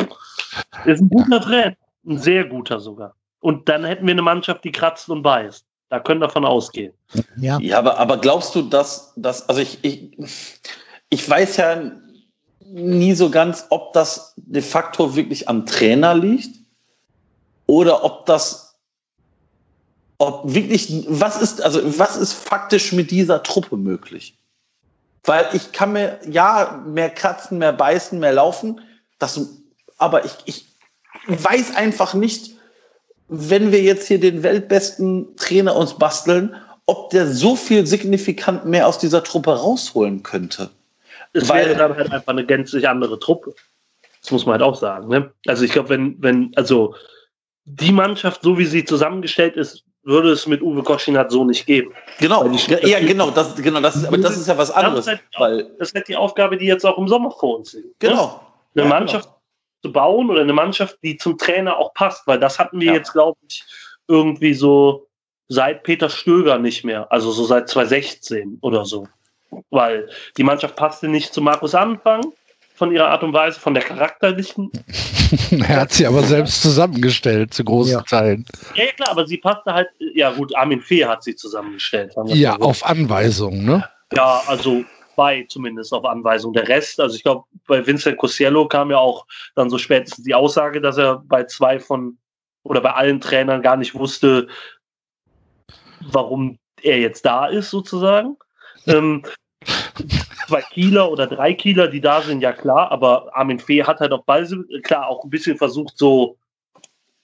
er ist ein guter Trainer, ein sehr guter sogar. Und dann hätten wir eine Mannschaft, die kratzt und beißt. Da können davon ausgehen. Ja, ja aber, aber glaubst du, dass, dass also ich, ich, ich weiß ja nie so ganz, ob das de facto wirklich am Trainer liegt oder ob das ob wirklich, was ist, also was ist faktisch mit dieser Truppe möglich? Weil ich kann mir, ja, mehr kratzen, mehr beißen, mehr laufen, das, aber ich, ich weiß einfach nicht, wenn wir jetzt hier den weltbesten Trainer uns basteln, ob der so viel signifikant mehr aus dieser Truppe rausholen könnte. Es Weil, wäre dann halt einfach eine gänzlich andere Truppe. Das muss man halt auch sagen. Ne? Also ich glaube, wenn, wenn, also die Mannschaft, so wie sie zusammengestellt ist, würde es mit Uwe Koschinat so nicht geben. Genau, ja, genau, das, genau, das ist, aber das ist ja was anderes. Das ist, halt, weil das ist halt die Aufgabe, die jetzt auch im Sommer vor uns liegt. Ne? Genau. Ne? Eine ja, Mannschaft genau. zu bauen oder eine Mannschaft, die zum Trainer auch passt, weil das hatten wir ja. jetzt, glaube ich, irgendwie so seit Peter Stöger nicht mehr, also so seit 2016 oder so. Weil die Mannschaft passte nicht zu Markus Anfang, von ihrer Art und Weise, von der charakterlichen. [LAUGHS] er hat sie aber selbst zusammengestellt, zu großen ja. Teilen. Ja, ja, klar, aber sie passte halt, ja gut, Armin Fee hat sie zusammengestellt. Ja, so. auf Anweisung, ne? Ja, also zwei zumindest auf Anweisung. Der Rest, also ich glaube, bei Vincent Cossiello kam ja auch dann so spätestens die Aussage, dass er bei zwei von oder bei allen Trainern gar nicht wusste, warum er jetzt da ist, sozusagen. Ähm, zwei Kieler oder drei Kieler, die da sind, ja klar, aber Armin Fee hat halt auf Ball, klar, auch ein bisschen versucht, so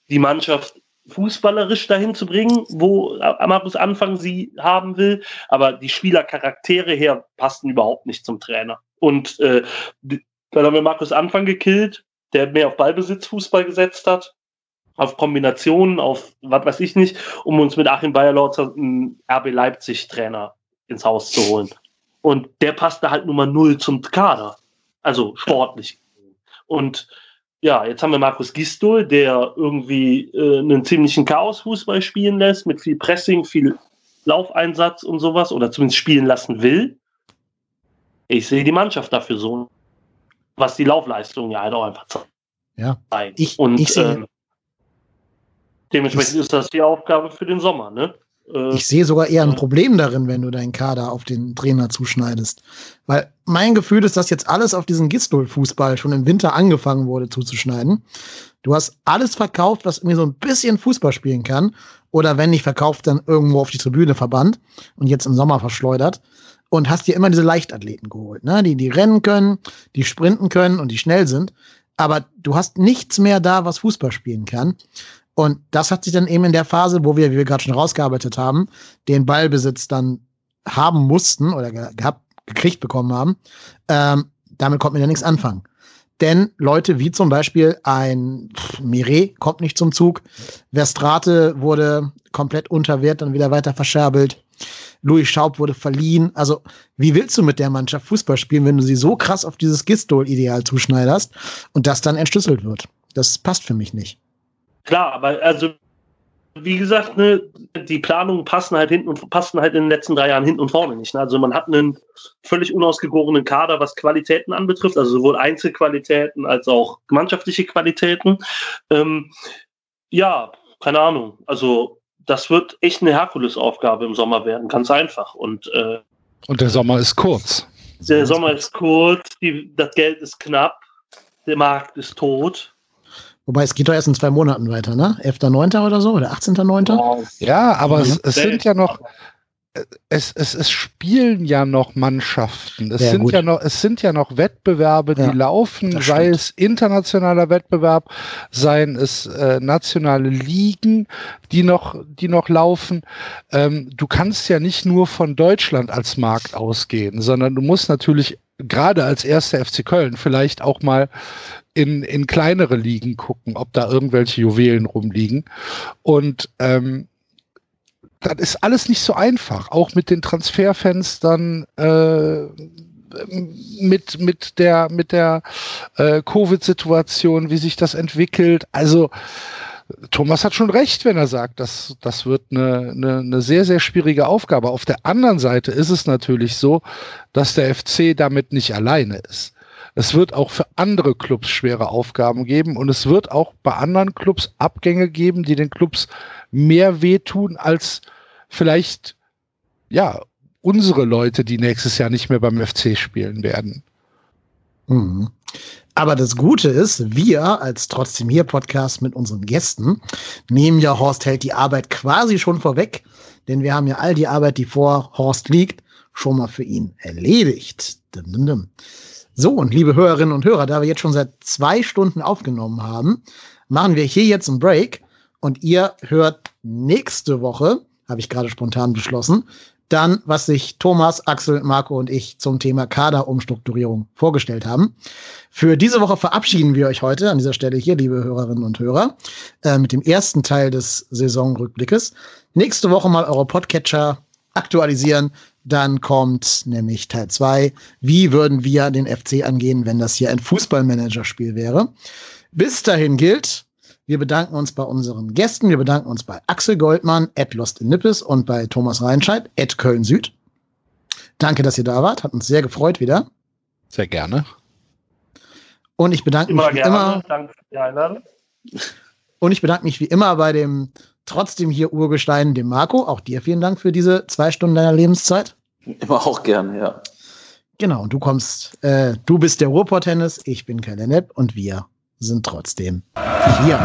die Mannschaft fußballerisch dahin zu bringen, wo Markus Anfang sie haben will, aber die Spielercharaktere her passten überhaupt nicht zum Trainer. Und äh, dann haben wir Markus Anfang gekillt, der mehr auf Ballbesitzfußball gesetzt hat, auf Kombinationen, auf was weiß ich nicht, um uns mit Achim Bayerlautzer einen RB Leipzig Trainer ins Haus zu holen. Und der passte halt Nummer null zum Kader. Also sportlich. Und ja, jetzt haben wir Markus Gistol, der irgendwie äh, einen ziemlichen Chaos-Fußball spielen lässt, mit viel Pressing, viel Laufeinsatz und sowas, oder zumindest spielen lassen will. Ich sehe die Mannschaft dafür so, was die Laufleistung ja halt auch einfach zeigt. Ja. Ich, und ich sehe, äh, dementsprechend ist das die Aufgabe für den Sommer, ne? Äh, ich sehe sogar eher ein Problem darin, wenn du deinen Kader auf den Trainer zuschneidest. Weil mein Gefühl ist, dass jetzt alles auf diesen Gistol-Fußball schon im Winter angefangen wurde zuzuschneiden. Du hast alles verkauft, was irgendwie so ein bisschen Fußball spielen kann. Oder wenn nicht verkauft, dann irgendwo auf die Tribüne verbannt und jetzt im Sommer verschleudert. Und hast dir immer diese Leichtathleten geholt, ne? die, die rennen können, die sprinten können und die schnell sind. Aber du hast nichts mehr da, was Fußball spielen kann. Und das hat sich dann eben in der Phase, wo wir, wie wir gerade schon rausgearbeitet haben, den Ballbesitz dann haben mussten oder gehabt, gekriegt bekommen haben, ähm, damit konnten wir ja nichts anfangen. Denn Leute wie zum Beispiel ein Mireille kommt nicht zum Zug. Verstrate wurde komplett unter Wert dann wieder weiter verscherbelt. Louis Schaub wurde verliehen. Also, wie willst du mit der Mannschaft Fußball spielen, wenn du sie so krass auf dieses Gistol-Ideal zuschneiderst und das dann entschlüsselt wird? Das passt für mich nicht. Klar, aber also wie gesagt, ne, die Planungen passen halt hinten und passen halt in den letzten drei Jahren hinten und vorne nicht. Ne? Also man hat einen völlig unausgegorenen Kader, was Qualitäten anbetrifft, also sowohl Einzelqualitäten als auch gemeinschaftliche Qualitäten. Ähm, ja, keine Ahnung. Also das wird echt eine Herkulesaufgabe im Sommer werden, ganz einfach. Und, äh, und der Sommer ist kurz. Der Sommer ist kurz, die, das Geld ist knapp, der Markt ist tot. Wobei es geht doch erst in zwei Monaten weiter, ne? 11.9. oder so oder 18.9.? Ja, aber es, es, sind ja noch, es, es, es spielen ja noch Mannschaften. Es, sind ja, noch, es sind ja noch Wettbewerbe, die ja, laufen, sei es internationaler Wettbewerb, seien es äh, nationale Ligen, die noch, die noch laufen. Ähm, du kannst ja nicht nur von Deutschland als Markt ausgehen, sondern du musst natürlich gerade als erster FC Köln vielleicht auch mal in, in kleinere Ligen gucken, ob da irgendwelche Juwelen rumliegen. Und ähm, das ist alles nicht so einfach, auch mit den Transferfenstern, äh, mit, mit der, mit der äh, Covid-Situation, wie sich das entwickelt. Also Thomas hat schon recht, wenn er sagt, dass das wird eine, eine, eine sehr, sehr schwierige Aufgabe. Auf der anderen Seite ist es natürlich so, dass der FC damit nicht alleine ist. Es wird auch für andere Clubs schwere Aufgaben geben und es wird auch bei anderen Clubs Abgänge geben, die den Clubs mehr wehtun als vielleicht, ja, unsere Leute, die nächstes Jahr nicht mehr beim FC spielen werden. Mhm. Aber das Gute ist, wir als trotzdem hier Podcast mit unseren Gästen nehmen ja Horst Held die Arbeit quasi schon vorweg, denn wir haben ja all die Arbeit, die vor Horst liegt, schon mal für ihn erledigt. Dum, dum, dum. So, und liebe Hörerinnen und Hörer, da wir jetzt schon seit zwei Stunden aufgenommen haben, machen wir hier jetzt einen Break und ihr hört nächste Woche, habe ich gerade spontan beschlossen, dann, was sich Thomas, Axel, Marco und ich zum Thema Kaderumstrukturierung vorgestellt haben. Für diese Woche verabschieden wir euch heute an dieser Stelle hier, liebe Hörerinnen und Hörer, äh, mit dem ersten Teil des Saisonrückblickes. Nächste Woche mal eure Podcatcher aktualisieren. Dann kommt nämlich Teil 2. Wie würden wir den FC angehen, wenn das hier ein Fußballmanager-Spiel wäre? Bis dahin gilt, wir bedanken uns bei unseren Gästen. Wir bedanken uns bei Axel Goldmann, at Lost in Nippes und bei Thomas Reinscheid, at Köln Süd. Danke, dass ihr da wart. Hat uns sehr gefreut wieder. Sehr gerne. Und ich bedanke immer mich wie gerne. immer. Danke für die Einladung. Und ich bedanke mich wie immer bei dem trotzdem hier Urgestein, dem Marco. Auch dir vielen Dank für diese zwei Stunden deiner Lebenszeit. Immer auch gerne, ja. Genau, und du kommst, äh, du bist der Ruhrport-Tennis, ich bin Kelenepp und wir sind trotzdem hier.